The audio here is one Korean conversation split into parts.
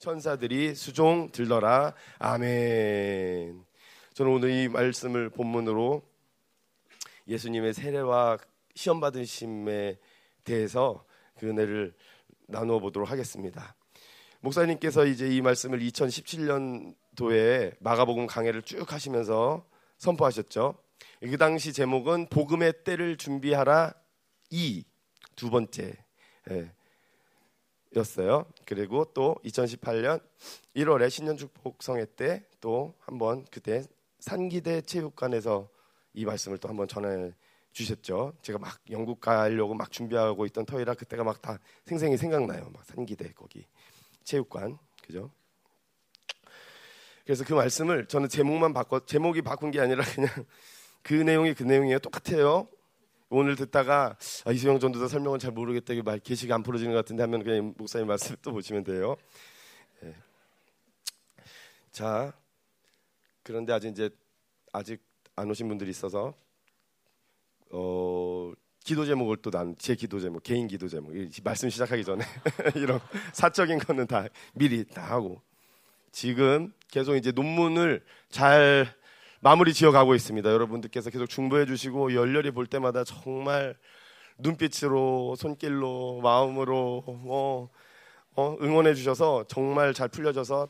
천사들이 수종 들더라. 아멘. 저는 오늘 이 말씀을 본문으로 예수님의 세례와 시험 받으심에 대해서 그 은혜를 나누어 보도록 하겠습니다. 목사님께서 이제 이 말씀을 2017년도에 마가복음 강해를 쭉 하시면서 선포하셨죠. 그 당시 제목은 복음의 때를 준비하라 이두 번째 예, 였어요. 그리고 또 2018년 1월에 신년 축복 성회 때 또 한번 그때 산기대 체육관에서 이 말씀을 또 한번 전해 주셨죠. 제가 막 영국 가려고 막 준비하고 있던 터이라 그때가 막 다 생생히 생각나요. 막 산기대 거기 체육관 그죠? 그래서 그 말씀을 저는 제목만 바꿔 제목이 바꾼 게 아니라 그냥 그 내용이 그 내용이에요. 똑같아요. 오늘 듣다가 아, 이수영 전도사 설명은 잘 모르겠다 말 계시가 안 풀어지는 것 같은데 하면 그냥 목사님 말씀 또 보시면 돼요. 네. 자 그런데 아직 이제 아직 안 오신 분들이 있어서 어 기도 제목을 또 난 제 기도 제목 개인 기도 제목 말씀 시작하기 전에 이런 사적인 거는 다 미리 다 하고 지금 계속 이제 논문을 잘 마무리 지어가고 있습니다. 여러분들께서 계속 중보해 주시고 열렬히 볼 때마다 정말 눈빛으로 손길로 마음으로 어, 어, 응원해 주셔서 정말 잘 풀려져서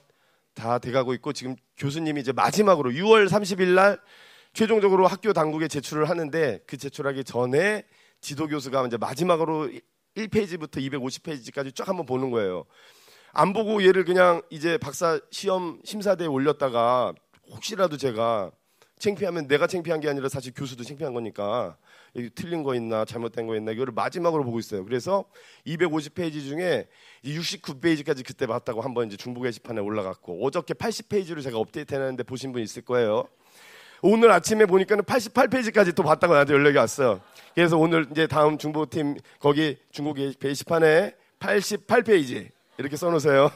다 돼가고 있고 지금 교수님이 이제 마지막으로 6월 30일 날 최종적으로 학교 당국에 제출을 하는데 그 제출하기 전에 지도 교수가 이제 마지막으로 1페이지부터 250페이지까지 쫙 한번 보는 거예요. 안 보고 얘를 그냥 이제 박사 시험 심사대에 올렸다가 혹시라도 제가 창피하면 내가 창피한 게 아니라 사실 교수도 창피한 거니까 틀린 거 있나 잘못된 거 있나 이거를 마지막으로 보고 있어요. 그래서 250페이지 중에 69페이지까지 그때 봤다고 한번 이제 중부 게시판에 올라갔고 어저께 80페이지로 제가 업데이트 해놨는데 보신 분 있을 거예요. 오늘 아침에 보니까는 88페이지까지 또 봤다고 나한테 연락이 왔어요. 그래서 오늘 이제 다음 중보팀 거기 중국 게시판에 88페이지 이렇게 써놓으세요.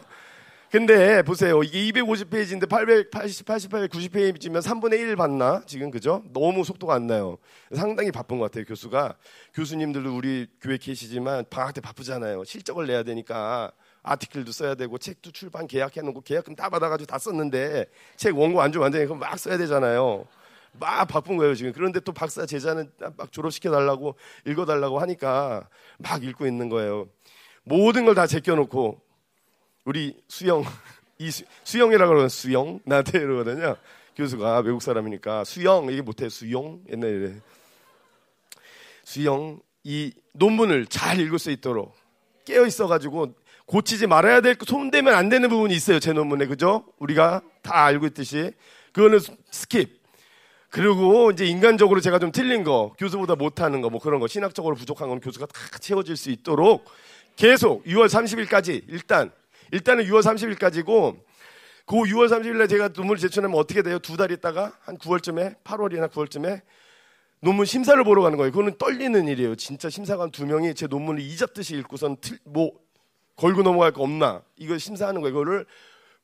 근데 보세요. 이게 250페이지인데 880, 88, 90페이지면 3분의 1 봤나? 지금 그죠? 너무 속도가 안 나요. 상당히 바쁜 것 같아요. 교수가. 교수님들도 우리 교회 계시지만 방학 때 바쁘잖아요. 실적을 내야 되니까 아티클도 써야 되고 책도 출판 계약해 놓고 계약금 다 받아가지고 다 썼는데 책 원고 안 주면 안 되니까 막 써야 되잖아요. 막 바쁜 거예요 지금. 그런데 또 박사 제자는 막 졸업시켜 달라고 읽어 달라고 하니까 막 읽고 있는 거예요. 모든 걸 다 제껴놓고 우리 수영 이 수, 영이라고 그러는 수영 나한테 이러거든요. 교수가 외국 사람이니까 수영 이게 못해 수영 옛날에 수영 이 논문을 잘 읽을 수 있도록 깨어 있어가지고 고치지 말아야 될 손대면 안 되는 부분이 있어요 제 논문에 그죠? 우리가 다 알고 있듯이 그거는 skip. 그리고 이제 인간적으로 제가 좀 틀린 거, 교수보다 못하는 거, 뭐 그런 거, 신학적으로 부족한 건 교수가 다 채워질 수 있도록 계속 6월 30일까지 일단 일단은 6월 30일까지고 그 6월 30일에 제가 논문을 제출하면 어떻게 돼요? 두 달 있다가 한 9월쯤에 8월이나 9월쯤에 논문 심사를 보러 가는 거예요. 그거는 떨리는 일이에요. 진짜 심사관 두 명이 제 논문을 이잡듯이 읽고선 틀, 뭐 걸고 넘어갈 거 없나? 이걸 심사하는 거예요. 이거를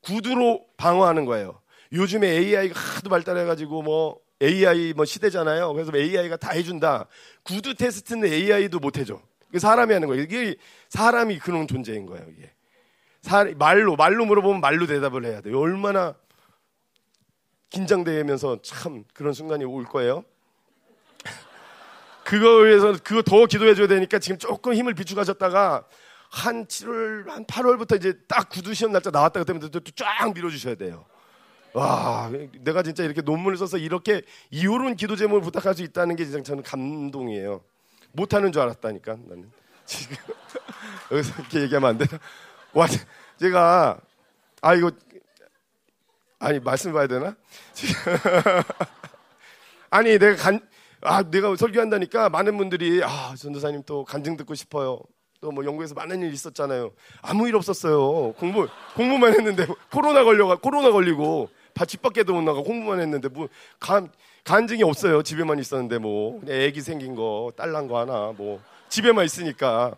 구두로 방어하는 거예요. 요즘에 AI가 하도 발달해가지고 뭐 AI 뭐 시대잖아요. 그래서 AI가 다 해준다. 구두 테스트는 AI도 못 해줘. 사람이 하는 거예요. 이게 사람이 그런 존재인 거예요. 이게. 말로 말로 물어보면 말로 대답을 해야 돼요. 얼마나 긴장되면서 참 그런 순간이 올 거예요. 그거 위해서 그거 더 기도해 줘야 되니까 지금 조금 힘을 비축하셨다가 한 7월 한 8월부터 이제 딱 구두 시험 날짜 나왔다 그때면 또쫙 밀어 주셔야 돼요. 와, 내가 진짜 이렇게 논문을 써서 이렇게 이후로는 기도 제목을 부탁할 수 있다는 게 진짜 저는 감동이에요. 못하는 줄 알았다니까 나는 지금 여기서 이렇게 얘기하면 안 되나? 와, 제가 아 이거 아니 말씀해봐야 되나? 아니 내가 간, 아 내가 설교한다니까 많은 분들이 아 전도사님 또 간증 듣고 싶어요. 또 뭐 영국에서 많은 일 있었잖아요. 아무 일 없었어요. 공부 공부만 했는데 코로나 걸려가 코로나 걸리고 집 밖에도 못 나가 공부만 했는데 뭐 간, 간증이 없어요. 집에만 있었는데 뭐 애기 생긴 거 딸난 거 하나 뭐 집에만 있으니까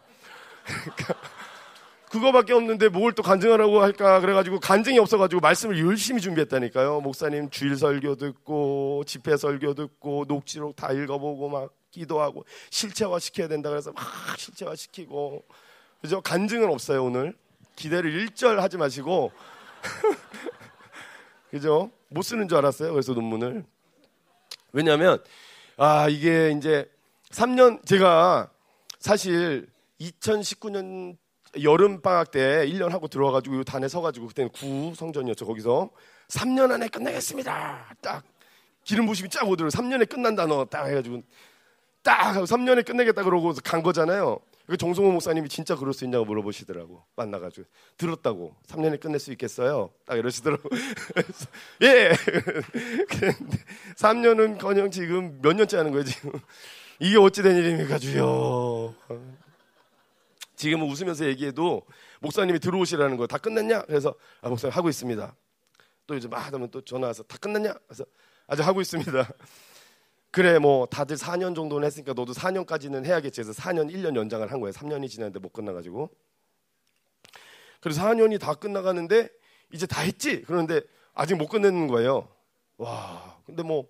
그러니까 그거밖에 없는데 뭘 또 간증하라고 할까 그래가지고 간증이 없어가지고 말씀을 열심히 준비했다니까요. 목사님 주일 설교 듣고 집회 설교 듣고 녹취록 다 읽어보고 막 기도하고 실체화 시켜야 된다 그래서 막 실체화 시키고 그죠? 간증은 없어요 오늘 기대를 일절 하지 마시고 그죠? 못 쓰는 줄 알았어요. 그래서 논문을 왜냐하면 아 이게 이제 3년 제가 사실 2019년 여름 방학 때 1년 하고 들어와가지고 단에 서가지고 그때는 구 성전이었죠. 거기서 3년 안에 끝내겠습니다. 딱 기름 부심이 쫙 오더라고. 3년에 끝난다 너딱 해가지고 딱 하고 3년에 끝내겠다 그러고 간 거잖아요. 그 정성호 목사님이 진짜 그럴 수 있냐고 물어보시더라고. 만나가지고 들었다고 3년에 끝낼 수 있겠어요? 딱 이러시더라고. 예. 3년은커녕 지금 몇 년째 하는 거예요 지금. 이게 어찌 된 일입니까 주여. 지금은 웃으면서 얘기해도 목사님이 들어오시라는 거 다 끝났냐? 그래서 아 목사님 하고 있습니다. 또 이제 막 하면 또 전화 와서 다 끝났냐? 그래서 아직 하고 있습니다. 그래 뭐 다들 4년 정도는 했으니까 너도 4년까지는 해야겠지 해서 4년 1년 연장을 한 거예요. 3년이 지났는데 못 끝나 가지고. 그래서 4년이 다 끝나가는데 이제 다 했지. 그런데 아직 못 끝내는 거예요. 와 근데 뭐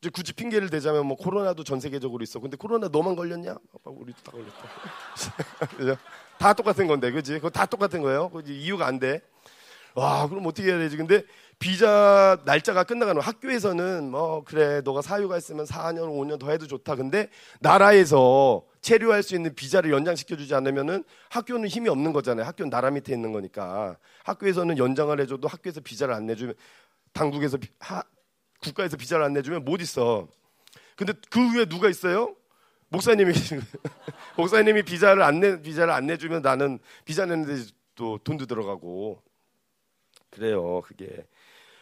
이제 굳이 핑계를 대자면 뭐 코로나도 전 세계적으로 있어. 근데 코로나 너만 걸렸냐? 우리도 다 걸렸다. 그죠? 다 똑같은 건데, 그지? 그거 다 똑같은 거예요. 그 이유가 안 돼. 와, 그럼 어떻게 해야 되지? 근데 비자 날짜가 끝나가는 학교에서는 뭐 그래 너가 사유가 있으면 4년 5년 더 해도 좋다. 근데 나라에서 체류할 수 있는 비자를 연장시켜 주지 않으면은 학교는 힘이 없는 거잖아요. 학교는 나라 밑에 있는 거니까 학교에서는 연장을 해줘도 학교에서 비자를 안 내주면 당국에서 비, 하, 국가에서 비자를 안 내주면 못 있어. 근데 그 위에 누가 있어요? 목사님이 목사님이 비자를 안 내 비자를 안 내주면 나는 비자 내는데 또 돈도 들어가고 그래요 그게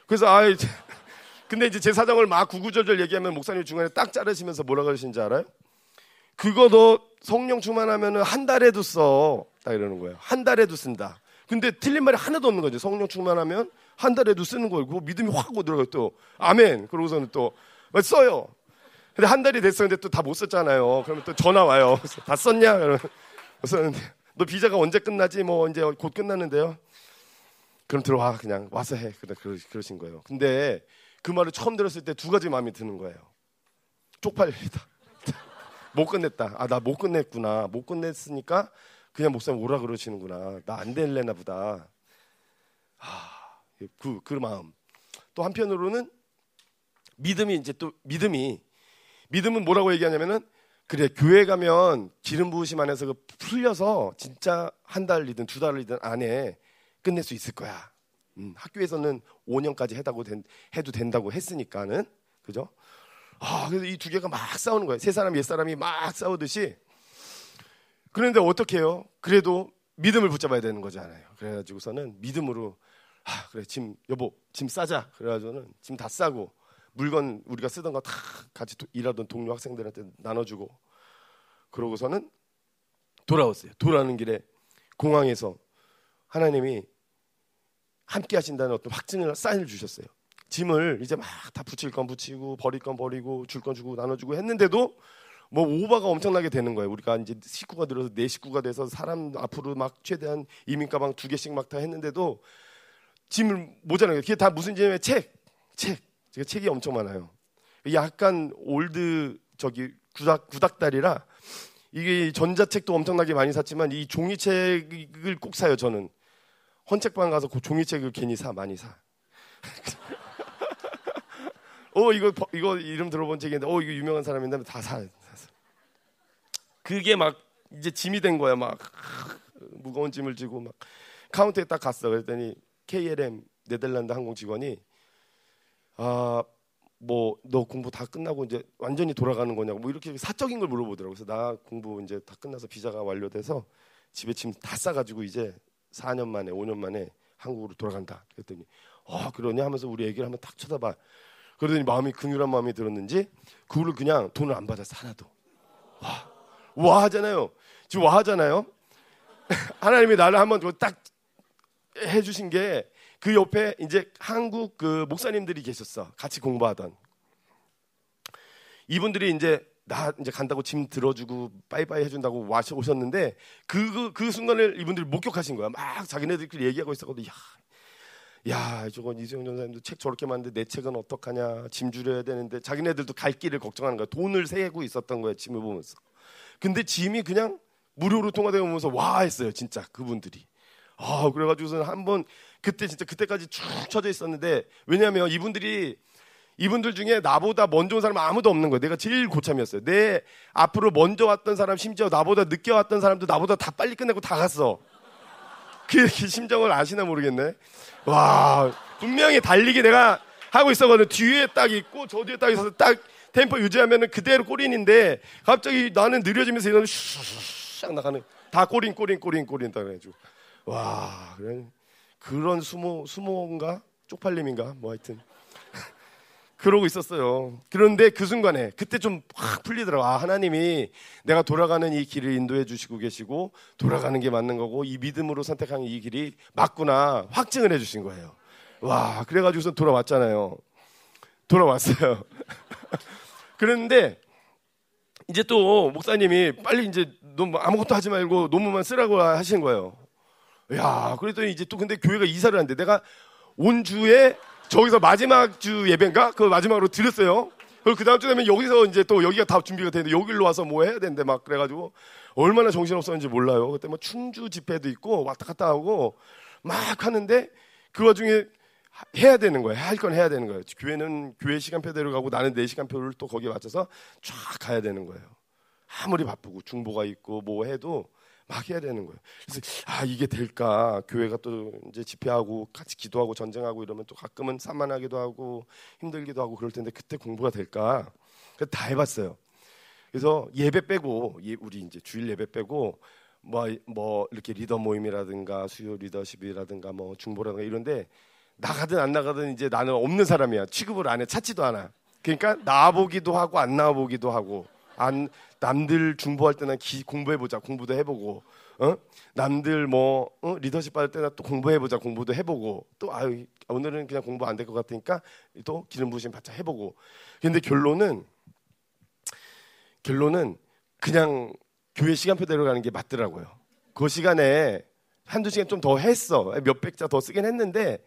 그래서 아 근데 이제 제 사정을 막 구구절절 얘기하면 목사님 중간에 딱 자르시면서 뭐라 그러신지 알아요? 그거 너 성령 충만하면은 한 달에도 써. 딱 이러는 거예요. 한 달에도 쓴다. 근데 틀린 말이 하나도 없는 거죠. 성령 충만하면 한 달에도 쓰는 거고 믿음이 확 오더라고요. 또 아멘. 그러고서는 또 써요. 근데 한 달이 됐었는데 또 다 못 썼잖아요. 그러면 또 전화 와요. 다 썼냐? 그러면 썼는데 너 비자가 언제 끝나지? 뭐 이제 곧 끝났는데요. 그럼 들어와 그냥 와서 해. 그래 그러신 거예요. 근데 그 말을 처음 들었을 때 두 가지 마음이 드는 거예요. 쪽팔리다. 못 끝냈다. 아 나 못 끝냈구나. 못 끝냈으니까 그냥 목사님 오라 그러시는구나. 나 안 될래나 보다. 아, 그, 그 마음. 또 한편으로는 믿음이 이제 또 믿음이 믿음은 뭐라고 얘기하냐면은 그래 교회 가면 기름 부으심 안에서 그 풀려서 진짜 한 달이든 두 달이든 안에 끝낼 수 있을 거야. 음, 학교에서는 5년까지 해다고 된, 해도 된다고 했으니까는 그죠? 아, 그래서 이 두 개가 막 싸우는 거예요. 세 사람, 옛 사람이 막 싸우듯이. 그런데 어떻게 해요? 그래도 믿음을 붙잡아야 되는 거잖아요. 그래가지고서는 믿음으로, 아, 그래, 짐, 여보, 짐 싸자. 그래가지고는 짐 다 싸고, 물건 우리가 쓰던 거 다 같이 일하던 동료 학생들한테 나눠주고, 그러고서는 돌아왔어요. 돌아오는 길에 공항에서 하나님이 함께 하신다는 어떤 확증을 사인을 주셨어요. 짐을 이제 막 다 붙일 건 붙이고 버릴 건 버리고 줄 건 주고 나눠주고 했는데도 뭐 오버가 엄청나게 되는 거예요. 우리가 이제 식구가 들어서 네 식구가 돼서 사람 앞으로 막 최대한 이민 가방 두 개씩 막 다 했는데도 짐을 모자라는 거예요. 그게 다 무슨 짐이에요? 책, 책. 제가 책이 엄청 많아요. 약간 old 저기 구닥 구닥다리라 이게 전자책도 엄청나게 많이 샀지만 이 종이책을 꼭 사요. 저는 헌책방 가서 그 종이책을 괜히 사 많이 사. 어 이거 이거 이름 들어본 책인데 어 이거 유명한 사람인데 다 사. 그게 막 이제 짐이 된 거야 막 무거운 짐을 지고 막 카운터에 딱 갔어. 그랬더니 KLM 네덜란드 항공 직원이 아 뭐 너 공부 다 끝나고 이제 완전히 돌아가는 거냐고 뭐 이렇게 사적인 걸 물어보더라고. 그래서 나 공부 이제 다 끝나서 비자가 완료돼서 집에 짐 다 싸가지고 이제 4년 만에 5년 만에 한국으로 돌아간다. 그랬더니 어 그러냐 하면서 우리 얘기를 한번 딱 쳐다봐. 그러더니 마음이 긍휼한 마음이 들었는지 그걸로 그냥 돈을 안 받았어 하나도. 와, 와 하잖아요. 지금 와 하잖아요. 하나님이 나를 한번 딱 해주신 게 그 옆에 이제 한국 그 목사님들이 계셨어. 같이 공부하던. 이분들이 이제 나 이제 간다고 짐 들어주고 빠이빠이 해준다고 와셔 오셨는데 그, 그, 그 순간을 이분들이 목격하신 거야. 막 자기네들끼리 얘기하고 있었거든. 야, 야, 저건 이수영 전사님도 책 저렇게 만드는데 내 책은 어떡하냐. 짐 줄여야 되는데 자기네들도 갈 길을 걱정하는 거야. 돈을 세고 있었던 거야. 짐을 보면서. 근데 짐이 그냥 무료로 통화되고 보면서 와 했어요. 진짜 그분들이. 아, 그래가지고서 한번 그때 진짜 그때까지 쭉 쳐져 있었는데 왜냐하면 이분들이 이분들 중에 나보다 먼저 온 사람 아무도 없는 거예요. 내가 제일 고참이었어요. 내 앞으로 먼저 왔던 사람 심지어 나보다 늦게 왔던 사람도 나보다 다 빨리 끝내고 다 갔어. 그, 그 심정을 아시나 모르겠네. 와 분명히 달리기 내가 하고 있었거든. 뒤에 딱 있고 저 뒤에 딱 있어서 딱 템포 유지하면 그대로 꼬린인데 갑자기 나는 느려지면서 이런 슉 나가는 다 꼬린 꼬린 꼬린 꼬린 다 해가지고 와 그런 그런 수모 수모인가 쪽팔림인가 뭐 하여튼 그러고 있었어요. 그런데 그 순간에 그때 좀 확 풀리더라고. 아, 하나님이 내가 돌아가는 이 길을 인도해 주시고 계시고 돌아가는 게 맞는 거고 이 믿음으로 선택한 이 길이 맞구나 확증을 해 주신 거예요. 와, 그래 가지고서 돌아왔잖아요. 돌아왔어요. 그런데 이제 또 목사님이 빨리 이제 너 아무것도 하지 말고 논문만 쓰라고 하신 거예요. 야, 그랬더니 이제 또 근데 교회가 이사를 한대. 내가 온 주에 저기서 마지막 주 예배인가? 그 마지막으로 드렸어요. 그리고 그 다음 주 되면 여기서 이제 또 여기가 다 준비가 되는데 여기로 와서 뭐 해야 되는데 막 그래가지고 얼마나 정신없었는지 몰라요. 그때 뭐 춘주 집회도 있고 왔다 갔다 하고 막 하는데 그 와중에 해야 되는 거예요. 할 건 해야 되는 거예요. 교회는 교회 시간표대로 가고 나는 내 시간표를 또 거기에 맞춰서 쫙 가야 되는 거예요. 아무리 바쁘고 중보가 있고 뭐 해도 막 해야 되는 거예요. 그래서 아 이게 될까? 교회가 또 이제 집회하고 같이 기도하고 전쟁하고 이러면 또 가끔은 산만하기도 하고 힘들기도 하고 그럴 텐데 그때 공부가 될까? 그래서 다 해봤어요. 그래서 예배 빼고 우리 이제 주일 예배 빼고 뭐, 뭐 이렇게 리더 모임이라든가 수요 리더십이라든가 뭐 중보라든가 이런데 나가든 안 나가든 이제 나는 없는 사람이야. 취급을 안 해. 찾지도 않아. 그러니까 나와보기도 하고 안 나와보기도 하고 안 남들 중보할 때는 기, 공부해보자 공부도 해보고 어? 남들 뭐 어? 리더십 받을 때는 또 공부해보자 공부도 해보고 또 아유 오늘은 그냥 공부 안 될 것 같으니까 또 기름 부심 받자 해보고 근데 결론은 결론은 그냥 교회 시간표대로 가는 게 맞더라고요 그 시간에 한두 시간 좀 더 했어 몇 백자 더 쓰긴 했는데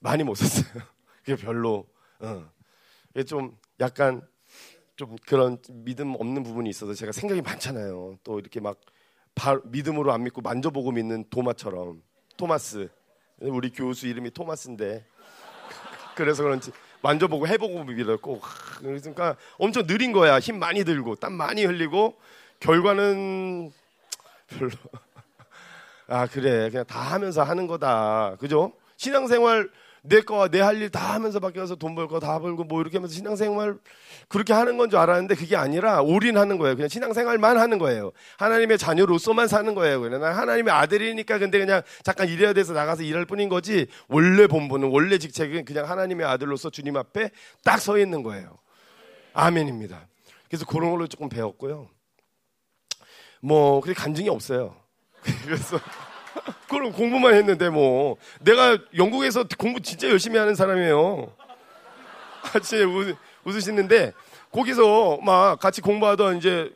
많이 못 썼어요 그게 별로 어. 좀 약간 좀 그런 믿음 없는 부분이 있어서 제가 생각이 많잖아요. 또 이렇게 막 바, 믿음으로 안 믿고 만져보고 믿는 도마처럼. 토마스. 우리 교수 이름이 토마스인데. 그래서 그런지 만져보고 해보고 믿었고 그러니까 엄청 느린 거야. 힘 많이 들고 땀 많이 흘리고. 결과는 별로. 아 그래. 그냥 다 하면서 하는 거다. 그죠? 신앙생활 내 거와 내 할 일 다 하면서 밖에 가서 돈 벌 거 다 벌고 뭐 이렇게 하면서 신앙생활 그렇게 하는 건 줄 알았는데 그게 아니라 올인하는 거예요. 그냥 신앙생활만 하는 거예요. 하나님의 자녀로서만 사는 거예요. 그냥 난 하나님의 아들이니까 근데 그냥 잠깐 일해야 돼서 나가서 일할 뿐인 거지 원래 본분은 원래 직책은 그냥 하나님의 아들로서 주님 앞에 딱 서 있는 거예요. 아멘입니다. 그래서 그런 걸로 조금 배웠고요. 뭐 그렇게 간증이 없어요. 그래서 그럼 공부만 했는데 뭐 내가 영국에서 공부 진짜 열심히 하는 사람이에요. 같이 웃, 웃으시는데 거기서 막 같이 공부하던 이제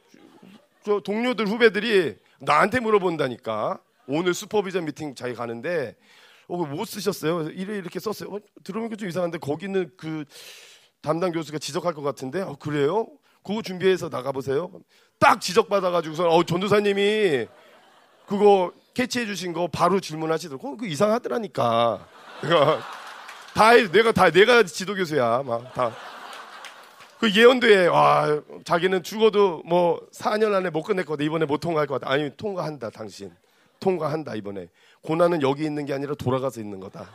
저 동료들 후배들이 나한테 물어본다니까 오늘 슈퍼비전 미팅 자기 가는데 어, 뭐 쓰셨어요? 이래 이렇게 썼어요. 어, 들어보니까 좀 이상한데 거기는 그 담당 교수가 지적할 것 같은데 어, 그래요? 그거 준비해서 나가보세요. 딱 지적받아가지고서 어, 전도사님이 그거 캐치해 주신 거 바로 질문하시더라고. 그 이상하더라니까. 다 내가 다 내가 지도 교수야. 막 다. 그 예언도에 와 자기는 죽어도 뭐 4년 안에 못 끝낼 거다. 이번에 못 통과할 것 같다. 아니 통과한다 당신. 통과한다 이번에. 고난은 여기 있는 게 아니라 돌아가서 있는 거다.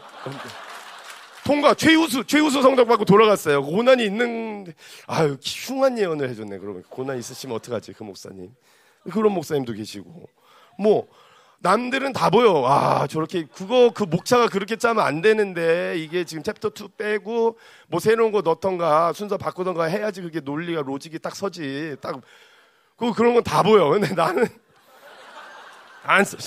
통과 최우수 최우수 성적 받고 돌아갔어요. 고난이 있는 아유 흉한 예언을 해줬네. 그러면 고난 있으시면 어떡하지 그 목사님. 그런 목사님도 계시고 뭐 남들은 다 보여. 아, 저렇게, 그거, 그 목차가 그렇게 짜면 안 되는데, 이게 지금 챕터 2 빼고, 뭐 새로운 거 넣던가, 순서 바꾸던가 해야지 그게 논리가, 로직이 딱 서지. 딱, 그, 그런 건 다 보여. 근데 나는, 안 써.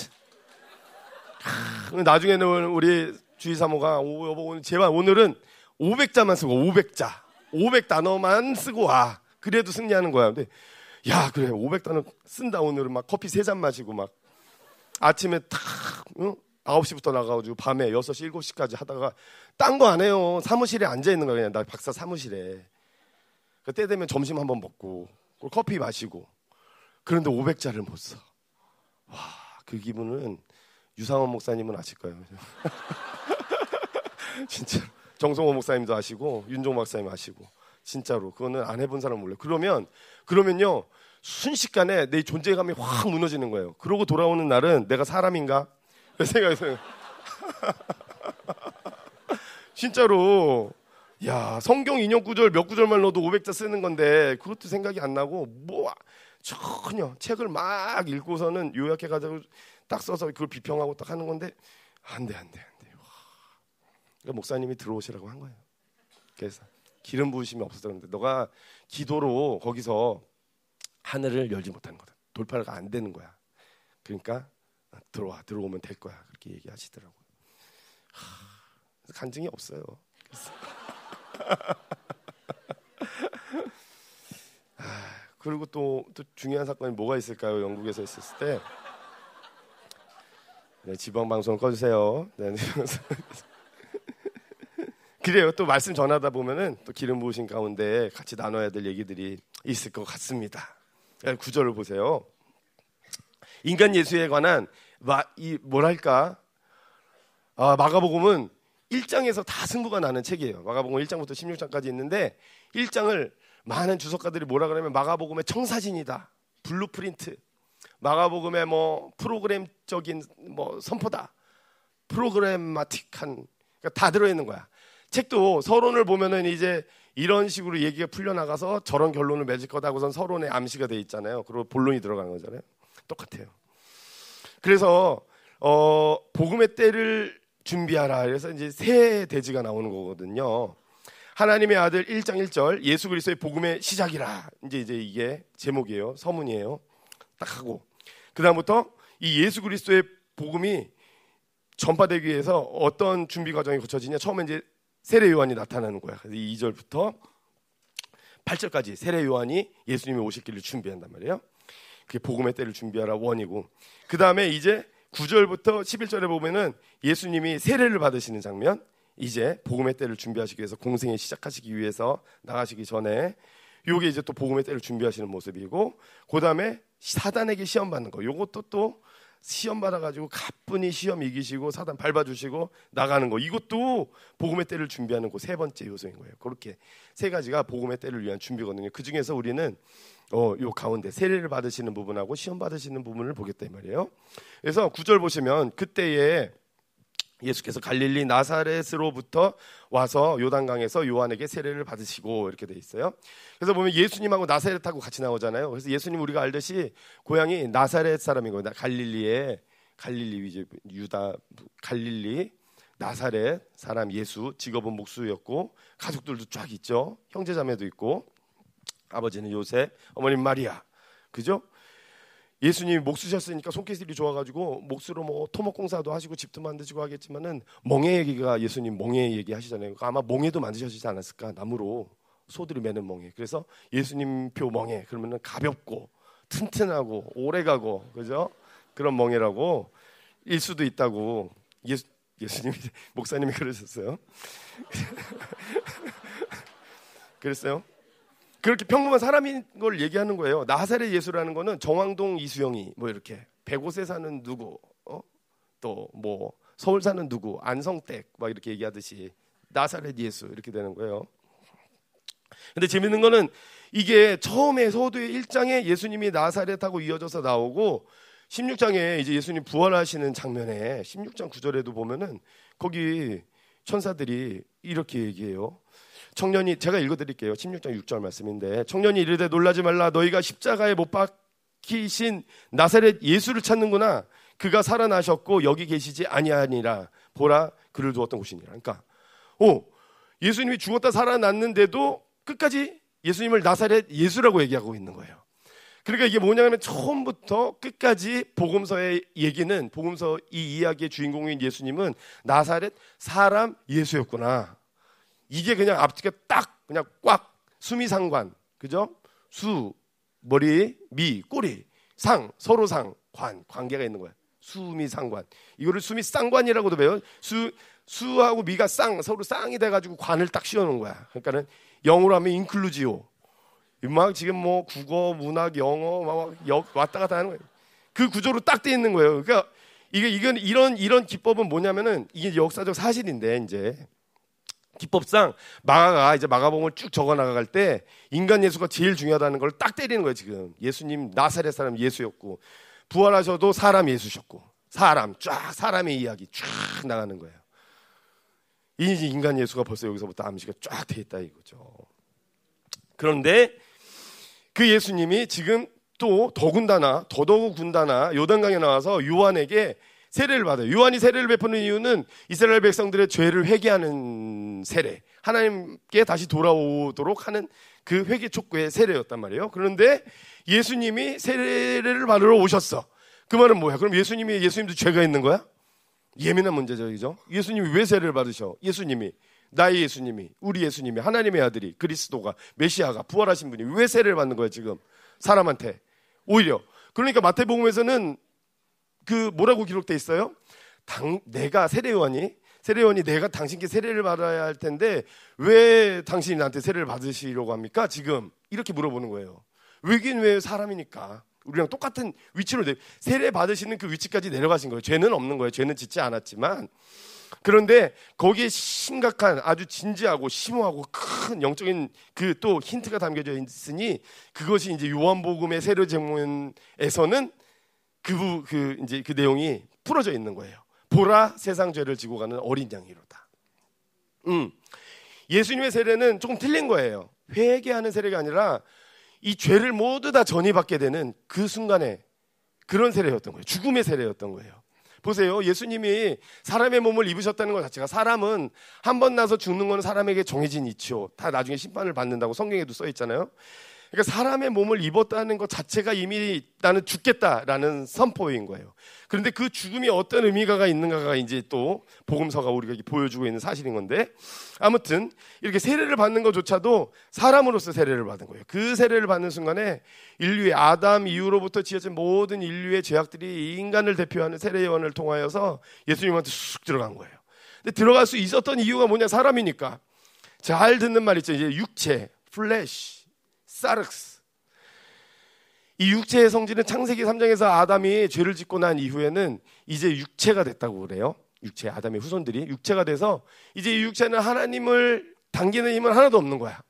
나중에는 우리 주의 사모가, 오, 여보, 오늘 제발 오늘은 500자만 쓰고, 500자. 500단어만 쓰고 와. 그래도 승리하는 거야. 근데, 야, 그래, 500단어 쓴다, 오늘은 막 커피 3잔 마시고 막. 아침에 탁 응? 9시부터 나가가지고 밤에 6시, 7시까지 하다가 딴 거 안 해요. 사무실에 앉아 있는 거야. 그냥 나 박사 사무실에. 그때 되면 점심 한번 먹고 커피 마시고 그런데 500자를 못 써. 와, 그 기분은 유상원 목사님은 아실 거예요. 진짜 정성호 목사님도 아시고 윤종 박사님 아시고 진짜로 그거는 안 해본 사람 몰라요. 그러면 그러면요 순식간에 내 존재감이 확 무너지는 거예요. 그러고 돌아오는 날은 내가 사람인가? 생각해서 진짜로 야 성경 인용 구절 몇 구절만 넣어도 500자 쓰는 건데 그것도 생각이 안 나고 뭐 전혀 책을 막 읽고서는 요약해 가지고 딱 써서 그걸 비평하고 딱 하는 건데 안 돼 안 돼 안 돼. 그러니까 목사님이 들어오시라고 한 거예요. 그래서 기름 부으심이 그런데 너가 기도로 거기서 하늘을 열지 못하는 거다. 돌파가 안 되는 거야. 그러니까 들어와 들어오면 될 거야. 그렇게 얘기하시더라고요. 하, 간증이 없어요. 아, 그리고 또, 또 중요한 사건이 뭐가 있을까요? 영국에서 있었을 때 네, 지방 방송 꺼주세요. 네, 그래요. 또 말씀 전하다 보면은 또 기름 부으신 가운데 같이 나눠야 될 얘기들이 있을 것 같습니다. 네, 구절을 보세요. 인간 예수에 관한 마, 이 뭐랄까 아, 마가복음은 1장에서 다 승부가 나는 책이에요. 마가복음 1장부터 16장까지 있는데 1장을 많은 주석가들이 뭐라 그러면 마가복음의 청사진이다. blueprint. 마가복음의 뭐 프로그램적인 뭐 선포다. programmatic한 그러니까 다 들어 있는 거야. 책도 서론을 보면은 이제 이런 식으로 얘기가 풀려나가서 저런 결론을 맺을 거다 하고선 서론에 암시가 돼 있잖아요. 그리고 본론이 들어간 거잖아요. 똑같아요. 그래서 어 복음의 때를 준비하라. 그래서 이제 새 대지가 나오는 거거든요. 하나님의 아들 1장 1절 예수 그리스도의 복음의 시작이라. 이제 이제 이게 제목이에요. 서문이에요. 딱 하고 그다음부터 이 예수 그리스도의 복음이 전파되기 위해서 어떤 준비 과정이 거쳐지냐? 처음에 이제 세례 요한이 나타나는 거야. 그래서 2절부터 8절까지 세례 요한이 예수님이 오실 길을 준비한단 말이에요. 그게 복음의 때를 준비하라 원이고. 그 다음에 이제 9절부터 11절에 보면은 예수님이 세례를 받으시는 장면. 이제 복음의 때를 준비하시기 위해서 공생에 시작하시기 위해서 나가시기 전에 요게 이제 또 복음의 때를 준비하시는 모습이고 그 다음에 사단에게 시험 받는 거. 요것도 또 시험 받아가지고 가뿐히 시험 이기시고 사단 밟아주시고 나가는 거 이것도 복음의 때를 준비하는 그 세 번째 요소인 거예요. 그렇게 세 가지가 복음의 때를 위한 준비거든요. 그 중에서 우리는 어, 요 가운데 세례를 받으시는 부분하고 시험 받으시는 부분을 보겠다 이 말이에요. 그래서 구절 보시면 그때에 예수께서 갈릴리 나사렛으로부터 와서 요단강에서 요한에게 세례를 받으시고 이렇게 돼 있어요. 그래서 보면 예수님하고 나사렛하고 같이 나오잖아요. 그래서 예수님 우리가 알듯이 고향이 나사렛 사람인 거예요. 갈릴리에 갈릴리 이제 유다 갈릴리 나사렛 사람 예수 직업은 목수였고 가족들도 쫙 있죠. 형제자매도 있고 아버지는 요셉, 어머님 마리아. 그죠? 예수님이 목수셨으니까 손기술이 좋아가지고 목수로 뭐 토목 공사도 하시고 집도 만드시고 하겠지만은 멍해 얘기가 예수님 멍해 얘기 하시잖아요. 아마 멍해도 만드셨지 않았을까 나무로 소들이 매는 멍해. 그래서 예수님 표 멍해 그러면은 가볍고 튼튼하고 오래가고 그죠? 그런 멍해라고 일 수도 있다고 예수 예수님이 목사님이 그러셨어요. 그랬어요? 그렇게 평범한 사람인 걸 얘기하는 거예요. 나사렛 예수라는 거는 정왕동 이수영이 뭐 이렇게 백옷에 사는 누구, 어? 또뭐 서울 사는 누구, 안성댁 막 이렇게 얘기하듯이 나사렛 예수 이렇게 되는 거예요. 근데 재밌는 거는 이게 처음에 서두의 1장에 예수님이 나사렛하고 이어져서 나오고 16장에 이제 예수님 부활하시는 장면에 16장 9절에도 보면은 거기 천사들이 이렇게 얘기해요. 청년이 제가 읽어드릴게요. 16장 6절 말씀인데 청년이 이르되 놀라지 말라 너희가 십자가에 못 박히신 나사렛 예수를 찾는구나. 그가 살아나셨고 여기 계시지 아니하니라. 보라 그를 두었던 곳이니라. 그러니까 오 예수님이 죽었다 살아났는데도 끝까지 예수님을 나사렛 예수라고 얘기하고 있는 거예요. 그러니까 이게 뭐냐면 처음부터 끝까지 복음서의 얘기는 복음서 이 이야기의 주인공인 예수님은 나사렛 사람 예수였구나. 이게 그냥 앞뒤가 딱 그냥 꽉 수미상관 그죠? 수 머리 미 꼬리 상 서로 상 관 관계가 있는 거야. 수미상관 이거를 수미쌍관이라고도 배워. 수 수하고 미가 쌍 서로 쌍이 돼가지고 관을 딱 씌워놓은 거야. 그러니까는 영어로 하면 인클루지오. 막 지금 뭐 국어, 문학, 영어 막 왔다 갔다 하는 거예요. 그 구조로 딱 돼 있는 거예요. 그러니까 이게 이건 이런 이런 기법은 뭐냐면은 이게 역사적 사실인데 이제 기법상 마가가 이제 마가복음을 쭉 적어 나갈 때 인간 예수가 제일 중요하다는 걸 딱 때리는 거예요 지금 예수님 나사렛 사람 예수였고 부활하셔도 사람 예수셨고 사람 쫙 사람의 이야기 쫙 나가는 거예요. 이 인간 예수가 벌써 여기서부터 암시가 쫙 돼 있다 이거죠. 그런데 그 예수님이 지금 또 더군다나 더더욱 군다나 요단강에 나와서 요한에게 세례를 받아요. 요한이 세례를 베푸는 이유는 이스라엘 백성들의 죄를 회개하는 세례, 하나님께 다시 돌아오도록 하는 그 회개 촉구의 세례였단 말이에요. 그런데 예수님이 세례를 받으러 오셨어. 그 말은 뭐야? 그럼 예수님이 예수님도 죄가 있는 거야? 예민한 문제죠, 그죠? 예수님이 왜 세례를 받으셔? 예수님이 나의 예수님이 우리 예수님이 하나님의 아들이 그리스도가 메시아가 부활하신 분이 왜 세례를 받는 거야 지금 사람한테 오히려 그러니까 마태복음에서는 그 뭐라고 기록돼 있어요? 당, 내가 세례요한이 세례요한이 내가 당신께 세례를 받아야 할 텐데 왜 당신이 나한테 세례를 받으시려고 합니까? 지금 이렇게 물어보는 거예요. 왜긴 왜 사람이니까 우리랑 똑같은 위치로 세례 받으시는 그 위치까지 내려가신 거예요. 죄는 없는 거예요. 죄는 짓지 않았지만 그런데 거기에 심각한 아주 진지하고 심오하고 큰 영적인 그 또 힌트가 담겨져 있으니 그것이 이제 요한복음의 세례 제문에서는 그, 그 이제 그 내용이 풀어져 있는 거예요. 보라 세상 죄를 지고 가는 어린 양이로다. 음. 예수님의 세례는 조금 틀린 거예요. 회개하는 세례가 아니라 이 죄를 모두 다 전이받게 되는 그 순간에 그런 세례였던 거예요. 죽음의 세례였던 거예요. 보세요. 예수님이 사람의 몸을 입으셨다는 것 자체가 사람은 한 번 나서 죽는 건 사람에게 정해진 이치요. 다 나중에 심판을 받는다고 성경에도 써 있잖아요. 그러니까 사람의 몸을 입었다는 것 자체가 이미 나는 죽겠다라는 선포인 거예요. 그런데 그 죽음이 어떤 의미가 있는가가 이제 또 복음서가 우리가 보여주고 있는 사실인 건데 아무튼 이렇게 세례를 받는 것조차도 사람으로서 세례를 받은 거예요. 그 세례를 받는 순간에 인류의 아담 이후로부터 지어진 모든 인류의 죄악들이 인간을 대표하는 세례 요한을 통하여서 예수님한테 쑥 들어간 거예요. 근데 들어갈 수 있었던 이유가 뭐냐? 사람이니까. 잘 듣는 말 있죠. 이제 육체, flesh. σάρξ. 이 육체의 성질은 창세기 3장에서 아담이 죄를 짓고 난 이후에는 이제 육체가 됐다고 그래요. 육체, 아담의 후손들이 육체가 돼서 이제 이 육체는 하나님을 당기는 힘은 하나도 없는 거야.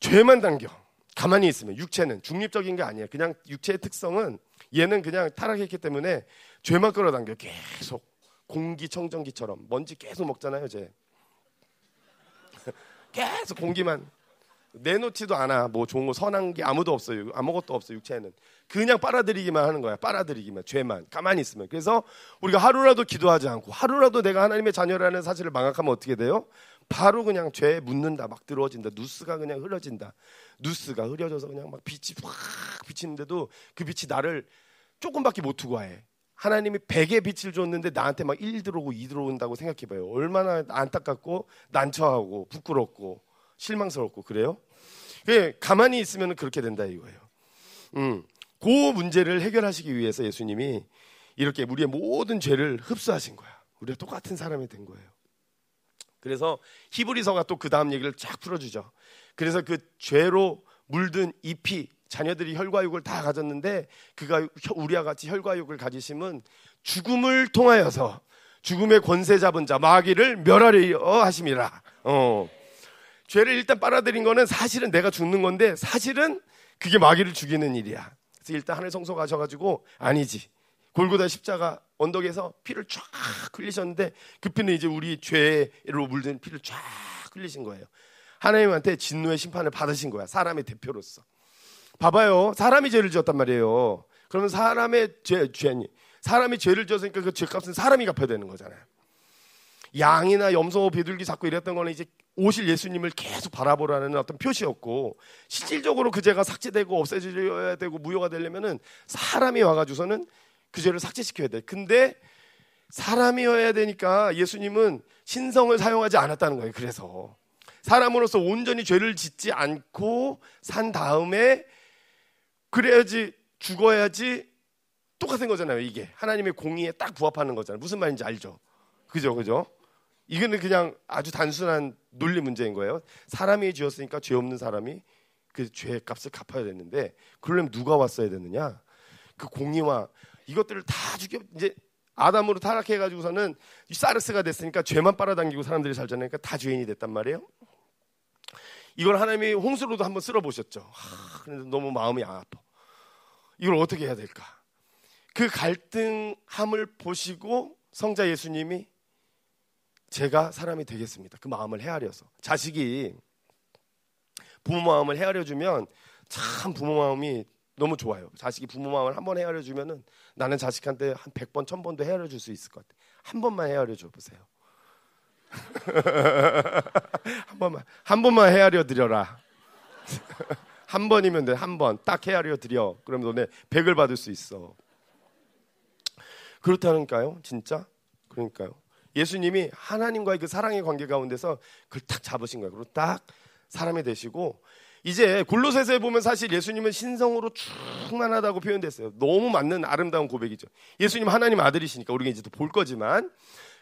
죄만 당겨. 가만히 있으면 육체는 중립적인 게 아니에요. 그냥 육체의 특성은 얘는 그냥 타락했기 때문에 죄만 끌어당겨 계속 공기 청정기처럼 먼지 계속 먹잖아요, 쟤. 계속 공기만 내놓지도 않아. 뭐 좋은 거 선한 게 아무도 없어요. 아무것도 없어 육체에는. 그냥 빨아들이기만 하는 거야. 빨아들이기만. 죄만. 가만히 있으면. 그래서 우리가 하루라도 기도하지 않고 하루라도 내가 하나님의 자녀라는 사실을 망각하면 어떻게 돼요? 바로 그냥 죄에 묻는다. 막 들어진다. 누스가 그냥 흐려진다. 누스가 흐려져서 그냥 막 빛이 확 비치는데도 그 빛이 나를 조금밖에 못 두고 해. 하나님이 100의 빛을 줬는데 나한테 막1 들어오고 2 들어온다고 생각해 봐요. 얼마나 안타깝고 난처하고 부끄럽고 실망스럽고 그래요? 예, 가만히 있으면 그렇게 된다 이거예요. 음, 그 문제를 해결하시기 위해서 예수님이 이렇게 우리의 모든 죄를 흡수하신 거야. 우리가 똑같은 사람이 된 거예요. 그래서 히브리서가 또 그 다음 얘기를 쫙 풀어주죠. 그래서 그 죄로 물든 잎이 자녀들이 혈과육을 다 가졌는데 그가 우리와 같이 혈과육을 가지심은 죽음을 통하여서 죽음의 권세 잡은 자 마귀를 멸하려 하심이라. 어. 죄를 일단 빨아들인 거는 사실은 내가 죽는 건데 사실은 그게 마귀를 죽이는 일이야. 그래서 일단 하늘 성소 가셔가지고 아니지. 골고다 십자가 언덕에서 피를 쫙 흘리셨는데 그 피는 이제 우리 죄로 물든 피를 쫙 흘리신 거예요. 하나님한테 진노의 심판을 받으신 거야. 사람의 대표로서. 봐봐요. 사람이 죄를 지었단 말이에요. 그러면 사람의 죄, 죄니. 사람이 죄를 지었으니까 그 죄값은 사람이 갚아야 되는 거잖아요. 양이나 염소, 비둘기 잡고 이랬던 거는 이제 오실 예수님을 계속 바라보라는 어떤 표시였고 실질적으로 그 죄가 삭제되고 없애져야 되고 무효가 되려면은 사람이 와가지고서는 그 죄를 삭제시켜야 돼. 근데 사람이어야 되니까 예수님은 신성을 사용하지 않았다는 거예요. 그래서 사람으로서 온전히 죄를 짓지 않고 산 다음에 그래야지 죽어야지 똑같은 거잖아요. 이게 하나님의 공의에 딱 부합하는 거잖아요. 무슨 말인지 알죠? 그죠, 그죠? 이거는 그냥 아주 단순한 논리 문제인 거예요. 사람이 지었으니까 죄 없는 사람이 그 죄의 값을 갚아야 되는데 그러려면 누가 왔어야 되느냐? 그 공의와 이것들을 다 죽여 이제 아담으로 타락해 가지고서는 사르스가 됐으니까 죄만 빨아당기고 사람들이 살잖아요. 그러니까 다 죄인이 됐단 말이에요. 이걸 하나님이 홍수로도 한번 쓸어 보셨죠. 하, 그런데 너무 마음이 아파. 이걸 어떻게 해야 될까? 그 갈등함을 보시고 성자 예수님이 제가 사람이 되겠습니다. 그 마음을 헤아려서 자식이 부모 마음을 헤아려 주면 참 부모 마음이 너무 좋아요. 자식이 부모 마음을 한 번 헤아려 주면은 나는 자식한테 한 100번, 1000번도 헤아려 줄 수 있을 것 같아. 한 번만 헤아려 줘 보세요. 한 번만 한 번만 헤아려 드려라. 한 번이면 돼. 한 번 딱 헤아려 드려. 그럼 너네 100을 받을 수 있어. 그렇다니까요. 진짜? 그러니까요. 예수님이 하나님과의 그 사랑의 관계 가운데서 그걸 딱 잡으신 거예요. 그리고 딱 사람이 되시고 이제 골로새서에 보면 사실 예수님은 신성으로 충만하다고 표현됐어요. 너무 맞는 아름다운 고백이죠. 예수님 하나님 아들이시니까 우리가 이제 또 볼 거지만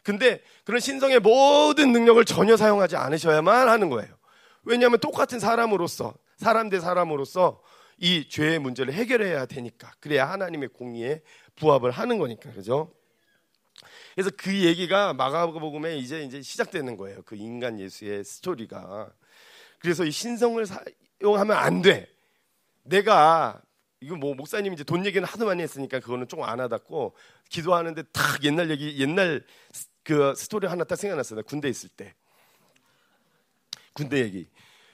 근데 그런 신성의 모든 능력을 전혀 사용하지 않으셔야만 하는 거예요. 왜냐하면 똑같은 사람으로서 사람 대 사람으로서 이 죄의 문제를 해결해야 되니까 그래야 하나님의 공의에 부합을 하는 거니까 그죠? 그래서 그 얘기가 마가복음에 이제 이제 시작되는 거예요. 그 인간 예수의 스토리가. 그래서 이 신성을 사용하면 안 돼. 내가 이거 뭐 목사님 이제 돈 얘기는 하도 많이 했으니까 그거는 조금 안 하다고 기도하는데 탁 옛날 얘기 옛날 그 스토리 하나 딱 생각났어요. 군대 있을 때 군대 얘기.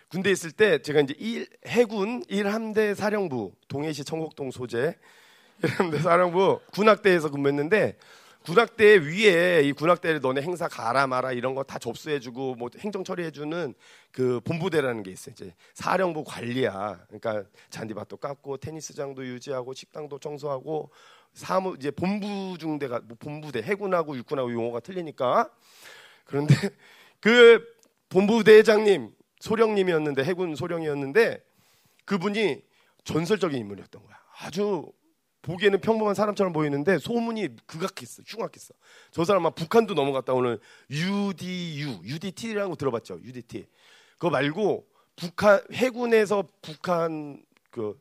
군대 있을 때 제가 이제 일, 해군 1함대 사령부 동해시 청곡동 소재 1함대 사령부 군악대에서 근무했는데 군악대 위에 이 군악대를 너네 행사 가라 마라 이런 거 다 접수해주고 뭐 행정 처리해주는 그 본부대라는 게 있어요. 이제 사령부 관리야. 그러니까 잔디밭도 깎고 테니스장도 유지하고 식당도 청소하고 사무 이제 본부 중대가 뭐 본부대 해군하고 육군하고 용어가 틀리니까 그런데 그 본부대장님 소령님이었는데 해군 소령이었는데 그분이 전설적인 인물이었던 거야. 아주 보기에는 평범한 사람처럼 보이는데 소문이 극악했어, 흉악했어. 저 사람 막 북한도 넘어갔다 오는 UDU, UDT라고 들어봤죠? UDT. 그거 말고 북한 해군에서 북한 그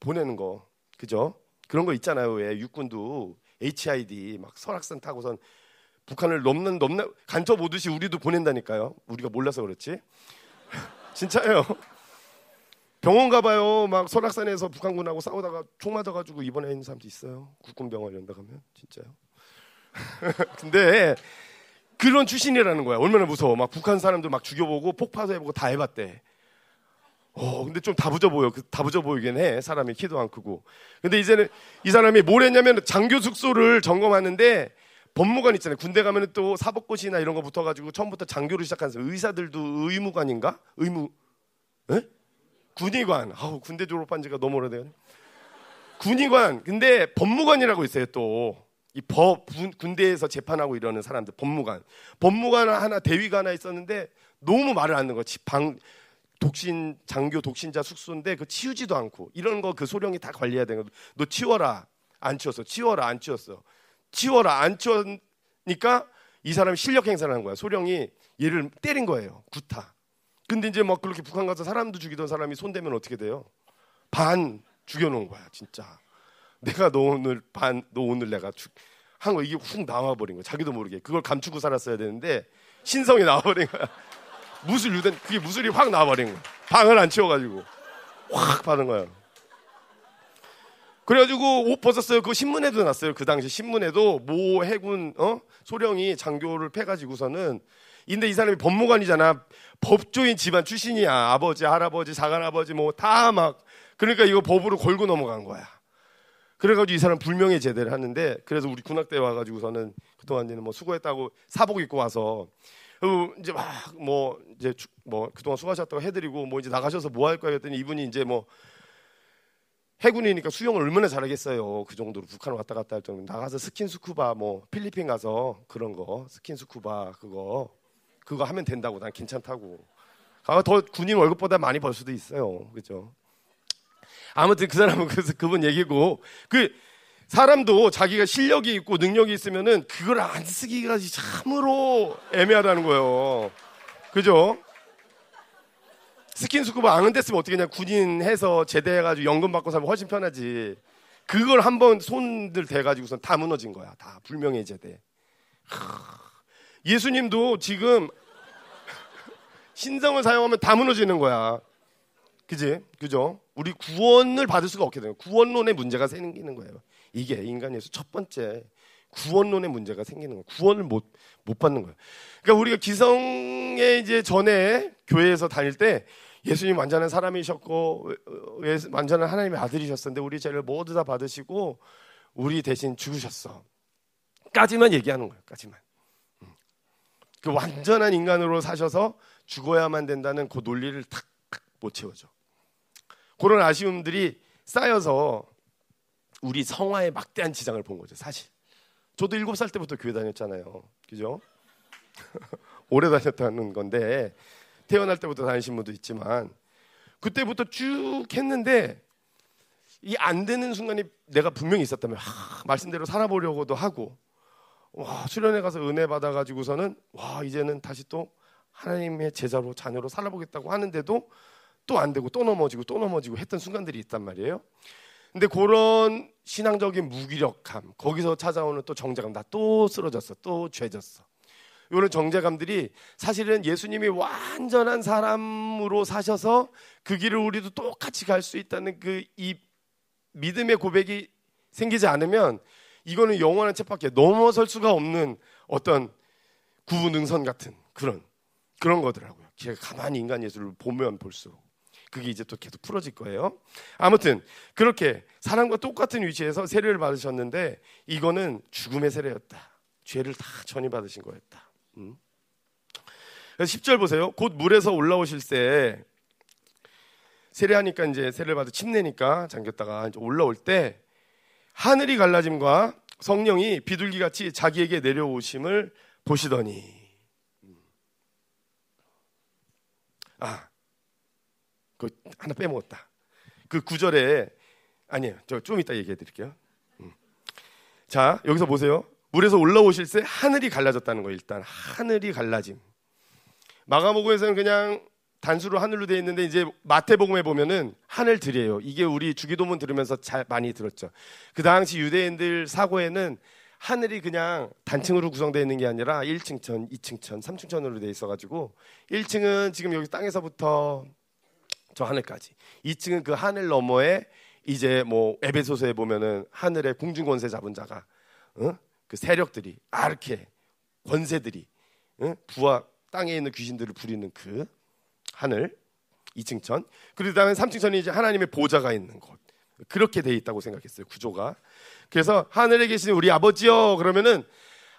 보내는 거, 그죠? 그런 거 있잖아요. 왜 육군도 HID 막 설악산 타고선 북한을 넘는 넘는 간첩 오듯이 우리도 보낸다니까요. 우리가 몰라서 그렇지. 진짜예요. 병원 가봐요. 막 설악산에서 북한군하고 싸우다가 총 맞아가지고 입원해 있는 사람도 있어요. 국군병원 이런 데 가면 진짜요. 근데 그런 출신이라는 거야. 얼마나 무서워. 막 북한 사람들 막 죽여보고 폭파도 해보고 다 해봤대. 어, 근데 좀 다부져 보여. 그 다부져 보이긴 해. 사람이 키도 안 크고. 근데 이제는 이 사람이 뭘 했냐면 장교 숙소를 점검하는데 법무관 있잖아요. 군대 가면 또 사법고시나 이런 거 붙어가지고 처음부터 장교를 시작하는 의사들도 의무관인가? 의무, 에? 군의관. 아우, 군대 졸업한 지가 너무 오래돼요. 군의관. 근데 법무관이라고 있어요, 또. 이 법, 군대에서 재판하고 이러는 사람들, 법무관. 법무관 하나, 대위가 하나 있었는데 너무 말을 안 듣는 거지. 방, 독신, 장교 독신자 숙소인데 그 치우지도 않고 이런 거 그 소령이 다 관리해야 되는 거. 너 치워라. 안 치웠어. 치워라. 안 치웠어. 치워라. 안 치웠니까 이 사람이 실력 행사를 한 거야. 소령이 얘를 때린 거예요. 구타. 근데 이제 막 그렇게 북한 가서 사람도 죽이던 사람이 손대면 어떻게 돼요? 반 죽여놓은 거야, 진짜. 내가 너 오늘 반, 너 오늘 내가 죽, 한 거 이게 훅 나와버린 거야. 자기도 모르게. 그걸 감추고 살았어야 되는데 신성이 나와버린 거야. 무술 유된, 그게 무술이 확 나와버린 거야. 방을 안 치워가지고. 확 받은 거야. 그래가지고 옷 벗었어요. 그 신문에도 났어요. 그 당시 신문에도 모 해군, 어? 소령이 장교를 패가지고서는 근데 이 사람이 법무관이잖아. 법조인 집안 출신이야. 아버지, 할아버지, 사관아버지 뭐 다 막 그러니까 이거 법으로 걸고 넘어간 거야. 그래가지고 이 사람 불명예 제대를 하는데 그래서 우리 군악대 와가지고서는 그동안 이제는 뭐 수고했다고 사복 입고 와서 그리고 이제 막 뭐 이제 뭐 그동안 수고하셨다고 해드리고 뭐 이제 나가셔서 뭐 할 거야 했더니 이분이 이제 뭐 해군이니까 수영을 얼마나 잘하겠어요. 그 정도로 북한 왔다 갔다 할 정도 나가서 스킨 스쿠바 뭐 필리핀 가서 그런 거 스킨 스쿠바 그거 그거 하면 된다고 난 괜찮다고. 아, 더 군인 월급보다 많이 벌 수도 있어요. 그죠? 아무튼 그 사람은 그래서 그분 얘기고 그 사람도 자기가 실력이 있고 능력이 있으면은 그걸 안 쓰기가 참으로 애매하다는 거예요. 그죠? 스킨스쿠버 안 됐으면 어떻게 그냥 군인 해서 제대해가지고 연금 받고 살면 훨씬 편하지. 그걸 한번 손들 대가지고선 다 무너진 거야. 다 불명예 제대. 예수님도 지금 신성을 사용하면 다 무너지는 거야. 그지? 그죠? 우리 구원을 받을 수가 없게 되는 구원론의 문제가 생기는 거예요. 이게 인간에서 첫 번째 구원론의 문제가 생기는 거예요. 구원을 못, 못 받는 거예요. 그러니까 우리가 기성에 이제 전에 교회에서 다닐 때 예수님 완전한 사람이셨고 완전한 하나님의 아들이셨었는데 우리 죄를 모두 다 받으시고 우리 대신 죽으셨어. 까지만 얘기하는 거예요. 까지만. 음. 그 완전한 인간으로 사셔서 죽어야만 된다는 그 논리를 탁 못 채워줘. 그런 아쉬움들이 쌓여서 우리 성화에 막대한 지장을 본 거죠, 사실. 저도 일곱 살 때부터 교회 다녔잖아요. 그죠? 오래 다녔다는 건데, 태어날 때부터 다니신 분도 있지만, 그때부터 쭉 했는데, 이 안 되는 순간이 내가 분명히 있었다면, 하, 말씀대로 살아보려고도 하고, 와, 수련회 가서 은혜 받아가지고서는, 와, 이제는 다시 또 하나님의 제자로, 자녀로 살아보겠다고 하는데도 또 안 되고, 또 넘어지고, 또 넘어지고 했던 순간들이 있단 말이에요. 근데 그런 신앙적인 무기력함, 거기서 찾아오는 또 정제감, 나 또 쓰러졌어, 또 죄졌어. 이런 정제감들이 사실은 예수님이 완전한 사람으로 사셔서 그 길을 우리도 똑같이 갈 수 있다는 그 이 믿음의 고백이 생기지 않으면 이거는 영원한 책밖에 넘어설 수가 없는 어떤 구분능선 같은 그런 그런 거더라고요. 가만히 인간 예술을 보면 볼수록. 그게 이제 또 계속 풀어질 거예요. 아무튼 그렇게 사람과 똑같은 위치에서 세례를 받으셨는데 이거는 죽음의 세례였다. 죄를 다 전이 받으신 거였다. 음. 10절 보세요. 곧 물에서 올라오실 때 세례하니까 이제 세례를 받아 침내니까 잠겼다가 이제 올라올 때 하늘이 갈라짐과 성령이 비둘기 같이 자기에게 내려오심을 보시더니 음. 아그 하나 빼먹었다. 그 구절에 아니에요. 저 좀 이따 얘기해 드릴게요. 음. 자, 여기서 보세요. 물에서 올라오실 때 하늘이 갈라졌다는 거예요. 일단 하늘이 갈라짐. 마가복음에서는 그냥 단수로 하늘로 되어 있는데 이제 마태복음에 보면은 하늘들이에요. 이게 우리 주기도문 들으면서 잘 많이 들었죠. 그 당시 유대인들 사고에는 하늘이 그냥 단층으로 구성되어 있는 게 아니라 1층 천, 2층 천, 3층 천으로 되어 있어 가지고 1층은 지금 여기 땅에서부터 저 하늘까지. 2층은 그 하늘 너머에 이제 뭐 에베소서에 보면은 하늘의 궁중 권세 잡은 자가 어? 그 세력들이 아르케 권세들이 어? 부하 땅에 있는 귀신들을 부리는 그 하늘 2층 천. 그리고 다음에 3층 천이 이제 하나님의 보좌가 있는 곳. 그렇게 돼 있다고 생각했어요. 구조가. 그래서 하늘에 계신 우리 아버지요 그러면은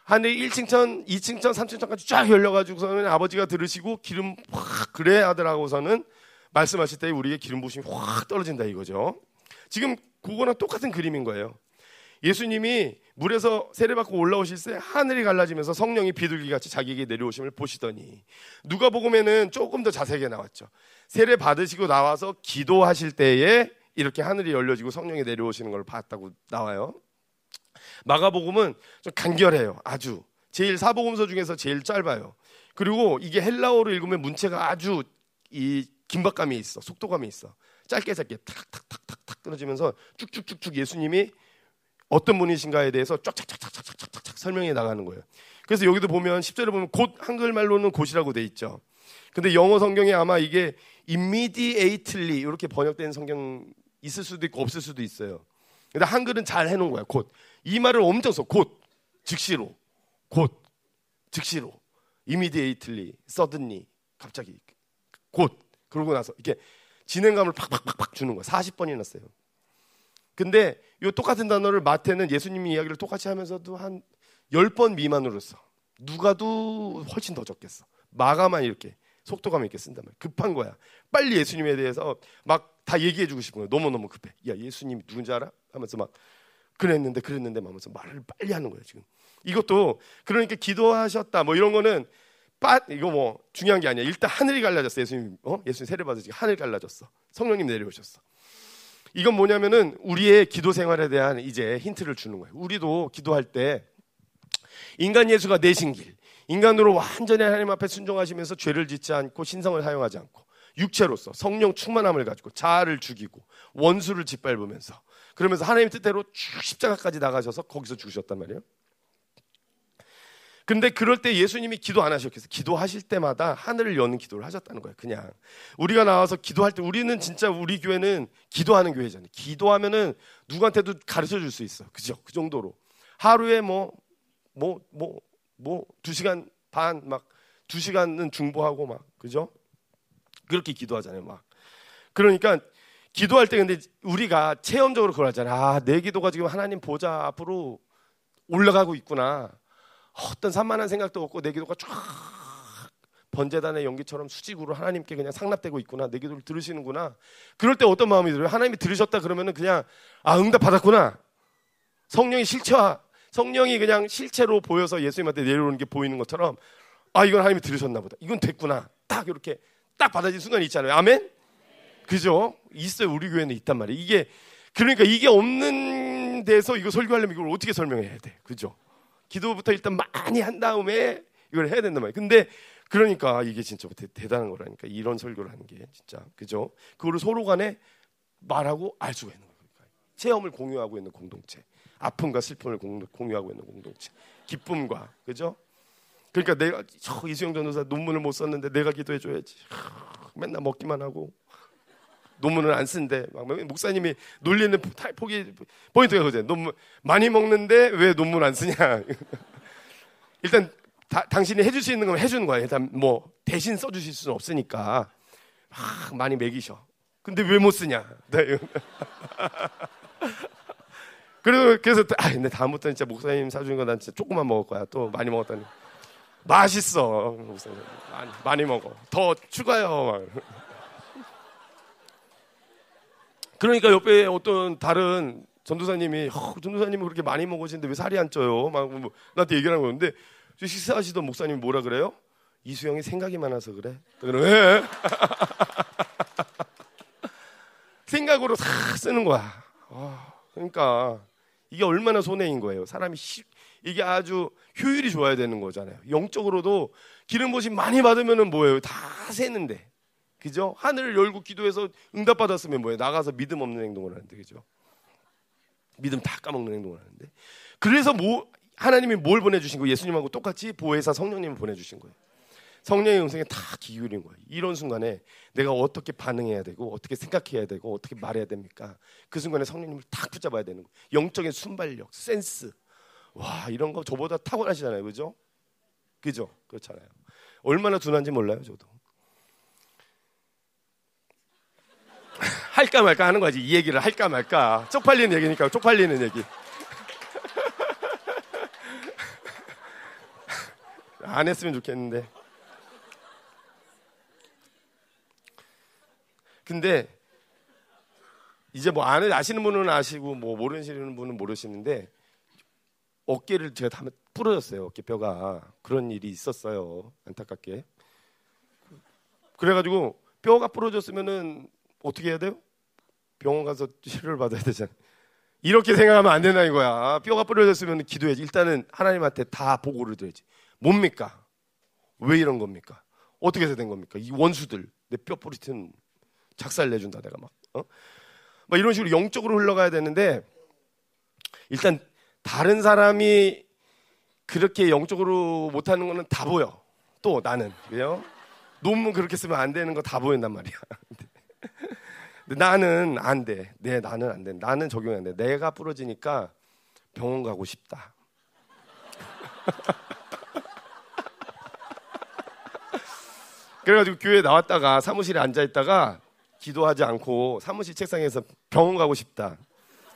하늘 1층 천, 2층 천, 3층 천까지 쫙 열려가지고서는 아버지가 들으시고 기름 확 그래 하더라고서는 말씀하실 때 우리의 기름 부심이 확 떨어진다 이거죠. 지금 그거랑 똑같은 그림인 거예요. 예수님이 물에서 세례받고 올라오실 때 하늘이 갈라지면서 성령이 비둘기 같이 자기에게 내려오심을 보시더니 누가 복음에는 조금 더 자세하게 나왔죠. 세례 받으시고 나와서 기도하실 때에 이렇게 하늘이 열려지고 성령이 내려오시는 걸 봤다고 나와요. 마가복음은 좀 간결해요. 아주 제일 사복음서 중에서 제일 짧아요. 그리고 이게 헬라어로 읽으면 문체가 아주 이 긴박감이 있어. 속도감이 있어. 짧게 짧게 탁탁탁탁탁 끊어지면서 쭉쭉쭉쭉 예수님이 어떤 분이신가에 대해서 쫙쫙쫙쫙쫙쫙쫙 설명해 나가는 거예요. 그래서 여기도 보면 10절에 보면 곧 한글말로는 곧이라고 돼 있죠. 근데 영어 성경에 아마 이게 immediately 이렇게 번역된 성경 있을 수도 있고 없을 수도 있어요. 근데 한글은 잘 해놓은 거야. 곧. 이 말을 엄청 써. 곧. 즉시로. 곧. 즉시로. immediately. suddenly. 갑자기. 곧. 그러고 나서 이렇게 진행감을 팍팍팍팍 주는 거야. 40번이나 써요. 근데 이 똑같은 단어를 마태는 예수님이 이야기를 똑같이 하면서도 한 10번 미만으로 써. 누가도 훨씬 더 적겠어. 마가만 이렇게 속도감 있게 쓴단 말이야. 급한 거야. 빨리 예수님에 대해서 막 다 얘기해 주고 싶은 거야. 너무너무 급해. 야, 예수님이 누군지 알아? 하면서 막 그랬는데 그랬는데 하면서 말을 빨리 하는 거예요, 지금. 이것도 그러니까 기도하셨다 뭐 이런 거는 빠 이거 뭐 중요한 게 아니야. 일단 하늘이 갈라졌어. 예수님 어? 예수님 세례 받으시 하늘 갈라졌어. 성령님 내려오셨어. 이건 뭐냐면은 우리의 기도 생활에 대한 이제 힌트를 주는 거예요. 우리도 기도할 때 인간 예수가 내신 길, 인간으로 완전히 하나님 앞에 순종하시면서 죄를 짓지 않고 신성을 사용하지 않고 육체로서 성령 충만함을 가지고 자아를 죽이고 원수를 짓밟으면서 그러면서 하나님 뜻대로 쭉 십자가까지 나가셔서 거기서 죽으셨단 말이에요. 근데 그럴 때 예수님이 기도 안 하셨겠어요. 기도하실 때마다 하늘을 여는 기도를 하셨다는 거예요. 그냥 우리가 나와서 기도할 때 우리는 진짜 우리 교회는 기도하는 교회잖아요. 기도하면은 누구한테도 가르쳐 줄 수 있어. 그죠? 그 정도로 하루에 뭐 뭐 뭐 뭐 두 시간 반 막 두 시간은 중보하고 막 그죠? 그렇게 기도하잖아요. 막 그러니까 기도할 때 근데 우리가 체험적으로 그걸 하잖아요. 아, 내 기도가 지금 하나님 보좌 앞으로 올라가고 있구나. 어떤 산만한 생각도 없고 내 기도가 쫙 번제단의 연기처럼 수직으로 하나님께 그냥 상납되고 있구나. 내 기도를 들으시는구나. 그럴 때 어떤 마음이 들어요? 하나님이 들으셨다 그러면은 그냥 아 응답 받았구나. 성령이 실체화, 성령이 그냥 실체로 보여서 예수님한테 내려오는 게 보이는 것처럼 아 이건 하나님이 들으셨나 보다. 이건 됐구나. 딱 이렇게 딱 받아진 순간이 있잖아요. 아멘. 그죠? 있어요. 우리 교회는 있단 말이에요. 이게 그러니까 이게 없는 데서 이거 설교하려면 이걸 어떻게 설명해야 돼? 그죠? 기도부터 일단 많이 한 다음에 이걸 해야 된단 말이에요. 근데 그러니까 이게 진짜 대, 단한 거라니까 이런 설교를 하는 게 진짜 그죠? 그거를 서로 간에 말하고 알 수가 있는 거예요. 체험을 공유하고 있는 공동체, 아픔과 슬픔을 공유하고 있는 공동체, 기쁨과 그죠? 그러니까 내가 저 이수영 전도사 논문을 못 썼는데 내가 기도해 줘야지. 맨날 먹기만 하고 논문을 안 쓴대. 막 목사님이 놀리는 포기 포인트가 그제 논문 많이 먹는데 왜 논문 안 쓰냐. 일단 다, 당신이 해줄 수 있는 건 해주는 거야. 일단 뭐 대신 써주실 수는 없으니까 막 많이 먹이셔. 근데 왜 못 쓰냐? 네. 그래서 그래서 아 근데 다음부터는 진짜 목사님 사주는 거 난 진짜 조금만 먹을 거야. 또 많이 먹었다니 맛있어 목사님 많이, 많이 먹어. 더 추가요. 막. 그러니까 옆에 어떤 다른 전도사님이 어, 전도사님은 그렇게 많이 먹으시는데 왜 살이 안 쪄요? 막 뭐, 나한테 얘기를 하는 건데 식사하시던 목사님이 뭐라 그래요? 이수영이 생각이 많아서 그래. 왜? 생각으로 다 쓰는 거야. 어, 그러니까 이게 얼마나 손해인 거예요. 사람이 시, 이게 아주 효율이 좋아야 되는 거잖아요. 영적으로도 기름 부심 많이 받으면은 뭐예요? 다 새는데 그죠? 하늘을 열고 기도해서 응답 받았으면 뭐예요? 나가서 믿음 없는 행동을 하는데 그죠? 믿음 다 까먹는 행동을 하는데 그래서 뭐 하나님이 뭘 보내주신 거예요? 예수님하고 똑같이 보혜사 성령님을 보내주신 거예요. 성령의 음성에 다 기울인 거예요. 이런 순간에 내가 어떻게 반응해야 되고 어떻게 생각해야 되고 어떻게 말해야 됩니까? 그 순간에 성령님을 딱 붙잡아야 되는 거예요. 영적인 순발력, 센스. 와 이런 거 저보다 탁월하시잖아요, 그죠? 그죠? 그렇잖아요. 얼마나 둔한지 몰라요, 저도. 할까 말까 하는 거지. 이 얘기를 할까 말까. 쪽팔리는 얘기니까 쪽팔리는 얘기. 안 했으면 좋겠는데. 근데 이제 뭐 아는 아시는 분은 아시고 뭐 모르시는 분은 모르시는데 어깨를 제가 다 부러졌어요. 어깨뼈가 그런 일이 있었어요. 안타깝게. 그래가지고 뼈가 부러졌으면은 어떻게 해야 돼요? 병원 가서 치료를 받아야 되잖아요. 이렇게 생각하면 안 된다 이거야. 뼈가 부러졌으면 기도해야지. 일단은 하나님한테 다 보고를 드려야지. 뭡니까? 왜 이런 겁니까? 어떻게 해서 된 겁니까? 이 원수들 내 뼈 부리튼 작살 내준다 내가 막. 어? 막 이런 식으로 영적으로 흘러가야 되는데 일단 다른 사람이 그렇게 영적으로 못하는 거는 다 보여. 또 나는 그래요? 논문 그렇게 쓰면 안 되는 거 다 보인단 말이야. 나는 안 돼. 네, 나는 안 돼. 나는 적용이 안 돼. 내가 부러지니까 병원 가고 싶다. 그래가지고 교회 나왔다가 사무실에 앉아 있다가 기도하지 않고 사무실 책상에서 병원 가고 싶다.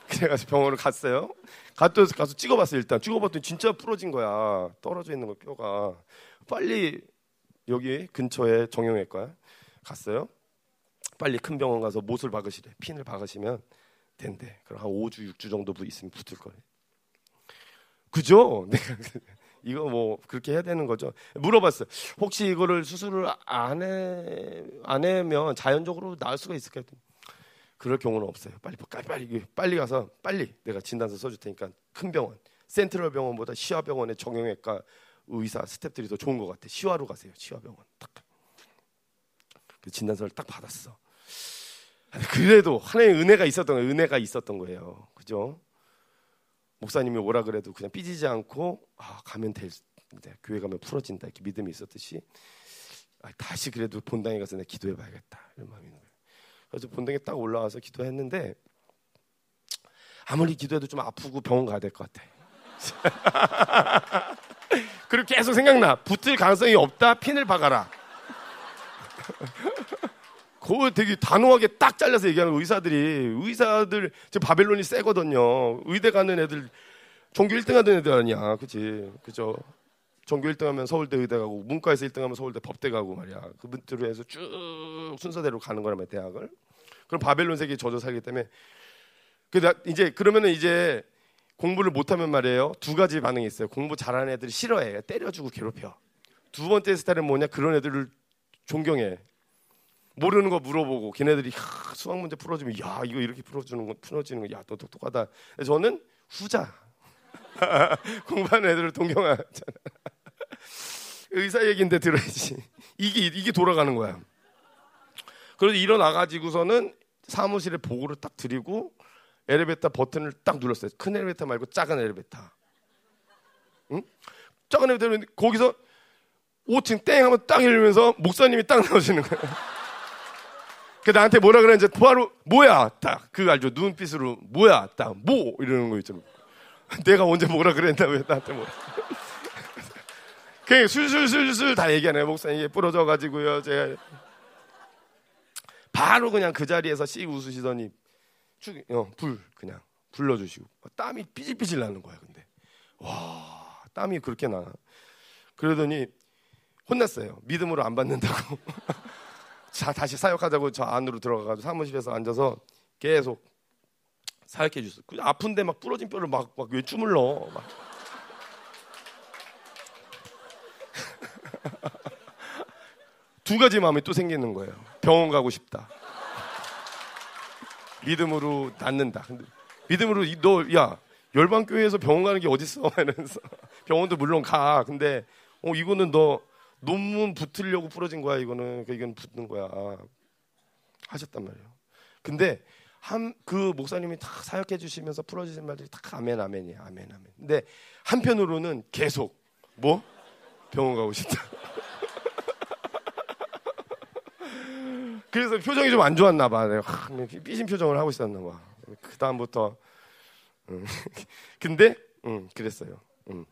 그래가지고 병원을 갔어요. 갔더 가서 찍어봤어요. 일단 찍어봤더니 진짜 부러진 거야. 떨어져 있는 거 뼈가. 빨리 여기 근처에 정형외과 갔어요. 빨리 큰 병원 가서 못을 박으시래. 핀을 박으시면 된대. 그럼 한 5주, 6주 정도 있으면 붙을 거래. 그죠? 이거 뭐 그렇게 해야 되는 거죠. 물어봤어요. 혹시 이거를 수술을 안 해, 안 하면 자연적으로 나을 수가 있을까요? 그럴 경우는 없어요. 빨리, 빨리, 빨리, 빨리 가서 빨리 내가 진단서 써줄 테니까 큰 병원, 센트럴 병원보다 시화병원의 정형외과 의사 스탭들이 더 좋은 것 같아. 시화로 가세요. 시화 병원. 딱. 그 진단서를 딱 받았어. 그래도 하나님의 은혜가 있었던 거예요. 은혜가 있었던 거예요. 그죠? 목사님이 오라 그래도 그냥 삐지지 않고 아, 가면 될 교회 가면 풀어진다 이렇게 믿음이 있었듯이 아, 다시 그래도 본당에 가서 내가 기도해 봐야겠다 이런 마음이 있는 거예요. 그래서 본당에 딱 올라와서 기도했는데 아무리 기도해도 좀 아프고 병원 가야 될 것 같아. 그리고 계속 생각나. 붙을 가능성이 없다. 핀을 박아라. 그거 되게 단호하게 딱 잘라서 얘기하는 의사들이 의사들 지금 바벨론이 세거든요. 의대 가는 애들 종교 1등 하던 애들 아니야. 그치? 그죠? 종교 1등 하면 서울대 의대 가고 문과에서 1등 하면 서울대 법대 가고 말이야. 그분들로 해서 쭉 순서대로 가는 거라면 대학을. 그럼 바벨론 세계에 젖어 살기 때문에 그 이제 그러면은 이제 공부를 못하면 말이에요. 두 가지 반응이 있어요. 공부 잘하는 애들이 싫어해. 때려주고 괴롭혀. 두 번째 스타일은 뭐냐? 그런 애들을 존경해. 모르는 거 물어보고 걔네들이 야, 수학 문제 풀어주면 야 이거 이렇게 풀어주는 거 풀어지는 거야너 똑똑하다. 저는 후자. 공부하는 애들을 동경하잖아. 의사 얘기인데 들어야지. 이게 이게 돌아가는 거야. 그래서 일어나 가지고서는 사무실에 보고를 딱 드리고 엘리베이터 버튼을 딱 눌렀어요. 큰 엘리베이터 말고 작은 엘리베이터. 응? 작은 엘리베이터 거기서 5층 땡 하면 딱 열리면서 목사님이 딱 나오시는 거예요. 그 나한테 뭐라 그랬는지 바로 뭐야 딱 그 알죠 눈빛으로 뭐야 딱 뭐 이러는 거 있잖아. 내가 언제 뭐라 그랬나 왜 나한테 뭐. 그냥 술술술술 다 얘기하네요 목사님 부러져 가지고요 제가 바로 그냥 그 자리에서 씩 웃으시더니 쭉, 어, 불 그냥 불러주시고 땀이 삐질삐질 나는 거야. 근데 와 땀이 그렇게 나. 그러더니 혼났어요. 믿음으로 안 받는다고. 자 다시 사역하자고 저 안으로 들어가가지고 사무실에서 앉아서 계속 사역해 주셨어. 그 아픈데 막 부러진 뼈를 막 막왜 주물러. 막. 두 가지 마음이 또 생기는 거예요. 병원 가고 싶다. 믿음으로 낫는다. 믿음으로 너야 열방 교회에서 병원 가는 게 어딨어? 이러면서 병원도 물론 가. 근데 어 이거는 너 논문 붙으려고 부러진 거야. 이거는 그 이건 붙는 거야. 하셨단 말이에요. 근데 한 그 목사님이 다 사역해 주시면서 풀어주신 말들이 다 아멘 아멘이야. 아멘 아멘. 근데 한편으로는 계속 뭐 병원 가고 싶다. 그래서 표정이 좀 안 좋았나 봐. 내가 삐진 표정을 하고 있었나 봐. 그 다음부터 음. 근데 음, 그랬어요. 음.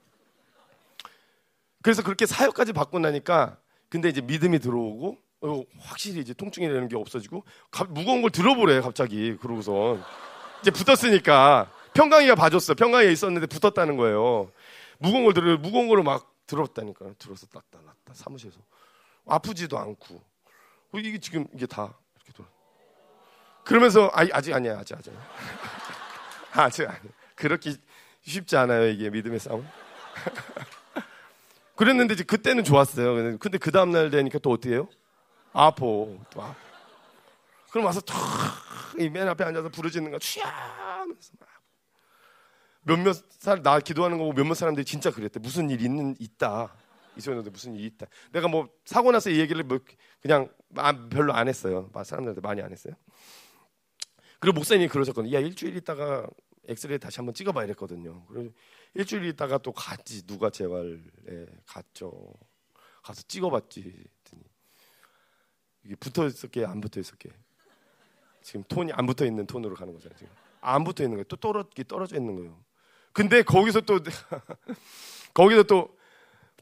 그래서 그렇게 사역까지 받고 나니까 근데 이제 믿음이 들어오고 어, 확실히 이제 통증이라는 게 없어지고 가, 무거운 걸 들어보래 갑자기. 그러고선. 이제 붙었으니까. 평강이가 봐줬어. 평강이가 있었는데 붙었다는 거예요. 무거운 걸 들어 무거운 거를 막 들었다니까. 들어서 놨다 놨다. 사무실에서. 아프지도 않고. 어, 이게 지금 이게 다 이렇게 돌아. 그러면서 아, 아직 아니야 아직 아직 아직 아니 그렇게 쉽지 않아요 이게 믿음의 싸움. 그랬는데 이제 그때는 좋았어요. 근데 그 다음 날 되니까 또 어떻게 해요? 아파 또 아파. 그럼 와서 탁맨 앞에 앉아서 부르짖는 거 취하면서 몇몇 사람 나 기도하는 거 보고 몇몇 사람들이 진짜 그랬대. 무슨 일 있는 있다. 이소연한테 무슨 일이 있다. 내가 뭐 사고 나서 이 얘기를 뭐 그냥 별로 안 했어요. 사람들한테 많이 안 했어요. 그리고 목사님이 그러셨거든요. 야 일주일 있다가 엑스레이 다시 한번 찍어봐야 됐거든요. 그래서 일주일 있다가 또 갔지. 누가 재활에 갔죠. 가서 찍어봤지. 이게 붙어 있었게 안 붙어 있었게. 지금 톤이 안 붙어 있는 톤으로 가는 거잖아요. 지금 안 붙어 있는 거예요. 또 떨어져 떨어져 있는 거예요. 근데 거기서 또 거기서 또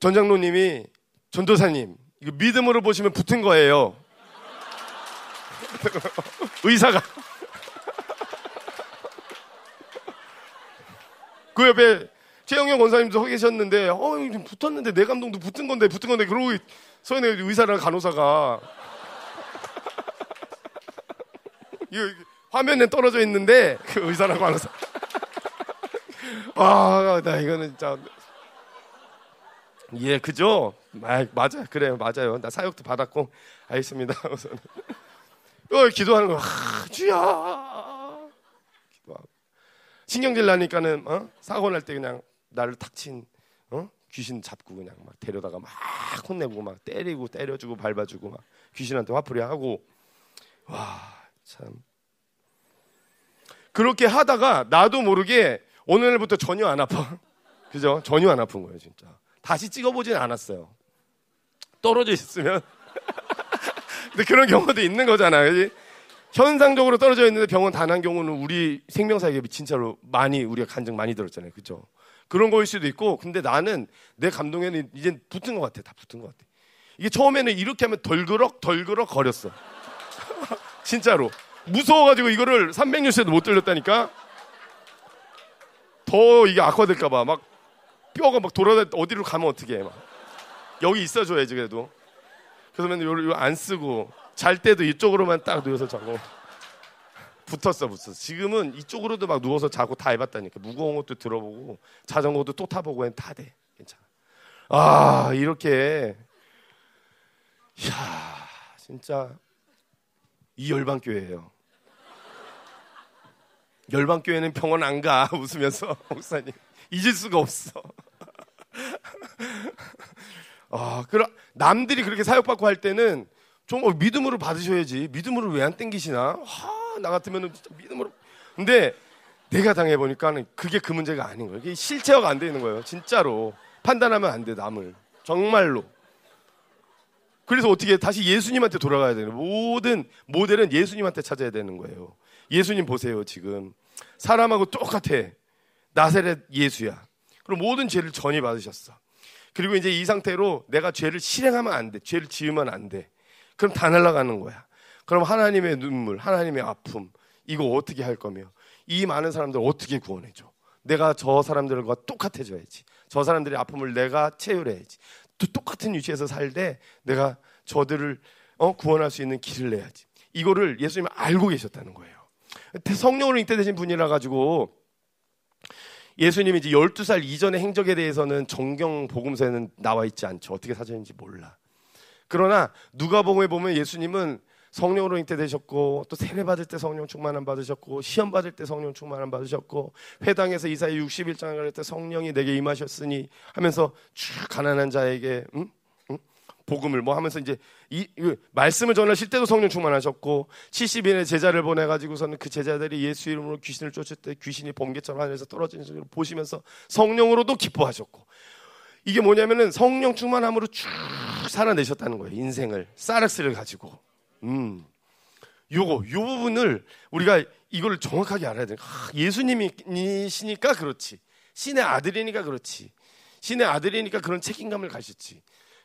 전장로님이 전도사님 이거 믿음으로 보시면 붙은 거예요. 의사가 그 옆에 최영영 권사님도 서 계셨는데 어 붙었는데 내 감동도 붙은 건데 붙은 건데 그러고 서연의 의사랑 간호사가 이 화면에 떨어져 있는데 그 의사랑 간호사 아나 이거는 진짜 예, 그죠? 아, 맞아, 그래요, 맞아요. 나 사역도 받았고, 알겠습니다. 우선 어, 기도하는 거, 아, 주야. 신경질 나니까는 어? 사고 날 때 그냥 나를 탁친 어? 귀신 잡고 그냥 막 데려다가 막 혼내고 막 때리고 때려주고 밟아주고 막 귀신한테 화풀이 하고 와 참. 그렇게 하다가 나도 모르게 오늘부터 전혀 안 아파. 그죠? 전혀 안 아픈 거예요, 진짜. 다시 찍어보진 않았어요. 떨어져 있으면. 근데 그런 경우도 있는 거잖아요. 그치? 현상적으로 떨어져 있는데 병원 단 한 경우는 우리 생명사에게 진짜로 많이 우리가 간증 많이 들었잖아요. 그죠? 그런 거일 수도 있고, 근데 나는 내 감동에는 이제 붙은 것 같아. 다 붙은 것 같아. 이게 처음에는 이렇게 하면 덜그럭 덜그럭 거렸어. 진짜로. 무서워가지고 이거를 300뉴스에도 못 들렸다니까. 더 이게 악화될까봐 막 뼈가 막 돌아다 어디로 가면 어떻게 해. 막. 여기 있어줘야지 그래도. 그래서 맨날 요거 안 쓰고 잘 때도 이쪽으로만 딱 누워서 자고 붙었어 붙었어. 지금은 이쪽으로도 막 누워서 자고 다 해봤다니까. 무거운 것도 들어보고 자전거도 또 타보고 다 돼. 괜찮아. 아 이렇게 야 진짜 이 열방교회예요. 열방교회는 병원 안 가 웃으면서 목사님 잊을 수가 없어. 아, 그럼 남들이 그렇게 사역받고 할 때는 좀 어, 믿음으로 받으셔야지. 믿음으로 왜 안 땡기시나? 하, 나 같으면은 진짜 믿음으로. 근데 내가 당해 보니까는 그게 그 문제가 아닌 거예요. 이게 실체화가 안 되는 거예요. 진짜로 판단하면 안 돼. 남을 정말로. 그래서 어떻게 다시 예수님한테 돌아가야 되는 모든 모델은 예수님한테 찾아야 되는 거예요. 예수님 보세요 지금 사람하고 똑같아. 나세렛 예수야. 그럼 모든 죄를 전이 받으셨어. 그리고 이제 이 상태로 내가 죄를 실행하면 안 돼. 죄를 지으면 안 돼. 그럼 다 날아가는 거야. 그럼 하나님의 눈물, 하나님의 아픔, 이거 어떻게 할 거며 이 많은 사람들 어떻게 구원해줘? 내가 저 사람들과 똑같아져야지. 저 사람들의 아픔을 내가 채울해야지. 또 똑같은 위치에서 살되 내가 저들을 어, 구원할 수 있는 길을 내야지. 이거를 예수님은 알고 계셨다는 거예요. 성령으로 잉태되신 분이라 가지고 예수님이 이제 12살 이전의 행적에 대해서는 정경 복음서에는 나와 있지 않죠. 어떻게 사전인지 몰라. 그러나 누가복음에 보면 예수님은 성령으로 잉태되셨고 또 세례 받을 때 성령 충만함 받으셨고 시험 받을 때 성령 충만함 받으셨고 회당에서 이사야 61장을 할 때 성령이 내게 임하셨으니 하면서 쭉 가난한 자에게 응? 복음을 뭐 하면서 이제 이, 이, 말씀을 전하실 때도 성령 충만하셨고 70인의 제자를 보내 가지고서는 그 제자들이 예수 이름으로 귀신을 쫓을 때 귀신이 번개처럼 하늘에서 떨어지는 소리를 보시면서 성령으로도 기뻐하셨고 이게 뭐냐면은 성령 충만함으로 쭉 살아내셨다는 거예요. 인생을 사락스를 가지고. 음. 요거 요 부분을 우리가 이걸 정확하게 알아야 돼. 아, 예수님이시니까 그렇지. 신의 아들이니까 그렇지. 신의 아들이니까 그런 책임감을 가셨지.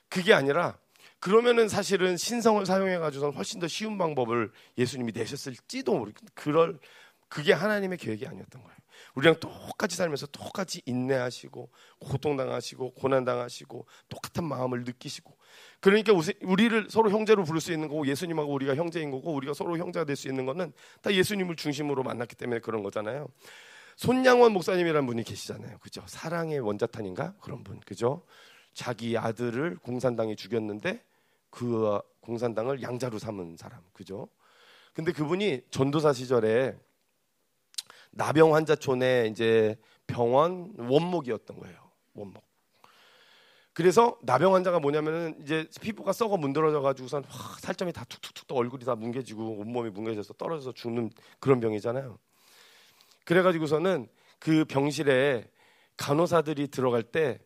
그게 아니라 그러면은 사실은 신성을 사용해 가지고서 훨씬 더 쉬운 방법을 예수님이 내셨을지도 모르. 그럴 그게 하나님의 계획이 아니었던 거예요. 우리랑 똑같이 살면서 똑같이 인내하시고 고통당하시고 고난당하시고 똑같은 마음을 느끼시고 그러니까 우리를 서로 형제로 부를 수 있는 거고 예수님하고 우리가 형제인 거고 우리가 서로 형제가 될 수 있는 거는 다 예수님을 중심으로 만났기 때문에 그런 거잖아요. 손양원 목사님이라는 분이 계시잖아요. 그죠? 사랑의 원자탄인가? 그런 분. 그죠? 자기 아들을 공산당이 죽였는데 그 공산당을 양자로 삼은 사람. 그죠? 근데 그분이 전도사 시절에 나병 환자촌에 이제 병원 원목이었던 거예요. 원목. 그래서 나병 환자가 뭐냐면은 이제 피부가 썩어 문드러져 가지고선 살점이 다 툭툭툭 또 얼굴이 다 뭉개지고 온몸이 뭉개져서 떨어져서 죽는 그런 병이잖아요. 그래 가지고서는 그 병실에 간호사들이 들어갈 때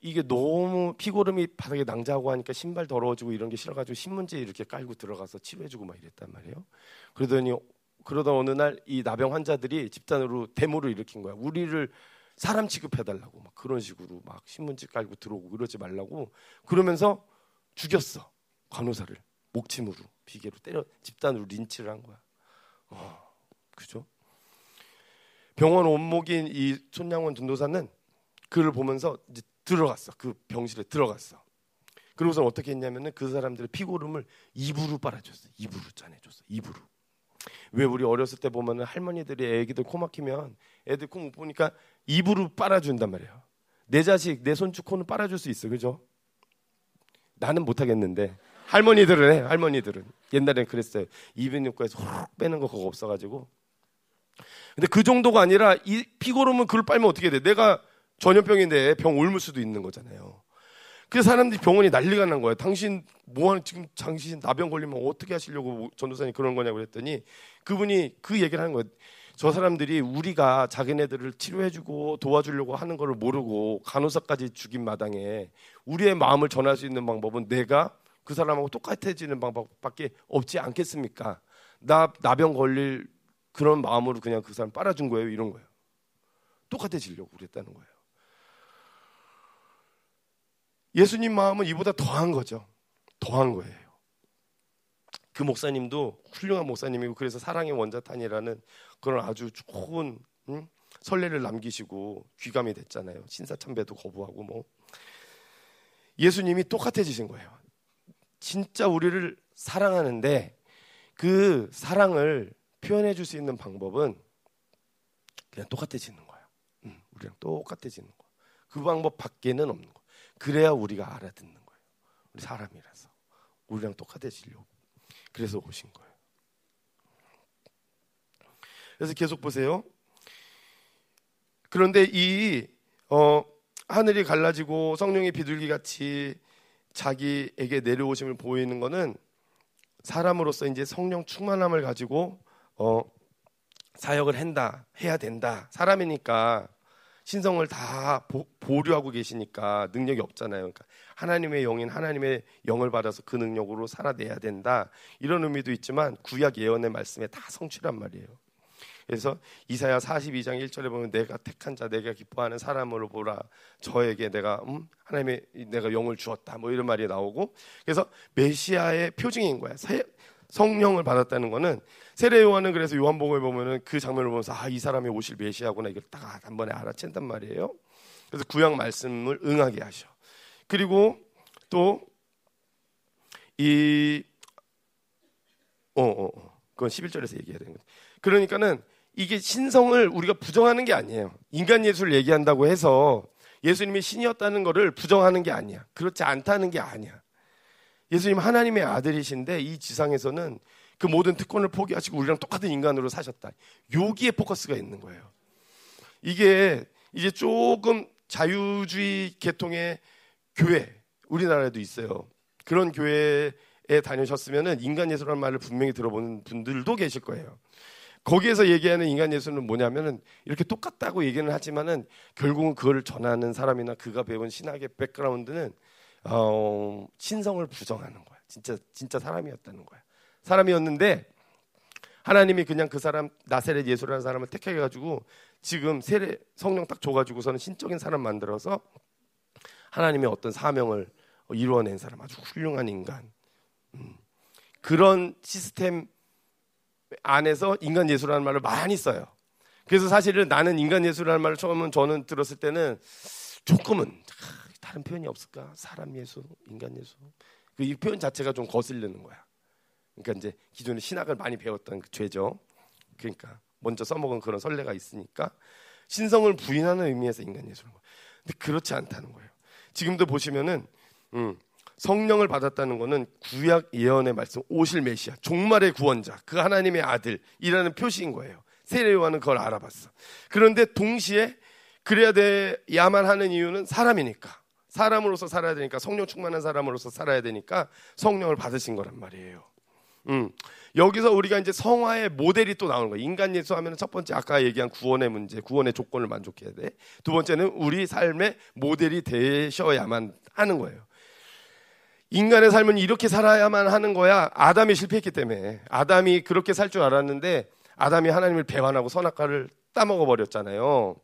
이게 너무 피고름이 바닥에 낭자하고 하니까 신발 더러워지고 이런 게 싫어가지고 신문지 이렇게 깔고 들어가서 치료해주고 막 이랬단 말이에요. 그러더니 그러다 어느 날 이 나병 환자들이 집단으로 데모를 일으킨 거야. 우리를 사람 취급해달라고 막 그런 식으로 막 신문지 깔고 들어오고 그러지 말라고 그러면서 죽였어 간호사를 목침으로 비계로 때려 집단으로 린치를 한 거야. 어, 그죠? 병원 원목인 이 손양원 전도사는 그를 보면서 이제 들어갔어. 그 병실에 들어갔어. 그러고서 어떻게 했냐면은 그 사람들의 피고름을 입으로 빨아줬어. 입으로 짜내줬어. 입으로. 왜 우리 어렸을 때 보면은 할머니들이 애기들 코 막히면 애들 코 못 보니까 입으로 빨아준단 말이에요. 내 자식, 내 손주 코는 빨아줄 수 있어. 그죠? 나는 못하겠는데. 할머니들은 해, 할머니들은. 옛날엔 그랬어요. 이비인후과에서 훅 빼는 거 그거 없어가지고. 근데 그 정도가 아니라 이 피고름은 그걸 빨면 어떻게 돼? 내가 전염병인데 병 옮을 수도 있는 거잖아요. 그래서 사람들이 병원이 난리가 난 거예요. 당신 뭐하는 지금 당신 나병 걸리면 어떻게 하시려고 전도사님 그런 거냐고 그랬더니 그분이 그 얘기를 하는 거예요. 저 사람들이 우리가 자기네들을 치료해주고 도와주려고 하는 것을 모르고 간호사까지 죽인 마당에 우리의 마음을 전할 수 있는 방법은 내가 그 사람하고 똑같아지는 방법밖에 없지 않겠습니까? 나 나병 걸릴 그런 마음으로 그냥 그 사람 빨아준 거예요. 이런 거예요. 똑같아지려고 그랬다는 거예요. 예수님 마음은 이보다 더한 거죠. 더한 거예요. 그 목사님도 훌륭한 목사님이고 그래서 사랑의 원자탄이라는 그런 아주 좋은 응? 선례를 남기시고 귀감이 됐잖아요. 신사 참배도 거부하고 뭐 예수님이 똑같아지신 거예요. 진짜 우리를 사랑하는데 그 사랑을 표현해 줄 수 있는 방법은 그냥 똑같아지는 거예요. 응, 우리랑 똑같아지는 거. 그 방법 밖에는 없는 거. 그래야 우리가 알아듣는 거예요. 우리 사람이라서 우리랑 똑같아지려고. 그래서 오신 거예요. 그래서 계속 보세요. 그런데 이 어, 하늘이 갈라지고 성령의 비둘기 같이 자기에게 내려오심을 보이는 것은 사람으로서 이제 성령 충만함을 가지고 어, 사역을 한다, 해야 된다. 사람이니까 신성을 다 보, 류하고 계시니까 능력이 없잖아요. 그러니까 하나님의 영인 하나님의 영을 받아서 그 능력으로 살아내야 된다. 이런 의미도 있지만 구약 예언의 말씀에 다 성취란 말이에요. 그래서 이사야 42장 1절에 보면 내가 택한 자 내가 기뻐하는 사람으로 보라 저에게 내가 음, 하나님의 내가 영을 주었다 뭐 이런 말이 나오고 그래서 메시아의 표징인 거야 성령을 받았다는 거는 세례 요한은 그래서 요한복음에 보면은 그 장면을 보면서 아 이 사람이 오실 메시아구나 이걸 딱 한 번에 알아챈단 말이에요. 그래서 구약 말씀을 응하게 하셔. 그리고 또이 어, 어, 어. 그건 11절에서 얘기해야 되는 거죠. 그러니까는 이게 신성을 우리가 부정하는 게 아니에요. 인간 예수를 얘기한다고 해서 예수님이 신이었다는 것을 부정하는 게 아니야. 그렇지 않다는 게 아니야. 예수님 하나님의 아들이신데 이 지상에서는 그 모든 특권을 포기하시고 우리랑 똑같은 인간으로 사셨다. 여기에 포커스가 있는 거예요. 이게 이제 조금 자유주의 계통의 교회 우리나라에도 있어요. 그런 교회에 다니셨으면 인간 예수라는 말을 분명히 들어보는 분들도 계실 거예요. 거기에서 얘기하는 인간 예수는 뭐냐면은 이렇게 똑같다고 얘기는 하지만은 결국은 그걸 전하는 사람이나 그가 배운 신학의 백그라운드는 어, 신성을 부정하는 거야. 진짜 진짜 사람이었다는 거야. 사람이었는데 하나님이 그냥 그 사람 나세렛 예수라는 사람을 택해 가지고 지금 세례 성령 딱 줘가지고서는 신적인 사람 만들어서 하나님의 어떤 사명을 이루어낸 사람 아주 훌륭한 인간 음. 그런 시스템 안에서 인간 예수라는 말을 많이 써요. 그래서 사실은 나는 인간 예수라는 말을 처음 저는 들었을 때는 조금은 다른 표현이 없을까? 사람 예수, 인간 예수. 그 이 표현 자체가 좀 거슬리는 거야. 그러니까 이제 기존에 신학을 많이 배웠던 그 죄죠. 그러니까 먼저 써먹은 그런 선례가 있으니까 신성을 부인하는 의미에서 인간 예수는 거예요. 근데 그렇지 않다는 거예요. 지금도 보시면은 음, 성령을 받았다는 것은 구약 예언의 말씀 오실 메시아 종말의 구원자 그 하나님의 아들이라는 표시인 거예요. 세례요한은 그걸 알아봤어. 그런데 동시에 그래야 돼야만 하는 이유는 사람이니까 사람으로서 살아야 되니까 성령 충만한 사람으로서 살아야 되니까 성령을 받으신 거란 말이에요. 음. 여기서 우리가 이제 성화의 모델이 또 나오는 거예요. 인간 예수 하면 첫 번째 아까 얘기한 구원의 문제, 구원의 조건을 만족해야 돼. 두 번째는 우리 삶의 모델이 되셔야만 하는 거예요. 인간의 삶은 이렇게 살아야만 하는 거야. 아담이 실패했기 때문에. 아담이 그렇게 살 줄 알았는데 아담이 하나님을 배반하고 선악과를 따먹어 버렸잖아요.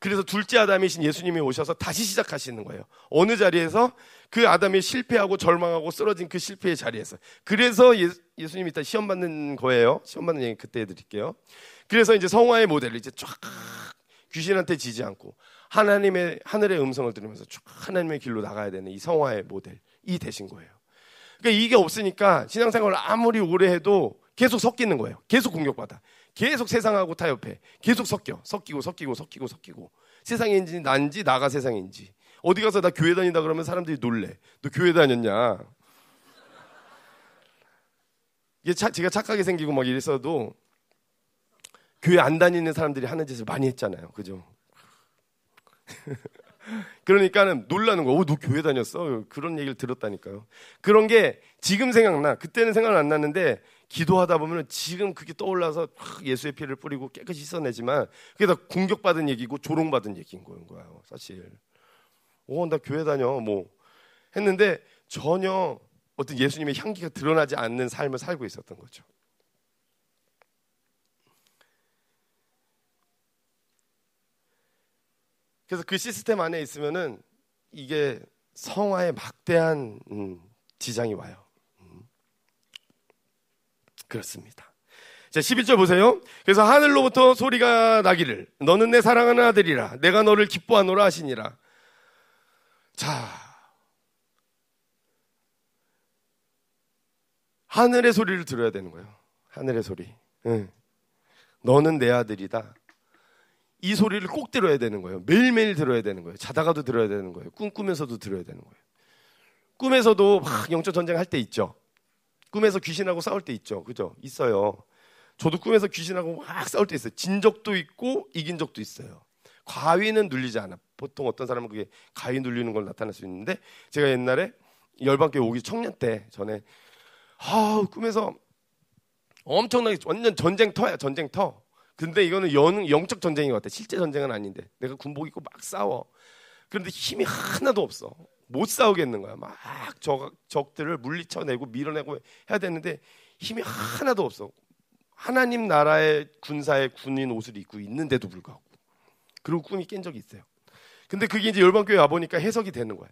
그래서 둘째 아담이신 예수님이 오셔서 다시 시작하시는 거예요. 어느 자리에서 그 아담이 실패하고 절망하고 쓰러진 그 실패의 자리에서. 그래서 예, 수님이 일단 시험 받는 거예요. 시험 받는 얘기 그때 해드릴게요. 그래서 이제 성화의 모델을 이제 쫙 귀신한테 지지 않고 하나님의 하늘의 음성을 들으면서 쭉 하나님의 길로 나가야 되는 이 성화의 모델이 되신 거예요. 그러니까 이게 없으니까 신앙생활을 아무리 오래 해도 계속 섞이는 거예요. 계속 공격받아. 계속 세상하고 타협해. 계속 섞여. 섞이고 섞이고 섞이고 섞이고. 세상인지 난지 나가 세상인지. 어디 가서 나 교회 다닌다 그러면 사람들이 놀래. 너 교회 다녔냐? 이게 차, 제가 착하게 생기고 막 이랬어도 교회 안 다니는 사람들이 하는 짓을 많이 했잖아요. 그죠? 그러니까는 놀라는 거야. 어, 너 교회 다녔어? 그런 얘기를 들었다니까요. 그런 게 지금 생각나. 그때는 생각 안 났는데 기도하다 보면 지금 그게 떠올라서 예수의 피를 뿌리고 깨끗이 씻어내지만 그게 다 공격받은 얘기고 조롱받은 얘기인 거예요. 사실. 오, 나 교회 다녀. 뭐 했는데 전혀 어떤 예수님의 향기가 드러나지 않는 삶을 살고 있었던 거죠. 그래서 그 시스템 안에 있으면은 이게 성화에 막대한 음, 지장이 와요. 음. 그렇습니다. 자, 11절 보세요. 그래서 하늘로부터 소리가 나기를 너는 내 사랑하는 아들이라 내가 너를 기뻐하노라 하시니라. 자, 하늘의 소리를 들어야 되는 거예요. 하늘의 소리. 응. 너는 내 아들이다. 이 소리를 꼭 들어야 되는 거예요. 매일매일 들어야 되는 거예요. 자다가도 들어야 되는 거예요. 꿈꾸면서도 들어야 되는 거예요. 꿈에서도 막 영적 전쟁 할 때 있죠. 꿈에서 귀신하고 싸울 때 있죠. 그죠? 있어요. 저도 꿈에서 귀신하고 막 싸울 때 있어요. 진 적도 있고 이긴 적도 있어요. 과위는 눌리지 않아. 보통 어떤 사람은 그게 가위 눌리는 걸 나타낼 수 있는데 제가 옛날에 열반교회 오기 청년 때 전에 아, 꿈에서 엄청나게 완전 전쟁터야, 전쟁터. 근데 이거는 영, 영적 전쟁인 것 같아. 실제 전쟁은 아닌데. 내가 군복 입고 막 싸워. 그런데 힘이 하나도 없어. 못 싸우겠는 거야. 막 적, 적들을 물리쳐내고 밀어내고 해야 되는데 힘이 하나도 없어. 하나님 나라의 군사의 군인 옷을 입고 있는데도 불구하고. 그리고 꿈이 깬 적이 있어요. 근데 그게 이제 열방교회 와 보니까 해석이 되는 거야.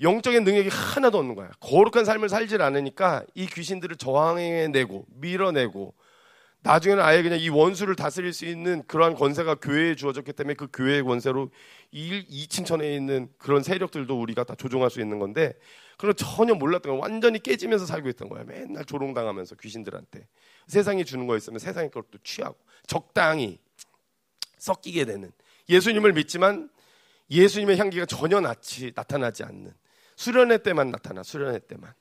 영적인 능력이 하나도 없는 거야. 거룩한 삶을 살질 않으니까 이 귀신들을 저항해내고 밀어내고 나중에는 아예 그냥 이 원수를 다스릴 수 있는 그러한 권세가 교회에 주어졌기 때문에 그 교회의 권세로 이, 이 친천에 있는 그런 세력들도 우리가 다 조종할 수 있는 건데 그런 전혀 몰랐던 거야. 완전히 깨지면서 살고 있던 거야. 맨날 조롱당하면서 귀신들한테 세상이 주는 거 있으면 세상의 것도 취하고 적당히 섞이게 되는 예수님을 믿지만 예수님의 향기가 전혀 나치, 나타나지 않는 수련회 때만 나타나 수련회 때만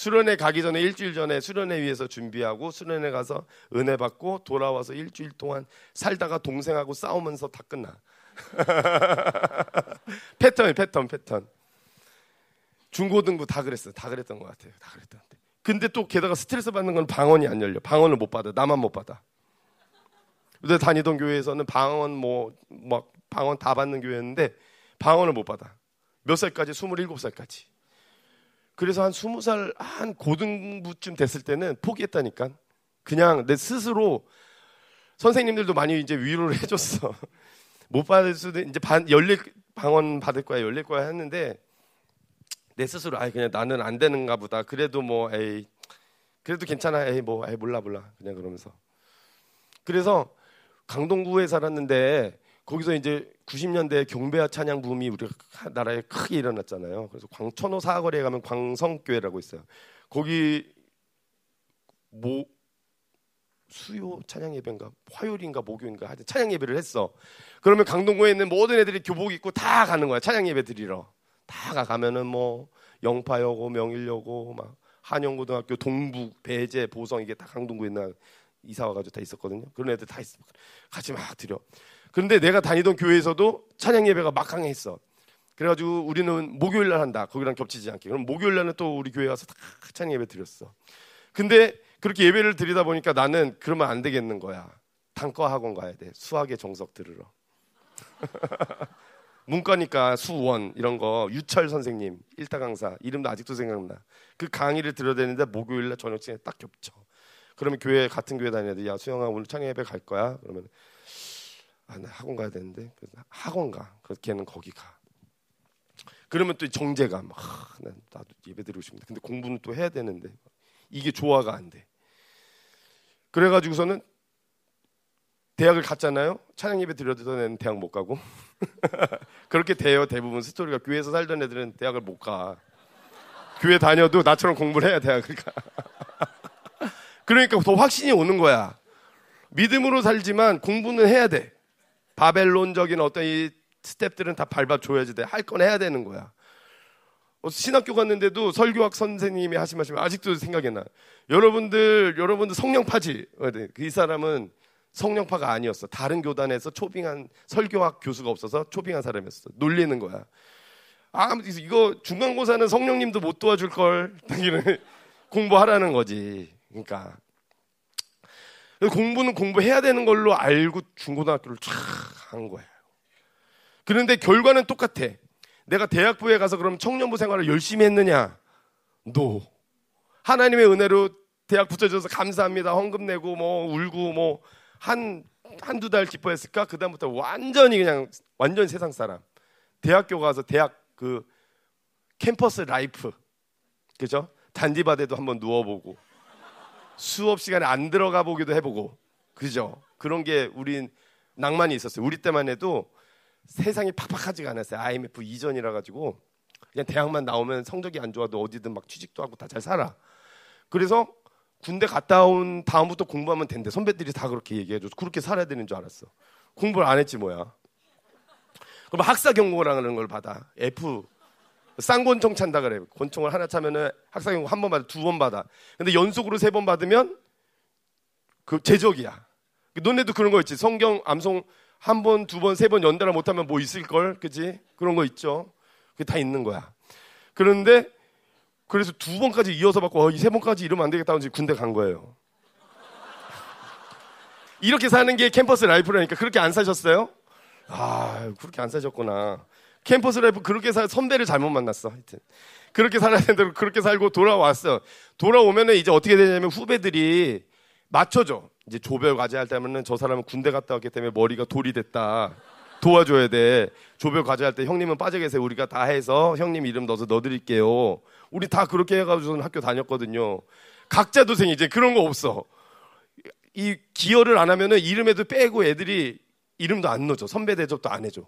수련회 가기 전에 일주일 전에 수련회 위해서 준비하고 수련회 가서 은혜 받고 돌아와서 일주일 동안 살다가 동생하고 싸우면서 다 끝나. 패턴이 패턴 패턴. 중고등부 다 그랬어 다 그랬던 것 같아요. 다 그랬던 근데 또 게다가 스트레스 받는 건 방언이 안 열려. 방언을 못 받아. 나만 못 받아. 근데 다니던 교회에서는 방언 뭐 막 방언 다 받는 교회였는데 방언을 못 받아. 몇 살까지? 27살까지. 그래서 한 20살, 한 고등부쯤 됐을 때는 포기했다니까. 그냥 내 스스로 선생님들도 많이 이제 위로를 해줬어. 못 받을 수도 이제 반, 열릴 방언 받을 거야, 열릴 거야 했는데 내 스스로 아 그냥 나는 안 되는가 보다. 그래도 뭐 에이 그래도 괜찮아. 에이 뭐 에이 몰라 몰라. 그냥 그러면서. 그래서 강동구에 살았는데 거기서 이제 90년대 경배와 찬양 붐이 우리 나라에 크게 일어났잖아요. 그래서 광천호 사거리에 가면 광성교회라고 있어요. 거기 뭐 수요 찬양 예배인가 화요일인가 목요일인가 하여튼 찬양 예배를 했어. 그러면 강동구에 있는 모든 애들이 교복 입고 다 가는 거야. 찬양 예배 드리러. 다 가면은 뭐 영파여고 명일여고 막 한영고등학교 동북 배제 보성 이게 다 강동구에 있는 이사 와가지고 다 있었거든요. 그런 애들 다 있어. 같이 막 드려. 그런데 내가 다니던 교회에서도 찬양 예배가 막강했어. 그래가지고 우리는 목요일 날 한다. 거기랑 겹치지 않게. 그럼 목요일 날은 또 우리 교회 가서 다 찬양 예배 드렸어. 근데 그렇게 예배를 드리다 보니까 나는 그러면 안 되겠는 거야. 단과 학원 가야 돼. 수학의 정석 들으러. 문과니까 수원 이런 거 유철 선생님 일타 강사 이름도 아직도 생각나. 그 강의를 들어야 되는데 목요일 날 저녁쯤에 딱 겹쳐. 그러면 교회 같은 교회 다녀야 돼. 야 수영아 오늘 창의 예배 갈 거야. 그러면 아, 나 학원 가야 되는데 학원 가. 그래서 걔는 거기 가. 그러면 또 정제감. 아, 나도 예배 드리고 싶은데 근데 공부는 또 해야 되는데 이게 조화가 안 돼. 그래가지고서는 대학을 갔잖아요. 찬양 예배 드려던 애는 대학 못 가고 그렇게 돼요. 대부분 스토리가 교회에서 살던 애들은 대학을 못 가. 교회 다녀도 나처럼 공부를 해야 대학을 가. 그러니까 더 확신이 오는 거야. 믿음으로 살지만 공부는 해야 돼. 바벨론적인 어떤 이 스텝들은 다 밟아줘야지 돼. 할 건 해야 되는 거야. 어, 신학교 갔는데도 설교학 선생님이 하신 말씀 아직도 생각이 나. 여러분들, 여러분들 성령파지. 그이 사람은 성령파가 아니었어. 다른 교단에서 초빙한 설교학 교수가 없어서 초빙한 사람이었어. 놀리는 거야. 아, 이거 중간고사는 성령님도 못 도와줄 걸. 공부하라는 거지. 그러니까 공부는 공부해야 되는 걸로 알고 중고등학교를 쫙한 거예요. 그런데 결과는 똑같아. 내가 대학부에 가서 그럼 청년부 생활을 열심히 했느냐? 노. 하나님의 은혜로 대학 붙여줘서 감사합니다. 헌금 내고 뭐 울고 뭐 한 한두 달 기뻐했을까? 그다음부터 완전히 그냥 완전 세상 사람. 대학교 가서 대학 그 캠퍼스 life. 그죠? 잔디밭에도 한번 누워보고 수업 시간에 안 들어가 보기도 해보고 그죠? 그런 게 우린 낭만이 있었어요. 우리 때만 해도 세상이 팍팍하지가 않았어요. IMF 이전이라 가지고 그냥 대학만 나오면 성적이 안 좋아도 어디든 막 취직도 하고 다 잘 살아. 그래서 군대 갔다 온 다음부터 공부하면 된대. 선배들이 다 그렇게 얘기해줘서 그렇게 살아야 되는 줄 알았어. 공부를 안 했지 뭐야. 그럼 학사 경고라는 걸 받아. F 쌍권총 찬다 그래. 권총을 하나 차면은 학사 경고 한 번 받아, 두 번 받아. 근데 연속으로 세 번 받으면 그 제적이야. 너네도 그런 거 있지. 성경 암송 한 번, 두 번, 세 번 연달아 못하면 뭐 있을 걸, 그지? 그런 거 있죠. 그게 다 있는 거야. 그런데 그래서 두 번까지 이어서 받고 어, 이 세 번까지 이러면 안 되겠다 하면서 군대 간 거예요. 이렇게 사는 게 캠퍼스 life라니까 그렇게 안 사셨어요? 아 그렇게 안 사셨구나. 캠퍼스 life 그렇게 살 선배를 잘못 만났어. 하여튼 그렇게 살아야 된다고 그렇게 살고 돌아왔어. 돌아오면은 이제 어떻게 되냐면 후배들이 맞춰줘. 이제 조별 과제 할 때면은 저 사람은 군대 갔다 왔기 때문에 머리가 돌이 됐다. 도와줘야 돼. 조별 과제 할 때 형님은 빠져 계세요. 우리가 다 해서 형님 이름 넣어서 넣어드릴게요. 우리 다 그렇게 해가지고 학교 다녔거든요. 각자 도생 이제 그런 거 없어. 이 기여를 안 하면은 이름에도 빼고 애들이 이름도 안 넣어줘. 선배 대접도 안 해줘.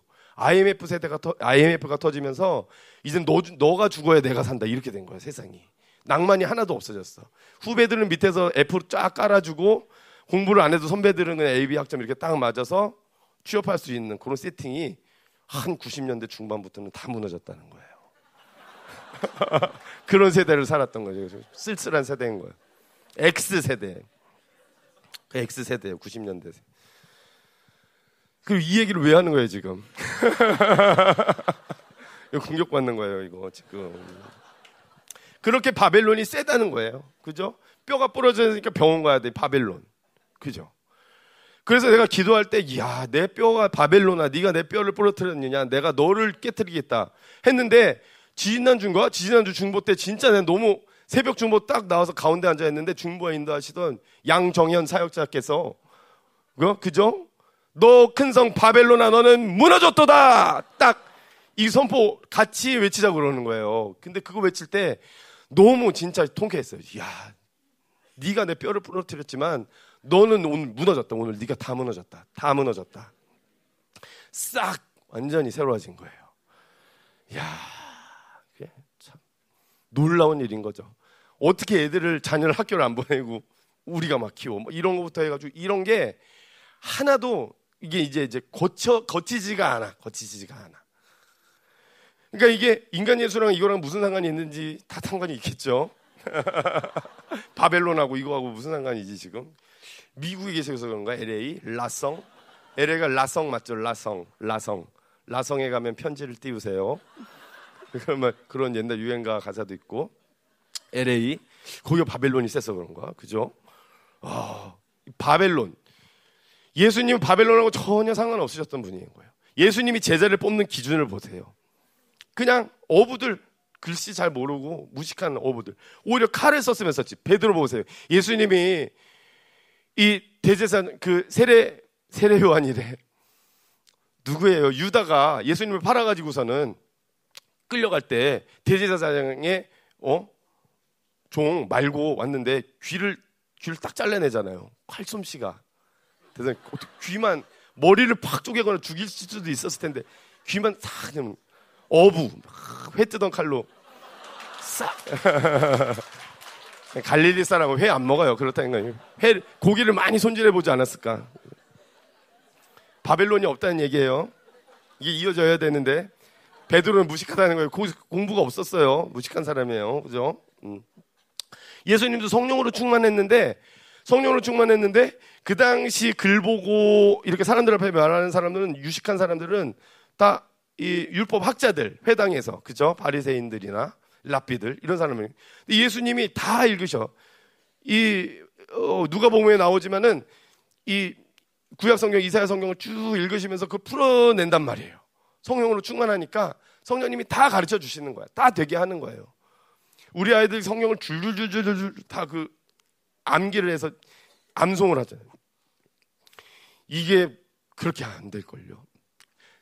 IMF 세대가 터, IMF가 터지면서 이제 너 너가 죽어야 내가 산다 이렇게 된 거야 세상이. 낭만이 하나도 없어졌어. 후배들은 밑에서 F 쫙 깔아주고 공부를 안 해도 선배들은 AB 학점 이렇게 딱 맞아서 취업할 수 있는 그런 세팅이 한 90년대 중반부터는 다 무너졌다는 거예요. 그런 세대를 살았던 거죠. 쓸쓸한 세대인 거예요. X 세대. 그 X 세대예요. 90년대. 그럼 이 얘기를 왜 하는 거예요 지금? 이거 공격받는 거예요 이거 지금. 그렇게 바벨론이 세다는 거예요. 그죠? 뼈가 부러지니까 병원 가야 돼. 바벨론. 그죠? 그래서 내가 기도할 때, 야, 내 뼈가 바벨로나, 네가 내 뼈를 부러뜨렸느냐, 내가 너를 깨뜨리겠다 했는데 지난주인 가? 지난주 중보 때 진짜 내가 너무 새벽 중보 딱 나와서 가운데 앉아 있는데 중보에 인도하시던 양정현 사역자께서 그 그죠? 너 큰 성 바벨로나 너는 무너졌도다. 딱 이 선포 같이 외치자고 그러는 거예요. 근데 그거 외칠 때 너무 진짜 통쾌했어요. 야, 네가 내 뼈를 부러뜨렸지만 너는 오늘 무너졌다. 오늘 네가 다 무너졌다. 다 무너졌다. 싹 완전히 새로워진 거예요. 야, 참 놀라운 일인 거죠. 어떻게 애들을 자녀를 학교를 안 보내고 우리가 막 키워 뭐 이런 거부터 해가지고 이런 게 하나도 이게 이제 이제 거쳐 거치지가 않아. 거치지가 않아. 그러니까 이게 인간 예수랑 이거랑 무슨 상관이 있는지 다 상관이 있겠죠. 바벨론하고 이거하고 무슨 상관이지 지금? 미국에 계셔서 그런가? LA, 라성. LA가 라성 맞죠? 라성, 라성. 라성에 가면 편지를 띄우세요. 그러면 그런 옛날 유행가 가사도 있고. LA, 거기가 바벨론이 세서 그런가? 그죠? 아, 바벨론. 예수님은 바벨론하고 전혀 상관없으셨던 거예요. 예수님이 제자를 뽑는 기준을 보세요. 그냥 어부들 글씨 잘 모르고 무식한 어부들 오히려 칼을 썼으면 썼지. 베드로 보세요. 예수님이 이 대제사장 그 세례 세례 요한이래. 누구예요? 유다가 예수님을 팔아가지고서는 끌려갈 때 대제사장의 어? 종 말고 왔는데 귀를 귀를 딱 잘라내잖아요. 칼솜씨가. 그래서 귀만 머리를 팍 쪼개거나 죽일 수도 있었을 텐데 귀만 싹 그냥 어부 회 뜨던 칼로 싹 갈릴리 사람은 회 안 먹어요. 그렇다는 거예요. 회, 고기를 많이 손질해 보지 않았을까? 바벨론이 없다는 얘기예요. 이게 이어져야 되는데 베드로는 무식하다는 거예요. 공부가 없었어요. 무식한 사람이에요. 그죠? 음. 예수님도 성령으로 충만했는데 성령으로 충만했는데 그 당시 글 보고 이렇게 사람들 앞에 말하는 사람들은 유식한 사람들은 다 이 율법 학자들 회당에서 그죠? 바리새인들이나 랍비들 이런 사람을 예수님이 다 읽으셔. 이 어, 누가 보면 나오지만은 이 구약 성경 이사야 성경을 쭉 읽으시면서 그 풀어낸단 말이에요. 성령으로 충만하니까 성령님이 다 가르쳐 주시는 거야. 다 되게 하는 거예요. 우리 아이들 성경을 줄줄줄줄줄 다 그 암기를 해서 암송을 하잖아요. 이게 그렇게 안 될걸요.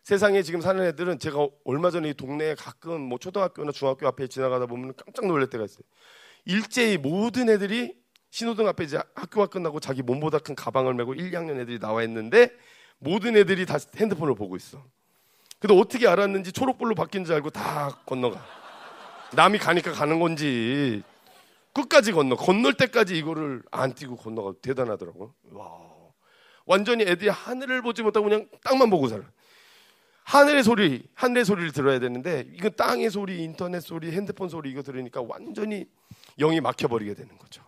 세상에 지금 사는 애들은 제가 얼마 전에 이 동네에 가끔 뭐 초등학교나 중학교 앞에 지나가다 보면 깜짝 놀랄 때가 있어요. 일제히 모든 애들이 신호등 앞에 이제 학교가 끝나고 자기 몸보다 큰 가방을 메고 1, 2학년 애들이 나와 있는데 모든 애들이 다 핸드폰을 보고 있어. 근데 어떻게 알았는지 초록불로 바뀐 줄 알고 다 건너가. 남이 가니까 가는 건지 끝까지 건너 건널 때까지 이거를 안 뛰고 건너가 대단하더라고. 와, 완전히 애들이 하늘을 보지 못하고 그냥 땅만 보고 살아. 하늘의 소리, 하늘의 소리를 들어야 되는데 이거 땅의 소리, 인터넷 소리, 핸드폰 소리 이거 들으니까 완전히 영이 막혀 버리게 되는 거죠.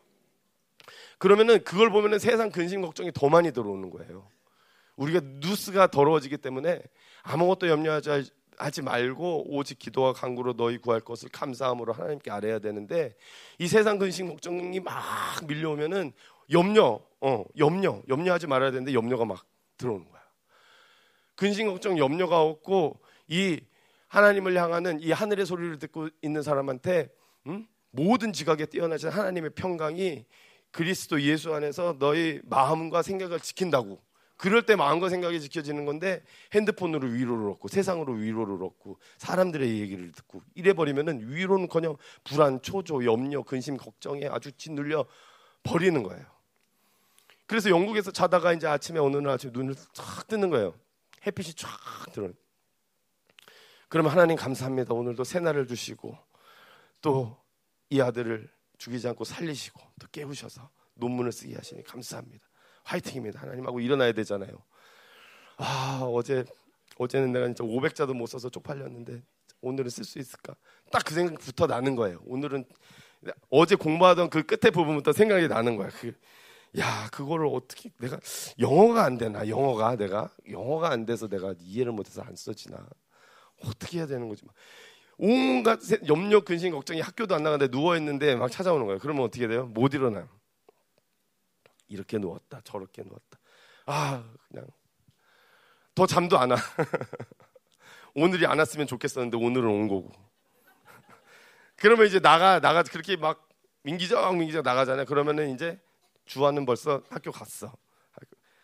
그러면은 그걸 보면은 세상 근심 걱정이 더 많이 들어오는 거예요. 우리가 뉴스가 더러워지기 때문에 아무것도 염려하지 하지 말고 오직 기도와 간구로 너희 구할 것을 감사함으로 하나님께 아뢰야 되는데 이 세상 근심 걱정이 막 밀려오면은 염려, 어, 염려, 염려하지 말아야 되는데 염려가 막 들어오는 거야. 근심 걱정 염려가 없고 이 하나님을 향하는 이 하늘의 소리를 듣고 있는 사람한테 음? 모든 지각에 뛰어나신 하나님의 평강이 그리스도 예수 안에서 너희 마음과 생각을 지킨다고 그럴 때 마음과 생각이 지켜지는 건데 핸드폰으로 위로를 얻고 세상으로 위로를 얻고 사람들의 얘기를 듣고 이래 버리면은 위로는커녕 불안, 초조, 염려, 근심, 걱정에 아주 짓눌려 버리는 거예요. 그래서 영국에서 자다가 이제 아침에 어느 날 아침 눈을 쫙 뜨는 거예요. 햇빛이 쫙 들어. 그러면 하나님 감사합니다. 오늘도 새 날을 주시고 또 이 아들을 죽이지 않고 살리시고 또 깨우셔서 논문을 쓰게 하시니 감사합니다. 화이팅입니다. 하나님하고 일어나야 되잖아요. 아, 어제 어제는 내가 진짜 500자도 못 써서 쪽팔렸는데 오늘은 쓸 수 있을까? 딱 그 생각부터 나는 거예요. 오늘은 어제 공부하던 그 끝에 부분부터 생각이 나는 거야. 그, 야, 그거를 어떻게 내가 영어가 안 되나? 영어가 내가 영어가 안 돼서 내가 이해를 못해서 안 써지나? 어떻게 해야 되는 거지? 온갖 염려, 근심, 걱정이 학교도 안 나가는데 누워 있는데 막 찾아오는 거예요. 그러면 어떻게 돼요? 못 일어나요. 이렇게 누웠다 저렇게 누웠다 아 그냥 더 잠도 안 와. 오늘이 안 왔으면 좋겠었는데 오늘은 온 거고. 그러면 이제 나가 나가 그렇게 막 민기적 민기적 나가잖아요. 그러면은 이제 주아는 벌써 학교 갔어.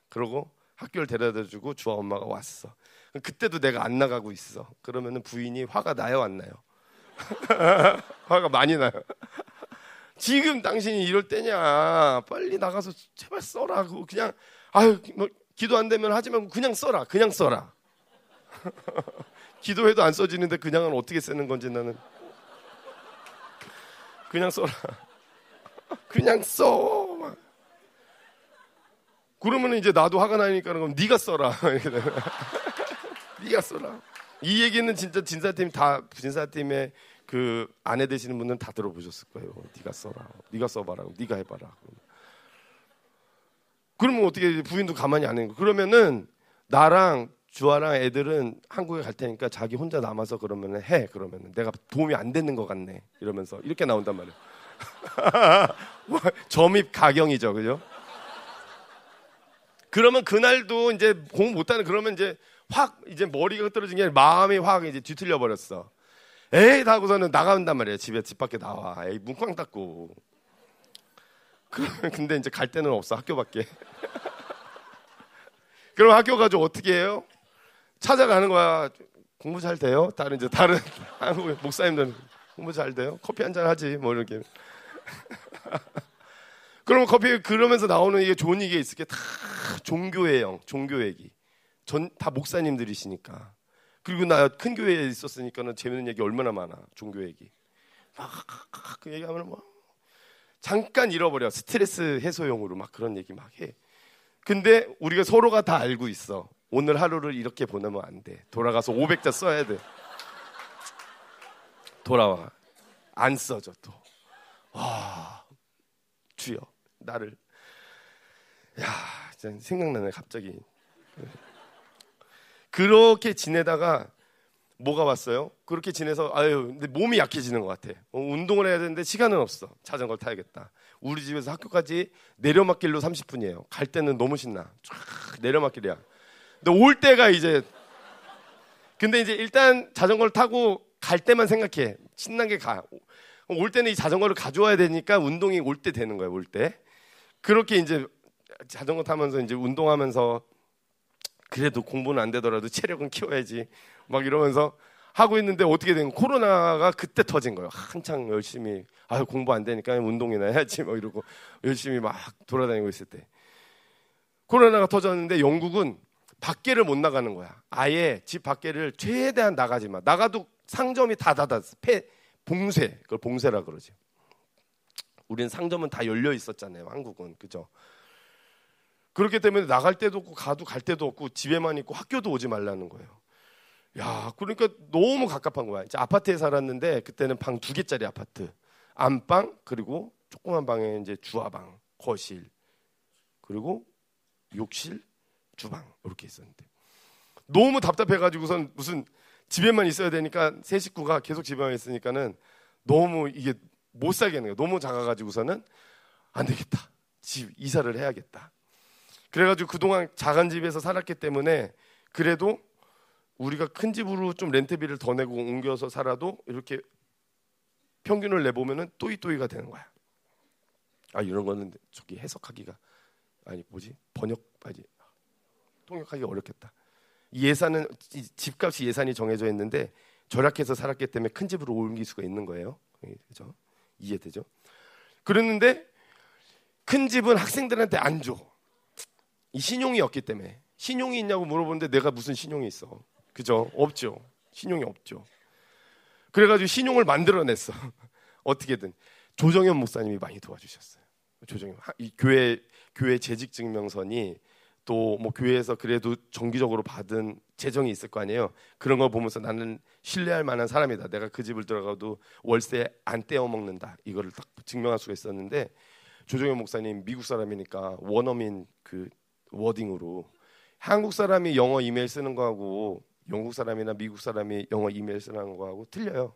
그러고 학교를 데려다 주고 주아 엄마가 왔어. 그때도 내가 안 나가고 있어. 그러면은 부인이 화가 나요 안 나요? 화가 많이 나요. 지금 당신이 이럴 때냐? 빨리 나가서 제발 써라. 그냥 아유 뭐 기도 안 되면 하지 말고 그냥 써라. 그냥 써라. 기도해도 안 써지는데 그냥은 어떻게 쓰는 건지 나는 그냥 써라. 그냥 써. 그러면 이제 나도 화가 나니까 그럼 네가 써라. 네가 써라. 이 얘기는 진짜 진사팀 다 진사팀의 그 아내 되시는 분은 다 들어보셨을 거예요. 네가 써라. 네가 써봐라. 네가 해봐라. 그러면 어떻게 부인도 가만히 안 해요. 그러면은 나랑 주아랑 애들은 한국에 갈 테니까 자기 혼자 남아서 그러면 해. 그러면 내가 도움이 안 되는 것 같네. 이러면서 이렇게 나온단 말이에요. 뭐, 점입 가경이죠, 그죠? 그러면 그날도 이제 공부 못하는 그러면 이제 확 이제 머리가 떨어진 게 마음이 확 이제 뒤틀려 버렸어. 에이 하고서는 나간단 말이에요. 집에 집 밖에 나와. 에이 문꽝 닫고. 근데 이제 갈 데는 없어 학교밖에. 그럼 학교 가지고 어떻게 해요? 찾아가는 거야. 공부 잘 돼요? 다른 이제 다른 한국 목사님들은 공부 잘 돼요? 커피 한 잔 하지 뭐 이렇게. 그러면 커피 그러면서 나오는 이게 좋은 얘기가 있을 게 다 종교예요. 종교 얘기. 전 다 목사님들이시니까. 그리고 나 큰 교회에 있었으니까는 재밌는 얘기 얼마나 많아. 종교 얘기. 막그 얘기하면 뭐 잠깐 잃어버려. 스트레스 해소용으로 막 그런 얘기 막 해. 근데 우리가 서로가 다 알고 있어. 오늘 하루를 이렇게 보내면 안 돼. 돌아가서 500자 써야 돼. 돌아와. 안 써져 또. 와, 주여, 나를. 야, 생각나네 갑자기. 그렇게 지내다가 뭐가 왔어요? 그렇게 지내서 아유 근데 몸이 약해지는 것 같아. 어, 운동을 해야 되는데 시간은 없어. 자전거를 타야겠다. 우리 집에서 학교까지 내려막길로 30분이에요. 갈 때는 너무 신나. 쫙 내려막길이야. 근데 올 때가 이제 근데 이제 일단 자전거를 타고 갈 때만 생각해. 신나게 가. 올 때는 이 자전거를 가져와야 되니까 운동이 올 때 되는 거야. 올 때. 그렇게 이제 자전거 타면서 이제 운동하면서 그래도 공부는 안 되더라도 체력은 키워야지 막 이러면서 하고 있는데 어떻게 된 코로나가 그때 터진 거예요. 한창 열심히 아유 공부 안 되니까 운동이나 해야지 막 이러고 열심히 막 돌아다니고 있을 때 코로나가 터졌는데 영국은 밖에를 못 나가는 거야. 아예 집 밖에를 최대한 나가지 마. 나가도 상점이 다 닫았어. 폐 봉쇄 그걸 봉쇄라 그러지. 우리는 상점은 다 열려 있었잖아요. 한국은 그죠? 그렇기 때문에 나갈 때도 없고 가도 갈 때도 없고 집에만 있고 학교도 오지 말라는 거예요. 야, 그러니까 너무 갑갑한 거야. 이제 아파트에 살았는데 그때는 방 두 개짜리 아파트. 안방 그리고 조그만 방에 이제 주화방, 거실 그리고 욕실, 주방 이렇게 있었는데 너무 답답해가지고선 무슨 집에만 있어야 되니까 세 식구가 계속 집에만 있으니까는 너무 이게 못 살겠는 거예요. 너무 작아가지고서는 안 되겠다. 집 이사를 해야겠다. 그래가지고 그동안 작은 집에서 살았기 때문에 그래도 우리가 큰 집으로 좀 렌트비를 더 내고 옮겨서 살아도 이렇게 평균을 내보면은 또이또이가 되는 거야. 아 이런 거는 저기 해석하기가 아니 뭐지 번역 아니 통역하기 어렵겠다. 예산은 집값이 예산이 정해져 있는데 절약해서 살았기 때문에 큰 집으로 옮길 수가 있는 거예요. 그죠? 이해되죠? 그랬는데 큰 집은 학생들한테 안 줘. 이 신용이 없기 때문에 신용이 있냐고 물어보는데 내가 무슨 신용이 있어? 그죠? 없죠. 신용이 없죠. 그래가지고 신용을 만들어냈어. 어떻게든 조정현 목사님이 많이 도와주셨어요. 조정현 이 교회 교회 재직 증명서니 또 뭐 교회에서 그래도 정기적으로 받은 재정이 있을 거 아니에요. 그런 걸 보면서 나는 신뢰할 만한 사람이다. 내가 그 집을 들어가도 월세 안 떼어 먹는다. 이거를 딱 증명할 수가 있었는데 조정현 목사님 미국 사람이니까 원어민 그 워딩으로 한국 사람이 영어 이메일 쓰는 거하고 영국 사람이나 미국 사람이 영어 이메일 쓰는 거하고 틀려요.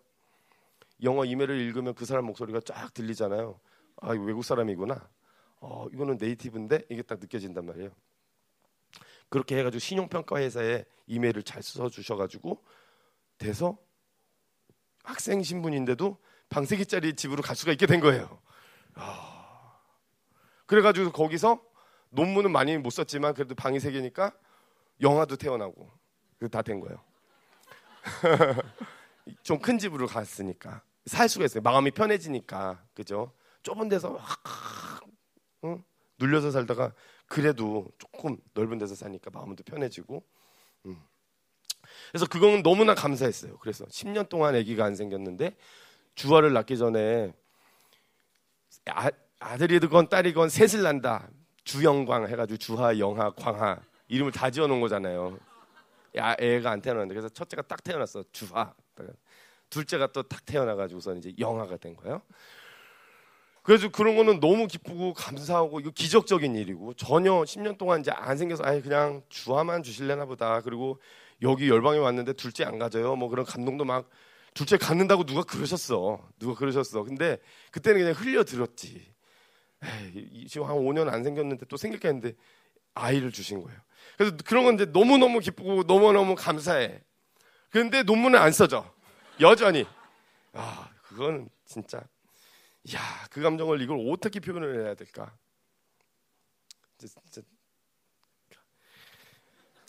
영어 이메일을 읽으면 그 사람 목소리가 쫙 들리잖아요. 아, 이거 외국 사람이구나. 어, 이거는 네이티브인데 이게 딱 느껴진단 말이에요. 그렇게 해가지고 신용평가 회사에 이메일을 잘 써주셔가지고 돼서 학생 신분인데도 방세 개짜리 집으로 갈 수가 있게 된 거예요. 아, 그래가지고 거기서 논문은 많이 못 썼지만 그래도 방이 세 개니까 영화도 태어나고 다 된 거예요. 좀 큰 집으로 갔으니까 살 수가 있어요. 마음이 편해지니까 그죠? 좁은 데서 막 응? 눌려서 살다가 그래도 조금 넓은 데서 사니까 마음도 편해지고. 음. 그래서 그거는 너무나 감사했어요. 그래서 10년 동안 아기가 안 생겼는데 주화를 낳기 전에 아, 아들이건 딸이건 셋을 난다. 주영광 해가지고 주하, 영하, 광하 이름을 다 지어놓은 거잖아요. 야, 애가 안 태어났는데 그래서 첫째가 딱 태어났어 주하. 둘째가 또 딱 태어나가지고서 이제 영하가 된 거예요. 그래서 그런 거는 너무 기쁘고 감사하고 이거 기적적인 일이고 전혀 10년 동안 이제 안 생겨서 아예 그냥 주화만 주실래나 보다. 그리고 여기 열방에 왔는데 둘째 안 가져요. 뭐 그런 감동도 막 둘째 갖는다고 누가 그러셨어. 누가 그러셨어. 근데 그때는 그냥 흘려 들었지. 에이, 지금 한 5년 안 생겼는데 또 생길까 했는데 아이를 주신 거예요. 그래서 그런 건 이제 너무너무 기쁘고 너무너무 감사해. 그런데 논문을 안 써져. 여전히. 아, 그건 진짜. 야, 그 감정을 이걸 어떻게 표현을 해야 될까? 진짜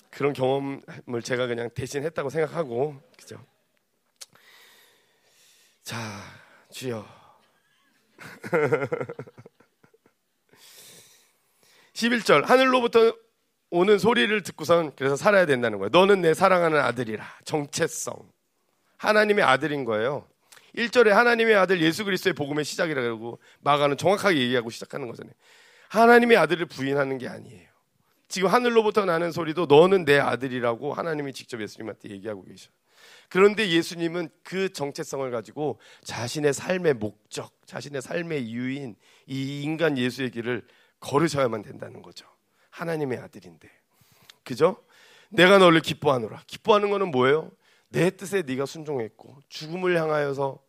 그런 경험을 제가 그냥 대신 했다고 생각하고, 그죠? 자, 주여. 11절 하늘로부터 오는 소리를 듣고선 그래서 살아야 된다는 거예요. 너는 내 사랑하는 아들이라. 정체성. 하나님의 아들인 거예요. 1절에 하나님의 아들 예수 그리스도의 복음의 시작이라고 마가는 정확하게 얘기하고 시작하는 거잖아요. 하나님의 아들을 부인하는 게 아니에요. 지금 하늘로부터 나는 소리도 너는 내 아들이라고 하나님이 직접 예수님한테 얘기하고 계셔. 그런데 예수님은 그 정체성을 가지고 자신의 삶의 목적, 자신의 삶의 이유인 이 인간 예수의 길을 걸으셔야만 된다는 거죠. 하나님의 아들인데. 그죠? 내가 너를 기뻐하노라. 기뻐하는 거는 뭐예요? 내 뜻에 네가 순종했고 죽음을 향하여서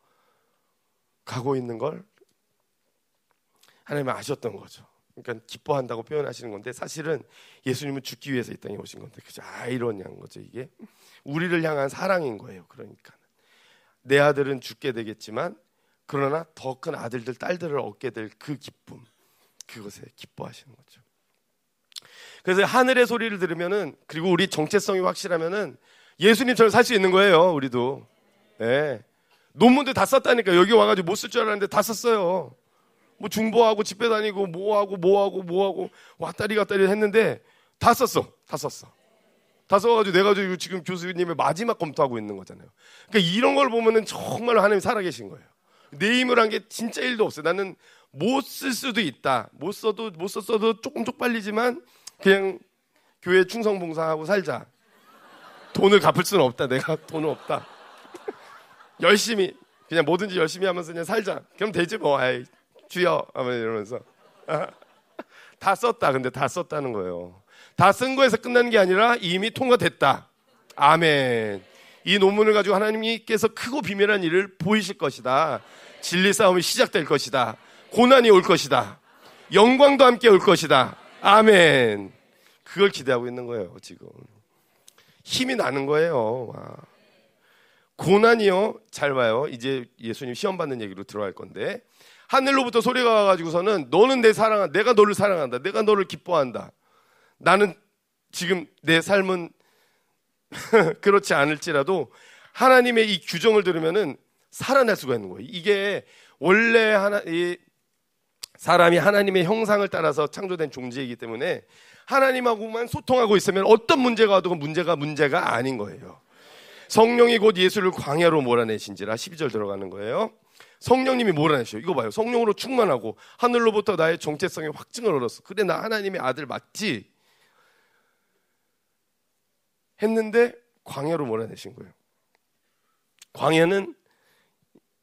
가고 있는 걸 하나님은 아셨던 거죠. 그러니까 기뻐한다고 표현하시는 건데 사실은 예수님은 죽기 위해서 이 땅에 오신 건데 그죠? 아이러니한 거죠 이게 우리를 향한 사랑인 거예요. 그러니까 내 아들은 죽게 되겠지만 그러나 더 큰 아들들 딸들을 얻게 될 그 기쁨 그것에 기뻐하시는 거죠. 그래서 하늘의 소리를 들으면은 그리고 우리 정체성이 확실하면은 예수님처럼 살 수 있는 거예요. 우리도. 네. 논문들 다 썼다니까 여기 와가지고 못 쓸 줄 알았는데 다 썼어요. 뭐 중보하고 집회 다니고 뭐하고 뭐하고 뭐하고 왔다리 갔다리 했는데 다 썼어. 다 썼어. 다 써가지고 내가 지금 교수님의 마지막 검토하고 있는 거잖아요. 그러니까 이런 걸 보면은 정말 하나님 살아계신 거예요. 내 힘을 한 게 진짜 일도 없어요. 나는 못 쓸 수도 있다. 못 써도 못 썼어도 조금 쪽팔리지만 그냥 교회 충성 봉사하고 살자. 돈을 갚을 수는 없다. 내가 돈은 없다. 열심히 그냥 뭐든지 열심히 하면서 그냥 살자. 그럼 되지 뭐. 아이, 주여 하면 이러면서 다 썼다. 근데 다 썼다는 거예요. 다 쓴 거에서 끝나는 게 아니라 이미 통과됐다. 아멘. 이 논문을 가지고 하나님께서 크고 비밀한 일을 보이실 것이다. 진리 싸움이 시작될 것이다. 고난이 올 것이다. 영광도 함께 올 것이다. 아멘. 그걸 기대하고 있는 거예요, 지금. 힘이 나는 거예요. 와. 고난이요. 잘 봐요. 이제 예수님 시험 받는 얘기로 들어갈 건데 하늘로부터 소리가 와가지고서는 너는 내 사랑한 내가 너를 사랑한다. 내가 너를 기뻐한다. 나는 지금 내 삶은 그렇지 않을지라도 하나님의 이 규정을 들으면은 살아날 수가 있는 거예요. 이게 원래 하나 이 사람이 하나님의 형상을 따라서 창조된 존재이기 때문에 하나님하고만 소통하고 있으면 어떤 문제가 와도 그 문제가 문제가 아닌 거예요. 성령이 곧 예수를 광야로 몰아내신지라 12절 들어가는 거예요. 성령님이 몰아내셔. 이거 봐요. 성령으로 충만하고 하늘로부터 나의 정체성의 확증을 얻었어. 그래 나 하나님의 아들 맞지? 했는데 광야로 몰아내신 거예요. 광야는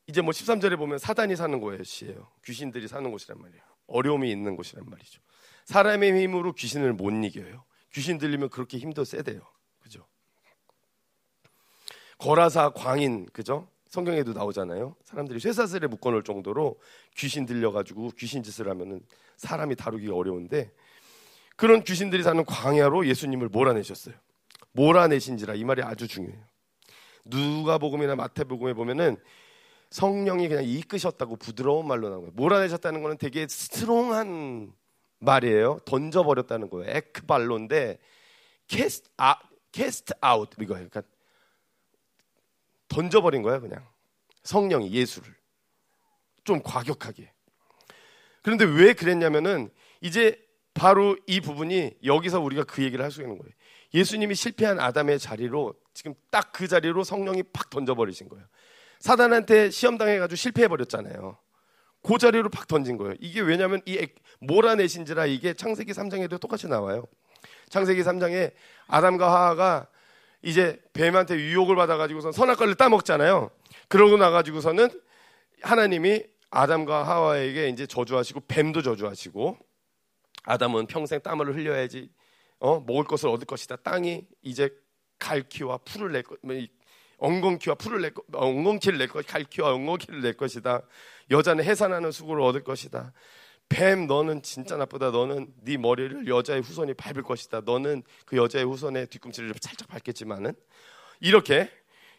이제 뭐 13절에 보면 사단이 사는 곳이에요. 귀신들이 사는 곳이란 말이에요. 어려움이 있는 곳이란 말이죠. 사람의 힘으로 귀신을 못 이겨요. 귀신 들리면 그렇게 힘도 세대요. 그죠? 거라사 광인 그죠? 성경에도 나오잖아요. 사람들이 쇠사슬에 묶어 놓을 정도로 귀신 들려 가지고 귀신 짓을 하면은 사람이 다루기가 어려운데 그런 귀신들이 사는 광야로 예수님을 몰아내셨어요. 몰아내신지라 이 말이 아주 중요해요. 누가복음이나 마태복음에 보면은 성령이 그냥 이끄셨다고 부드러운 말로 나온 거예요. 몰아내셨다는 거는 되게 strong한 말이에요. 던져버렸다는 거예요. ἐκβάλλω인데 cast 아 cast out 이거예요. 그러니까 던져버린 거야 그냥 성령이 예수를 좀 과격하게. 그런데 왜 그랬냐면은 이제 바로 이 부분이 여기서 우리가 그 얘기를 할 수 있는 거예요. 예수님이 실패한 아담의 자리로 지금 딱 그 자리로 성령이 팍 던져버리신 거예요. 사단한테 시험 당해가지고 실패해 버렸잖아요. 그 자리로 팍 던진 거예요. 이게 왜냐하면 이 몰아내신지라 이게 창세기 3장에도 똑같이 나와요. 창세기 3장에 아담과 하하가 이제 뱀한테 유혹을 받아가지고선 선악과를 따먹잖아요. 그러고 나가지고서는 하나님이 아담과 하와에게 이제 저주하시고 뱀도 저주하시고 아담은 평생 땀을 흘려야지 어 먹을 것을 얻을 것이다. 땅이 이제 갈퀴와 풀을 낼 것, 뭐 엉겅퀴와 풀을 낼 것, 엉겅퀴를 낼 것, 갈퀴와 엉겅퀴를 낼 것이다. 여자는 해산하는 수고를 얻을 것이다. 뱀 너는 진짜 나쁘다. 너는 네 머리를 여자의 후손이 밟을 것이다. 너는 그 여자의 후손의 뒤꿈치를 살짝 밟겠지만은 이렇게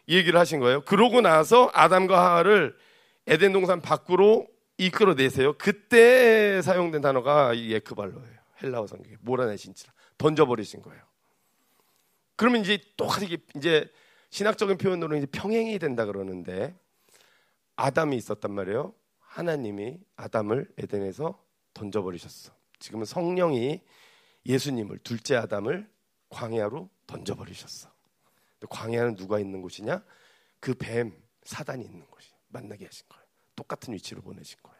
얘기를 하신 거예요. 그러고 나서 아담과 하하를 에덴 동산 밖으로 이끌어내세요. 그때 사용된 단어가 이 에크발로예요. 헬라어 성경에 몰아내신지라 던져버리신 거예요. 그러면 이제 똑같이 이제 신학적인 표현으로 이제 평행이 된다 그러는데 아담이 있었단 말이에요. 하나님이 아담을 에덴에서 던져버리셨어. 지금은 성령이 예수님을 둘째 아담을 광야로 던져버리셨어. 광야는 누가 있는 곳이냐? 그 뱀 사단이 있는 곳이 만나게 하신 거예요. 똑같은 위치로 보내신 거예요.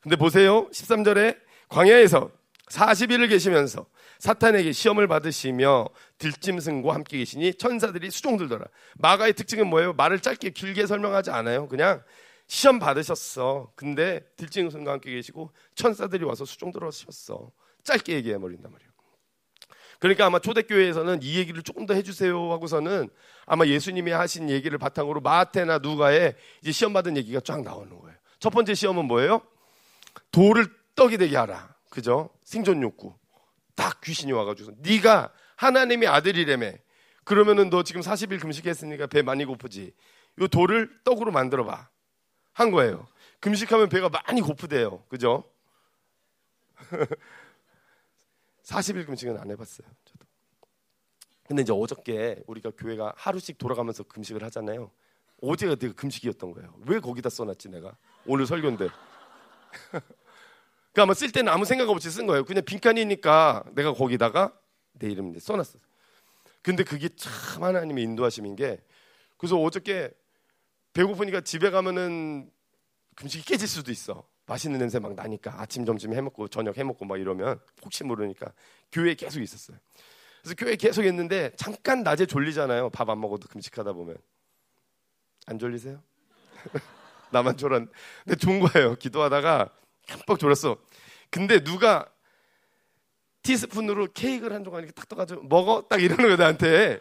근데 보세요. 13절에 광야에서 40일을 계시면서 사탄에게 시험을 받으시며 들짐승과 함께 계시니 천사들이 수종 들더라. 마가의 특징은 뭐예요? 말을 짧게 길게 설명하지 않아요. 그냥 시험 받으셨어. 근데 들짐승과 함께 계시고 천사들이 와서 수종 들어셨어. 짧게 얘기해 버린단 말이에요. 그러니까 아마 초대교회에서는 이 얘기를 조금 더 해주세요 하고서는 아마 예수님이 하신 얘기를 바탕으로 마테나 누가에 이제 시험 받은 얘기가 쫙 나오는 거예요. 첫 번째 시험은 뭐예요? 돌을 떡이 되게 하라. 그죠? 생존 욕구. 딱 귀신이 와가지고 네가 하나님의 아들이래매. 그러면은 너 지금 40일 금식했으니까 배 많이 고프지. 요 돌을 떡으로 만들어 봐. 한 거예요. 금식하면 배가 많이 고프대요. 그죠? 40일 금식은 안 해봤어요. 저도. 근데 이제 어저께 우리가 교회가 하루씩 돌아가면서 금식을 하잖아요. 어제가 되게 금식이었던 거예요. 왜 거기다 써놨지 내가? 오늘 설교인데. 그러니까 아마 쓸 때는 아무 생각 없이 쓴 거예요. 그냥 빈칸이니까 내가 거기다가 내 이름 써놨어. 근데 그게 참 하나님의 인도하심인 게 그래서 어저께 배고프니까 집에 가면은 금식이 깨질 수도 있어. 맛있는 냄새 막 나니까 아침 점심 해먹고 저녁 해먹고 막 이러면 혹시 모르니까 교회에 계속 있었어요. 그래서 교회에 계속 있는데 잠깐 낮에 졸리잖아요. 밥 안 먹어도 금식하다 보면 안 졸리세요? 나만 졸았. 근데 좋은 거예요. 기도하다가 깜빡 졸았어. 근데 누가 티스푼으로 케이크를 한 조각 이렇게 딱 떠가지고 먹어 딱 이러는 거예요 나한테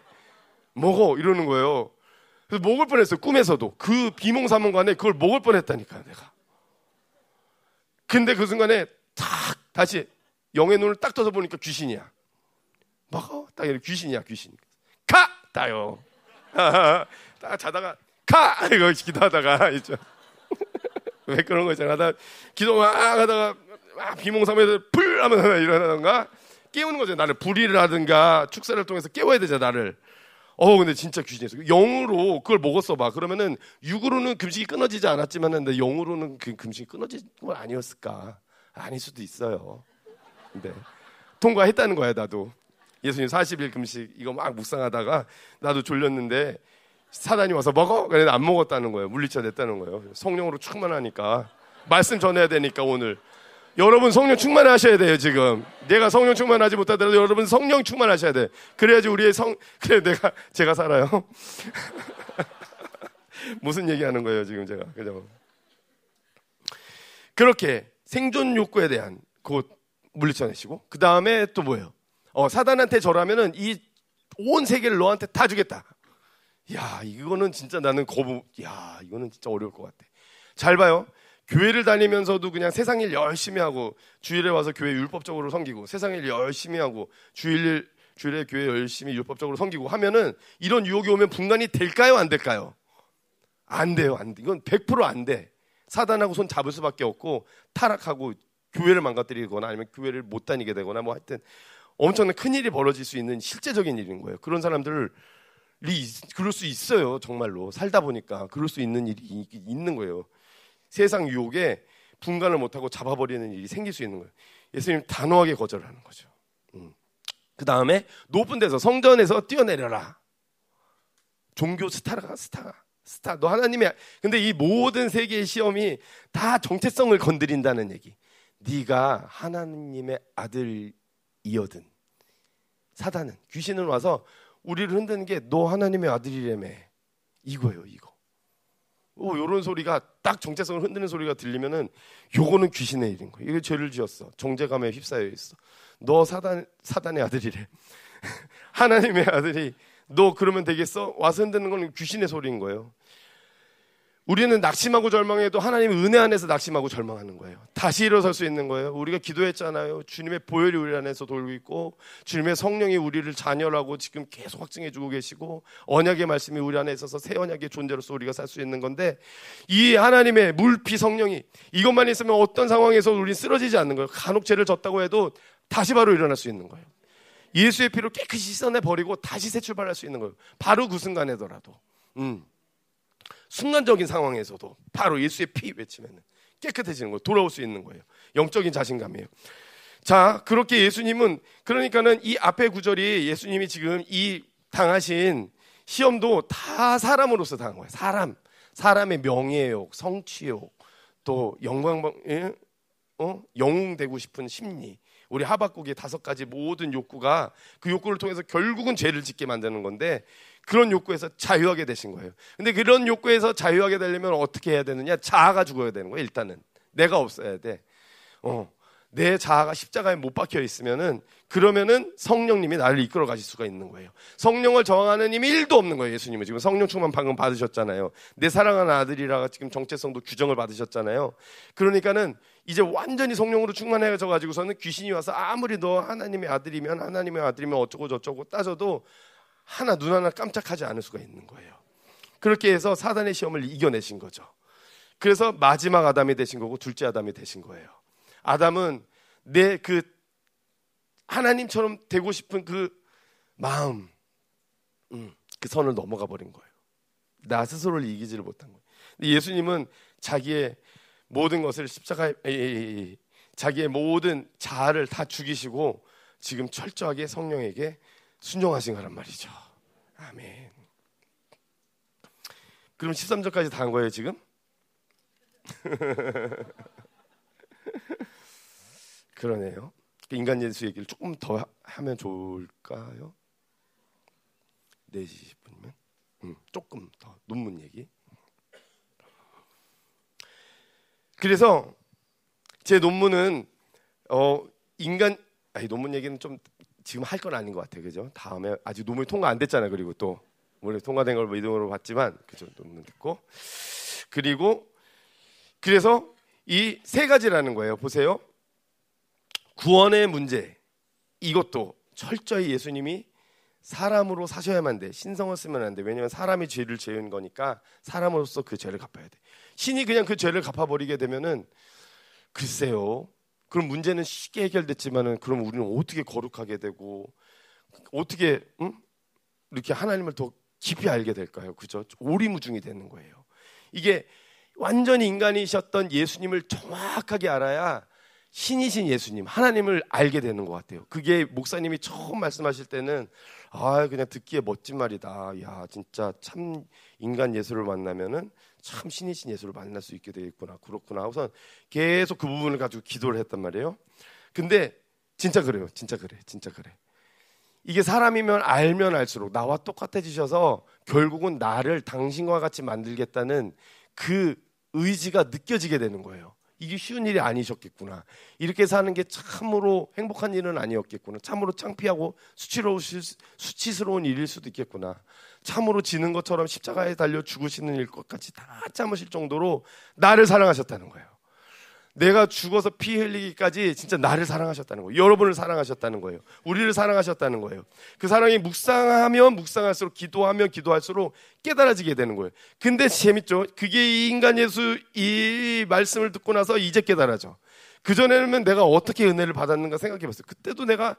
먹어 이러는 거예요. 그래서 먹을 뻔했어요 꿈에서도 그 비몽사몽간에 그걸 먹을 뻔했다니까 내가. 근데 그 순간에 탁 다시 영의 눈을 딱 떠서 보니까 귀신이야. 먹어 딱 이렇게 귀신이야 귀신. 가 따요. 딱 자다가 가 이거 기도하다가 있죠. 왜 그런 거 있잖아. 하다 기도 막 하다가 막 비몽사몽에서 불 하면 일어나던가 깨우는 거죠. 나를 불의를 하든가 축사를 통해서 깨워야 되죠. 나를. 어 근데 진짜 귀신이었어. 영으로 그걸 먹었어 봐. 그러면은 육으로는 금식이 끊어지지 않았지만은 근데 영으로는 그 금식이 끊어진 건 아니었을까? 아닐 수도 있어요. 근데 통과했다는 거야 나도. 예수님 40일 금식 이거 막 묵상하다가 나도 졸렸는데 사단이 와서 먹어? 그래 안 먹었다는 거예요. 물리쳐 냈다는 거예요. 성령으로 충만하니까 말씀 전해야 되니까 오늘 여러분 성령 충만하셔야 돼요 지금. 내가 성령 충만하지 못하더라도 여러분 성령 충만하셔야 돼. 그래야지 우리의 성 그래 내가 제가 살아요. 무슨 얘기하는 거예요 지금 제가 그죠? 그렇게 생존 욕구에 대한 곧 물리쳐내시고 그 다음에 또 뭐예요? 어 사단한테 절하면은 이 온 세계를 너한테 다 주겠다. 야 이거는 진짜 나는 거부. 야 이거는 진짜 어려울 것 같아. 잘 봐요. 교회를 다니면서도 그냥 세상 일 열심히 하고 주일에 와서 교회 율법적으로 섬기고 세상 일 열심히 하고 주일 주일에 교회 열심히 율법적으로 섬기고 하면은 이런 유혹이 오면 분간이 될까요 안 될까요? 안 돼요 안 돼. 이건 100%안 돼. 사단하고 손 잡을 수밖에 없고 타락하고 교회를 망가뜨리거나 아니면 교회를 못 다니게 되거나 뭐 하여튼 엄청난 큰 일이 벌어질 수 있는 실제적인 일인 거예요. 그런 사람들이 그럴 수 있어요 정말로 살다 보니까 그럴 수 있는 일이 있는 거예요. 세상 유혹에 분간을 못하고 잡아버리는 일이 생길 수 있는 거예요. 예수님 단호하게 거절하는 거죠. 음. 그 다음에 높은 데서 성전에서 뛰어내려라. 종교 스타가 스타 스타 너 하나님의 근데 이 모든 세계의 시험이 다 정체성을 건드린다는 얘기. 네가 하나님의 아들이어든 사단은 귀신은 와서 우리를 흔드는 게 너 하나님의 아들이래며 이거예요 이거. 오, 요런 소리가 딱 정체성을 흔드는 소리가 들리면은 요거는 귀신의 일인 거야. 이게 죄를 지었어. 정제감에 휩싸여 있어. 너 사단 사단의 아들이래. 하나님의 아들이 너 그러면 되겠어? 와서 흔드는 건 귀신의 소리인 거예요. 우리는 낙심하고 절망해도 하나님의 은혜 안에서 낙심하고 절망하는 거예요. 다시 일어설 수 있는 거예요. 우리가 기도했잖아요. 주님의 보혈이 우리 안에서 돌고 있고 주님의 성령이 우리를 자녀라고 지금 계속 확증해 주고 계시고 언약의 말씀이 우리 안에 있어서 새 언약의 존재로서 우리가 살 수 있는 건데 이 하나님의 물피 성령이 이것만 있으면 어떤 상황에서 우리 쓰러지지 않는 거예요. 간혹 죄를 졌다고 해도 다시 바로 일어날 수 있는 거예요. 예수의 피로 깨끗이 씻어내 버리고 다시 새 출발할 수 있는 거예요. 바로 그 순간에더라도. 음. 순간적인 상황에서도 바로 예수의 피 외치면 깨끗해지는 거예요. 돌아올 수 있는 거예요. 영적인 자신감이에요. 자, 그렇게 예수님은 그러니까는 이 앞에 구절이 예수님이 지금 이 당하신 시험도 다 사람으로서 당한 거예요. 사람, 사람의 명예욕, 성취욕, 또 영광, 예? 어? 영웅 되고 싶은 심리. 우리 하박국의 다섯 가지 모든 욕구가 그 욕구를 통해서 결국은 죄를 짓게 만드는 건데 그런 욕구에서 자유하게 되신 거예요. 근데 그런 욕구에서 자유하게 되려면 어떻게 해야 되느냐? 자아가 죽어야 되는 거예요, 일단은. 내가 없어야 돼. 어. 내 자아가 십자가에 못 박혀 있으면은 그러면은 성령님이 나를 이끌어 가실 수가 있는 거예요. 성령을 정하는 힘이 1도 없는 거예요. 예수님은 지금 성령 충만 방금 받으셨잖아요. 내 사랑하는 아들이라 지금 정체성도 규정을 받으셨잖아요. 그러니까는 이제 완전히 성령으로 충만해져 가지고서는 귀신이 와서 아무리 너 하나님의 아들이면 하나님의 아들이면 어쩌고 저쩌고 따져도 하나 눈 하나 깜짝하지 않을 수가 있는 거예요. 그렇게 해서 사단의 시험을 이겨내신 거죠. 그래서 마지막 아담이 되신 거고 둘째 아담이 되신 거예요. 아담은 내 그 하나님처럼 되고 싶은 그 마음, 음, 그 선을 넘어가 버린 거예요. 나 스스로를 이기지를 못한 거예요. 예수님은 자기의 모든 것을 십자가에 자기의 모든 자아를 다 죽이시고 지금 철저하게 성령에게 순종하신 거란 말이죠. 아멘. 그럼 13절까지 다 한 거예요, 지금? 그러네요. 인간 예수 얘기를 조금 더 하면 좋을까요? 4시 10분이면? 음, 조금 더 논문 얘기. 그래서 제 논문은 어 인간 아니 논문 얘기는 좀 지금 할 건 아닌 것 같아요. 그죠? 다음에 아직 논문이 통과 안 됐잖아요. 그리고 또 물론 통과된 걸 믿음으로 봤지만 그죠? 논문 됐고 그리고 그래서 이 세 가지라는 거예요. 보세요. 구원의 문제 이것도 철저히 예수님이 사람으로 사셔야만 돼. 신성을 쓰면 안 돼. 왜냐하면 사람이 죄를 지은 거니까 사람으로서 그 죄를 갚아야 돼. 신이 그냥 그 죄를 갚아버리게 되면은 글쎄요. 그럼 문제는 쉽게 해결됐지만은 그럼 우리는 어떻게 거룩하게 되고 어떻게 응? 이렇게 하나님을 더 깊이 알게 될까요? 그죠? 오리무중이 되는 거예요. 이게 완전히 인간이셨던 예수님을 정확하게 알아야 신이신 예수님, 하나님을 알게 되는 것 같아요. 그게 목사님이 처음 말씀하실 때는 아 그냥 듣기에 멋진 말이다. 야 진짜 참 인간 예수를 만나면은 참 신이신 예수를 만날 수 있게 되겠구나. 그렇구나. 우선 계속 그 부분을 가지고 기도를 했단 말이에요. 근데 진짜 그래요. 진짜 그래. 진짜 그래. 이게 사람이면 알면 알수록 나와 똑같아지셔서 결국은 나를 당신과 같이 만들겠다는 그 의지가 느껴지게 되는 거예요. 이게 쉬운 일이 아니셨겠구나. 이렇게 사는 게 참으로 행복한 일은 아니었겠구나. 참으로 창피하고 수치로 수치스러운 일일 수도 있겠구나. 참으로 지는 것처럼 십자가에 달려 죽으시는 일것 같이 다 참으실 정도로 나를 사랑하셨다는 거예요. 내가 죽어서 피 흘리기까지 진짜 나를 사랑하셨다는 거예요. 여러분을 사랑하셨다는 거예요. 우리를 사랑하셨다는 거예요. 그 사랑이 묵상하면 묵상할수록 기도하면 기도할수록 깨달아지게 되는 거예요. 근데 재밌죠? 그게 인간 예수 이 말씀을 듣고 나서 이제 깨달아져. 그전에는 내가 어떻게 은혜를 받았는가 생각해 봤어요. 그때도 내가